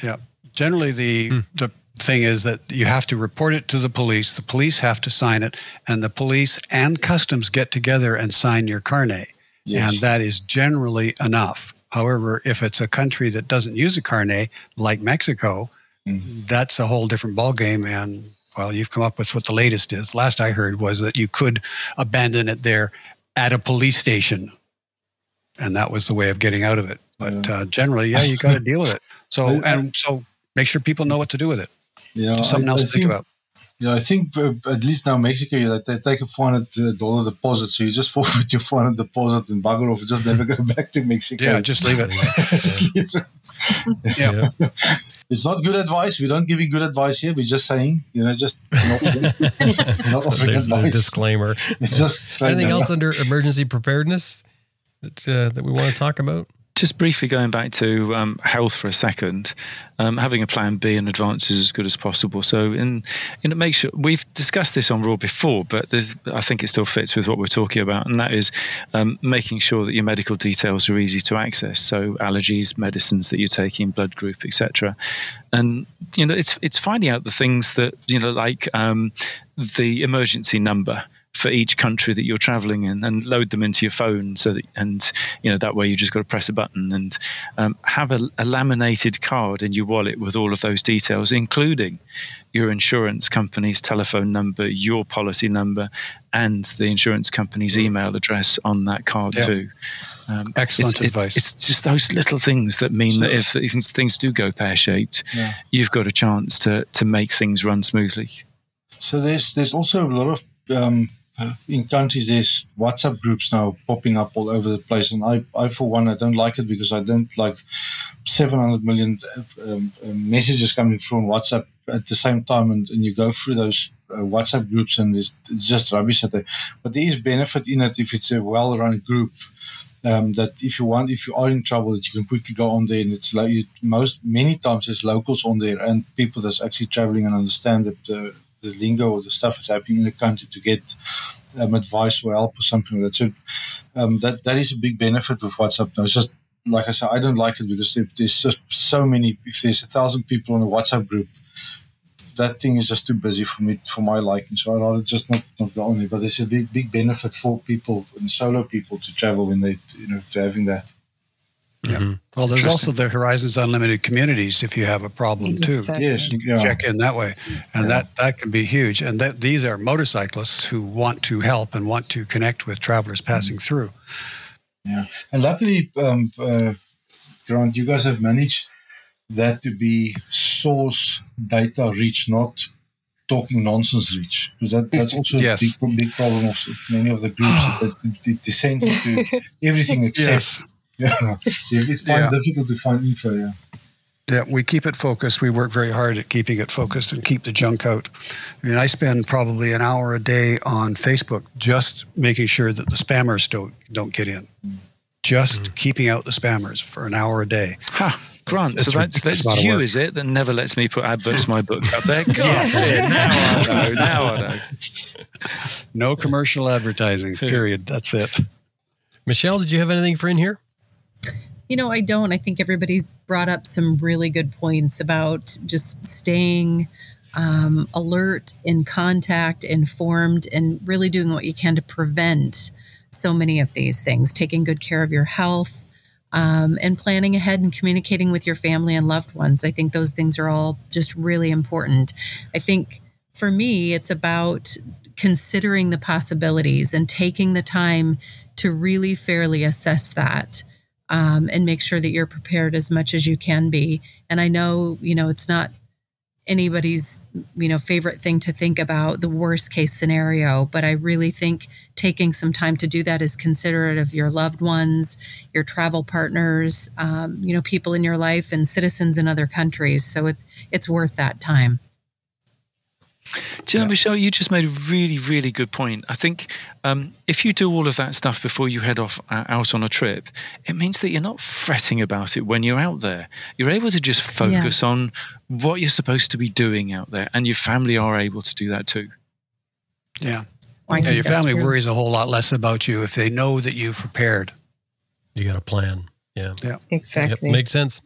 yeah. Generally, the Hmm. the thing is that you have to report it to the police. The police have to sign it, and the police and customs get together and sign your carnet, Yes. and that is generally enough. However, if it's a country that doesn't use a carnet, like Mexico, Mhm. that's a whole different ballgame. And well, you've come up with what the latest is. Last I heard was that you could abandon it there at a police station, and that was the way of getting out of it. But uh, generally, yeah, you got to deal with it. So and so, make sure people know what to do with it. Yeah, Something I- else I to think about. Yeah, I think uh, at least now Mexico, yeah, they take a four hundred dollar deposit, so you just forfeit your four hundred deposit and bugger off, just never go back to Mexico. Yeah, just leave it. Just leave it. Yeah. It's not good advice. We don't give you good advice here. We're just saying, you know, just not, not offering There's the disclaimer. It's just Anything else under emergency preparedness that uh, that we want to talk about? Just briefly going back to um, health for a second, um, having a plan B in advance is as good as possible. So, in you know, make sure we've discussed this on Raw before, but there's I think it still fits with what we're talking about, and that is um, making sure that your medical details are easy to access. So, allergies, medicines that you're taking, blood group, etc. And you know, it's it's finding out the things that you know, like um, the emergency number for each country that you're traveling in and load them into your phone so that and you know that way you just got to press a button and um, have a, a laminated card in your wallet with all of those details including your insurance company's telephone number your policy number and the insurance company's email address on that card Yeah. too um, Excellent it's, advice. It's, it's just those little things that mean that if things, things do go pear shaped, Yeah. you've got a chance to to make things run smoothly. So there's there's also a lot of um, in countries there's WhatsApp groups now popping up all over the place, and I, I for one I don't like it because I don't like 700 million um, um, messages coming from WhatsApp at the same time, and, and you go through those uh, WhatsApp groups and it's, it's just rubbish it. But there is benefit in it if it's a well-run group. Um, that if you want, if you are in trouble, that you can quickly go on there, and it's like you, most many times there's locals on there and people that's actually traveling and understand that the, the lingo or the stuff that's happening in the country to get um, advice or help or something like that. So um, that that is a big benefit of WhatsApp now. It's just like I said, I don't like it because there, there's just so many. If there's a thousand people on a WhatsApp group, that thing is just too busy for me for my liking. So I'd rather just not, not go on it. But there's a big big benefit for people and solo people to travel when they you know to having that. Mhm. Well, there's also the Horizons Unlimited communities if you have a problem too. Exactly. Yes, You can yeah. check in that way, and Yeah. that that can be huge. And that these are motorcyclists who want to help and want to connect with travelers passing through. Yeah, and luckily, um, uh, Grant, you guys have managed that to be source data reach, not talking nonsense reach, because that, that's also Yes. a big, big problem of many of the groups that it, it descends into everything except. Yeah, it's find Yeah. difficult to find info. Yeah, Yeah, we keep it focused. We work very hard at keeping it focused and keep the junk out. I mean, I spend probably an hour a day on Facebook just making sure that the spammers don't don't get in. Just mm. keeping out the spammers for an hour a day. Ha! Grant, It's so that's, that's you, work. is it, that never lets me put adverts to my book up there? God, yeah, now I know, now I know. No commercial advertising. Period. That's it. Michelle, did you have anything for in here? You know, I don't. I think everybody's brought up some really good points about just staying um, alert, in contact, informed, and really doing what you can to prevent so many of these things. Taking good care of your health, um, and planning ahead and communicating with your family and loved ones. I think those things are all just really important. I think for me, it's about considering the possibilities and taking the time to really fairly assess that um, and make sure that you're prepared as much as you can be. And I know, you know, it's not anybody's you know favorite thing to think about the worst case scenario but i really think taking some time to do that is considerate of your loved ones your travel partners um, you know people in your life and citizens in other countries so it's it's worth that time do you know, yeah. Michelle, you just made a really, really good point. I think um, if you do all of that stuff before you head off uh, out on a trip, it means that you're not fretting about it when you're out there. You're able to just focus yeah. on what you're supposed to be doing out there, and your family are able to do that too. Yeah. yeah your family true. worries a whole lot less about you if they know that you've prepared. You got a plan. Yeah. Yeah. Exactly. Yep. Makes sense.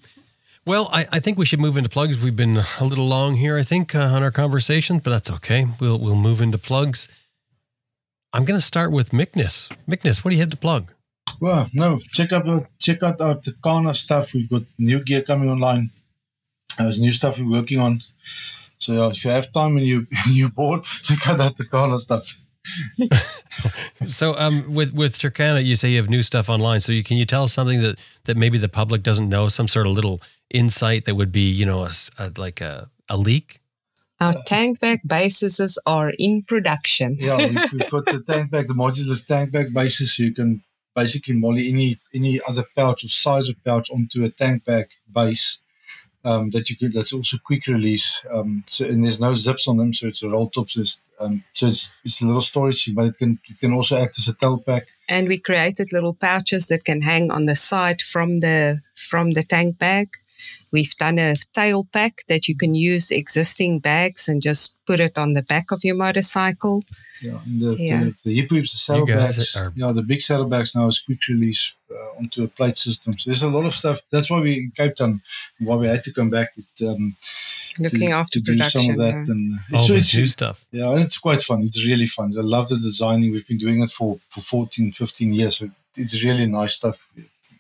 Well, I, I, think we should move into plugs. We've been a little long here, I think, uh, on our conversation, but that's okay. We'll we'll move into plugs. I'm going to start with Magnus. Magnus, what do you have to plug? Well, no, check out uh, check out our Turkana stuff. We've got new gear coming online. There's new stuff we're working on. So yeah, if you have time and you you bored, check out our Turkana stuff. So um, with with Turkana, you say you have new stuff online. So you, can you tell us something that that maybe the public doesn't know? Some sort of little insight that would be, you know, a, a, like a, a leak? Our tank bag bases are in production. yeah, we've, we've, got the tank bag, the modular tank bag bases. You can basically molly any any other pouch or size of pouch onto a tank bag base um, that you can. That's also quick release. Um, so and there's no zips on them, so it's a roll top. Um, so it's, it's a little storage, but it can it can also act as a tail pack. And we created little pouches that can hang on the side from the from the tank bag We've done a tail pack that you can use existing bags and just put it on the back of your motorcycle. Yeah, and the, yeah. the, the hip whips, the saddlebags, are... yeah, the big saddlebags now is quick release uh, onto a plate system. So there's a lot of stuff. That's why we in Cape Town, why we had to come back. It, um, Looking to, after to do some of that yeah. and it's, All it's, new stuff. Yeah, and it's quite fun. It's really fun. I love the designing. We've been doing it for, for 14, 15 years. So it's really nice stuff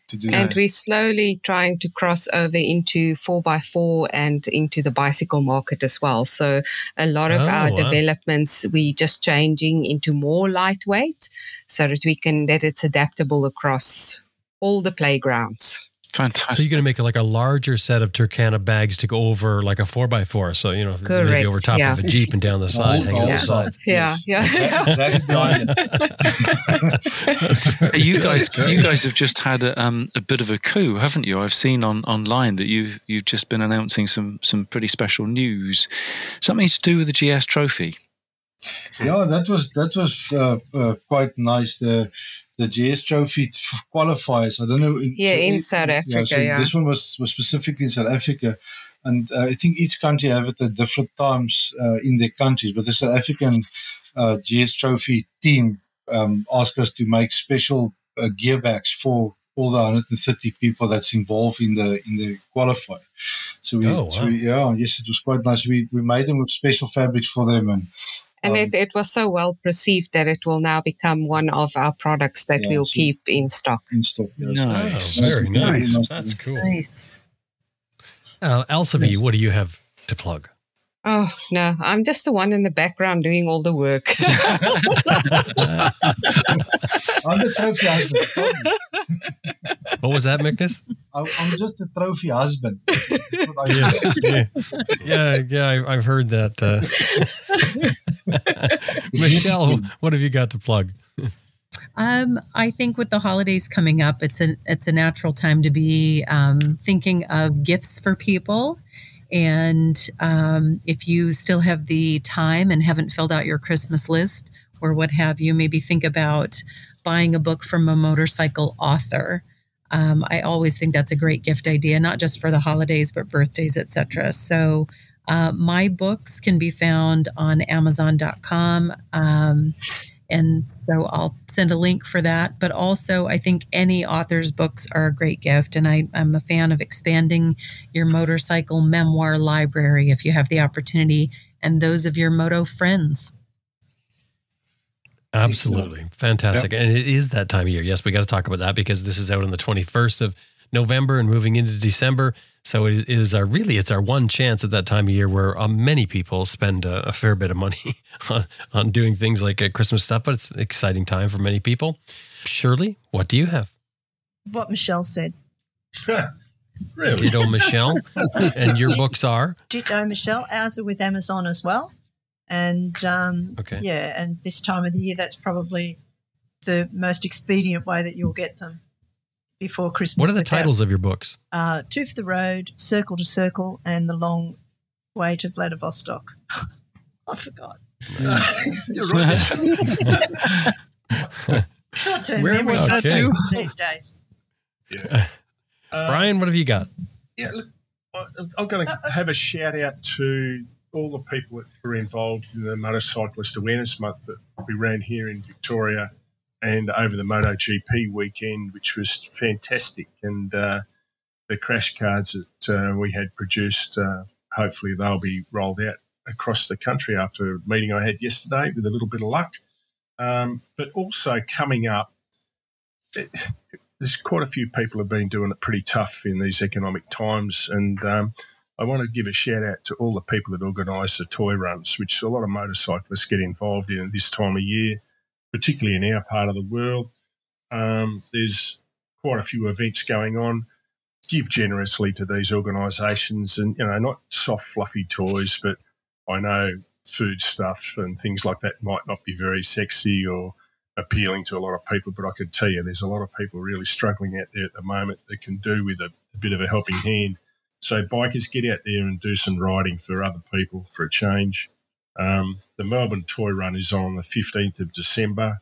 to do and that. we're slowly trying to cross over into 4x4 and into the bicycle market as well so a lot of oh, our wow. developments we're just changing into more lightweight so that we can that it's adaptable across all the playgrounds Fantastic. So you're going to make like a larger set of Turkana bags to go over like a four by four. So you know, Correct. maybe over top yeah. of a jeep and down the side, hanging yeah. the sides. Yeah, yes. yeah. you guys, you guys have just had a, um, a bit of a coup, haven't you? I've seen on online that you've you've just been announcing some some pretty special news, something to do with the GS Trophy. Yeah, that was that was uh, uh, quite nice. The the GS Trophy qualifiers. I don't know. Yeah, so in it, South Africa. Yeah, so yeah. this one was, was specifically in South Africa, and uh, I think each country have it at different times uh, in their countries. But the South African uh, GS Trophy team um, asked us to make special uh, bags for all the 130 people that's involved in the in the qualifier. So we, oh, wow. so we, yeah, yes, it was quite nice. We we made them with special fabrics for them and and um, it, it was so well perceived that it will now become one of our products that yeah, we'll so keep in stock. In stock, yes. Nice. Oh, very nice. nice. That's cool. Nice. Uh, Elsabe, yes. what do you have to plug? Oh, no, I'm just the one in the background doing all the work. I'm the trophy husband. What was that, Magnus? I'm just a trophy husband. yeah, yeah, yeah, yeah, I've heard that. Uh, Michelle, what have you got to plug? Um, I think with the holidays coming up, it's a it's a natural time to be um, thinking of gifts for people and um, if you still have the time and haven't filled out your Christmas list or what have you, maybe think about buying a book from a motorcycle author. Um, I always think that's a great gift idea, not just for the holidays, but birthdays, etc. So uh, my books can be found on Amazon.com. Um, and so I'll send a link for that. But also, I think any author's books are a great gift. And I, am a fan of expanding your motorcycle memoir library if you have the opportunity, and those of your moto friends. Absolutely. Fantastic. Yep. And it is that time of year. Yes, we got to talk about that because this is out on the 21st of November and moving into December. So it is our really it's our one chance at that time of year where uh, many people spend a, a, fair bit of money on, on doing things like uh, Christmas stuff. But it's an exciting time for many people. Shirley, what do you have? What Michelle said. really? Ditto Michelle. and your books are? Ditto Michelle. Ours are with Amazon as well. And um, okay. yeah, and this time of the year, that's probably the most expedient way that you'll get them before Christmas. What are the titles of your books? Uh, Two for the Road, Circle to Circle, and The Long Way to Vladivostok. I forgot. You're right. Short term Where was that Okay. too? these days. Yeah. Uh, Brian, what have you got? Yeah, look, I, I'm going to have a shout out to all the people that were involved in the Motorcyclist Awareness Month that we ran here in Victoria and over the MotoGP weekend, which was fantastic. And uh, the crash cards that uh, we had produced, uh, hopefully they'll be rolled out across the country after a meeting I had yesterday with a little bit of luck. Um, but also coming up, it, there's quite a few people have been doing it pretty tough in these economic times, and um, I want to give a shout out to all the people that organise the toy runs, which a lot of motorcyclists get involved in at this time of year, particularly in our part of the world. Um, there's quite a few events going on. Give generously to these organisations, and you know, not soft, fluffy toys, but I know food stuff and things like that might not be very sexy or appealing to a lot of people, but I can tell you there's a lot of people really struggling out there at the moment that can do with a, a bit of a helping hand. So bikers get out there and do some riding for other people for a change. Um, the Melbourne Toy Run is on the 15th of December.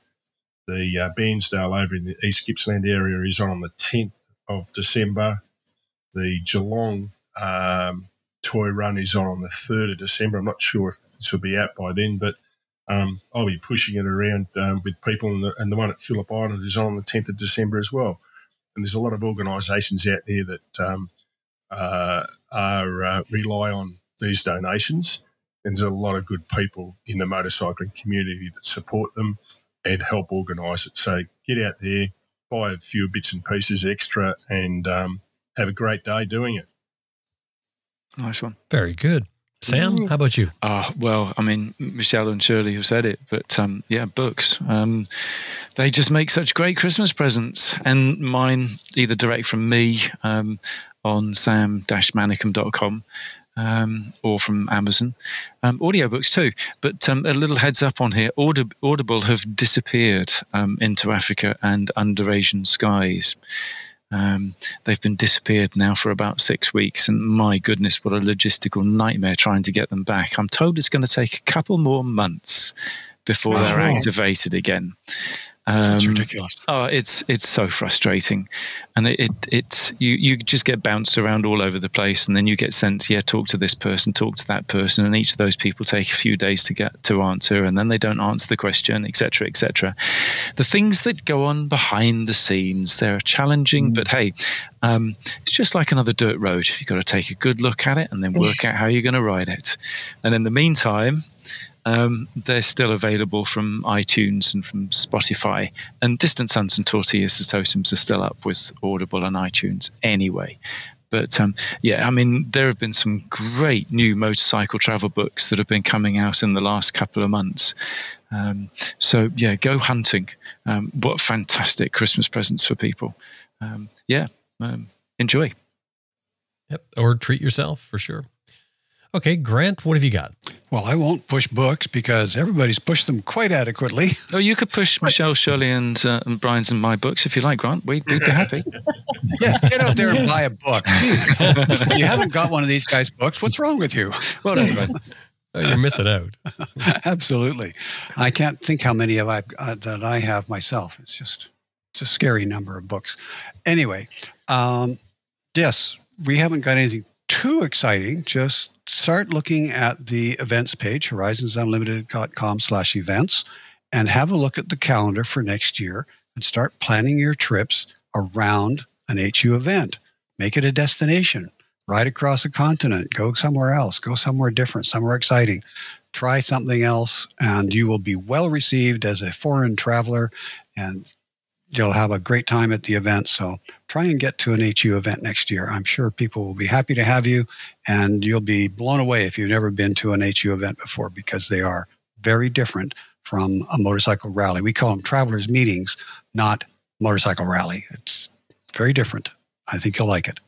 The uh, Bairnsdale over in the East Gippsland area is on the 10th of December. The Geelong um, Toy Run is on the 3rd of December. I'm not sure if this will be out by then, but um, I'll be pushing it around um, with people, and the, and the one at Phillip Island is on the 10th of December as well. And there's a lot of organisations out there that um, uh, are uh, rely on these donations. And there's a lot of good people in the motorcycling community that support them and help organise it. So get out there, buy a few bits and pieces extra, and um, have a great day doing it. Nice one. Very good. Sam, how about you? Ah, well, I mean, Michelle and Shirley have said it, but um, yeah, books. Um, they just make such great Christmas presents. And mine, either direct from me um, on sam-manicom.com um, or from Amazon. Um, audiobooks too. But um, a little heads up on here Audib- Audible have disappeared um, into Africa and under Asian skies. Um, they've been disappeared now for about six weeks, and my goodness, what a logistical nightmare trying to get them back. I'm told it's going to take a couple more months before they're activated again. Um, ridiculous. Oh, it's it's so frustrating, and it, it it you you just get bounced around all over the place, and then you get sent. Yeah, talk to this person, talk to that person, and each of those people take a few days to get to answer, and then they don't answer the question, etc., etc. The things that go on behind the scenes, they're challenging, but hey, um, it's just like another dirt road. You've got to take a good look at it, and then work out how you're going to ride it. And in the meantime, um, they're still available from iTunes and from Spotify. And Distant Suns and Tortillas Totems are still up with Audible and iTunes anyway. But um, yeah, I mean, there have been some great new motorcycle travel books that have been coming out in the last couple of months. Um, so yeah, go hunting. Um, what fantastic Christmas presents for people. Um, yeah, um, enjoy. Yep. Or treat yourself for sure. Okay, Grant, what have you got? Well, I won't push books because everybody's pushed them quite adequately. Oh, you could push Michelle, Shirley, and, uh, and Brian's and my books if you like, Grant. We'd, we'd be happy. Yes, get out there and buy a book. You haven't got one of these guys' books. What's wrong with you? Well done, Brian. Oh, you're missing out. Absolutely. I can't think how many of I've uh, that I have myself. It's just it's a scary number of books. Anyway, um, yes, we haven't got anything too exciting. Just start looking at the events page, horizonsunlimited.com slash events, and have a look at the calendar for next year and start planning your trips around an HU event. Make it a destination. Ride across a continent, go somewhere else, go somewhere different, somewhere exciting try something else and you will be well received as a foreign traveler and you'll have a great time at the event. So try and get to an HU event next year. I'm sure people will be happy to have you, and you'll be blown away if you've never been to an HU event before because they are very different from a motorcycle rally. We call them travelers meetings, not motorcycle rally. It's very different. I think you'll like it.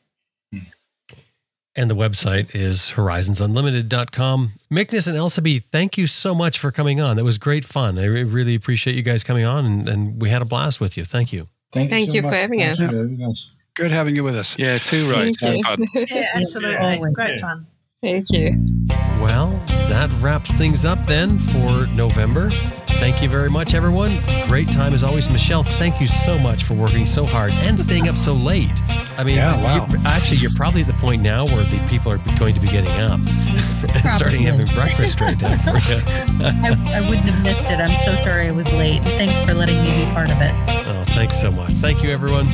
And the website is horizonsunlimited.com. Magnus and Elsabe, thank you so much for coming on. That was great fun. I really appreciate you guys coming on, and, and we had a blast with you. Thank you. Thank, thank you, so you, for having Thanks us. for. Good having you with us. Yeah, too right. Thank you. Yeah, absolutely. Always. Great fun. Thank you. Well, that wraps things up then for November. Thank you very much, everyone. Great time as always. Michelle, thank you so much for working so hard and staying up so late. I mean, Yeah, wow. you're- actually, you're probably at the point now where the people are going to be getting up and starting Probably. having breakfast right now for you. I, I wouldn't have missed it. I'm so sorry I was late. Thanks for letting me be part of it. Oh, thanks so much. Thank you, everyone.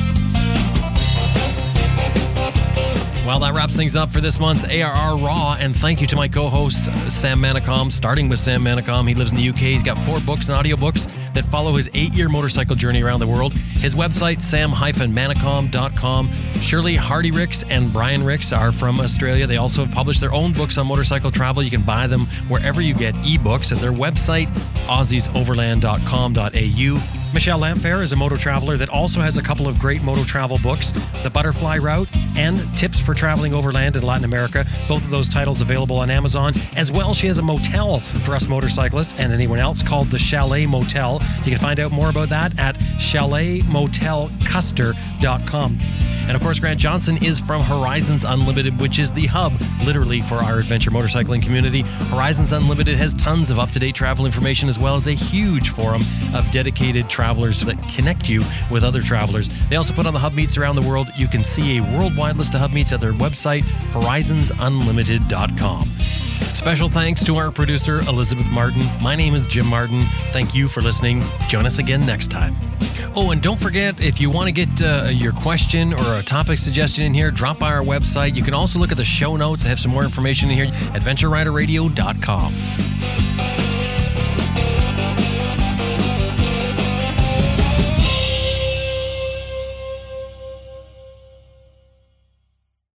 Well, that wraps things up for this month's ARR Raw, and thank you to my co-host uh, Sam Manicom. Starting with Sam Manicom, he lives in the UK. He's got four books and audiobooks that follow his eight-year motorcycle journey around the world. His website, sam-manicom.com. Shirley Hardy Rix and Brian Rix are from Australia. They also have published their own books on motorcycle travel. You can buy them wherever you get ebooks at their website, aussiesoverland.com.au. Michelle Lamphere is a moto traveler that also has a couple of great moto travel books, The Butterfly Route and Tips for Traveling Overland in Latin America. Both of those titles available on Amazon. As well, she has a motel for us motorcyclists and anyone else called the Chalet Motel. You can find out more about that at chaletmotelcuster.com. And of course, Grant Johnson is from Horizons Unlimited, which is the hub, literally, for our adventure motorcycling community. Horizons Unlimited has tons of up to date travel information as well as a huge forum of dedicated travelers that connect you with other travelers. They also put on the hub meets around the world. You can see a worldwide list of hub meets at their website, horizonsunlimited.com. Special thanks to our producer, Elizabeth Martin. My name is Jim Martin. Thank you for listening. Join us again next time. Oh, and don't forget if you want to get uh, your question or a topic suggestion in here, drop by our website. You can also look at the show notes. I have some more information in here. AdventureRiderRadio.com.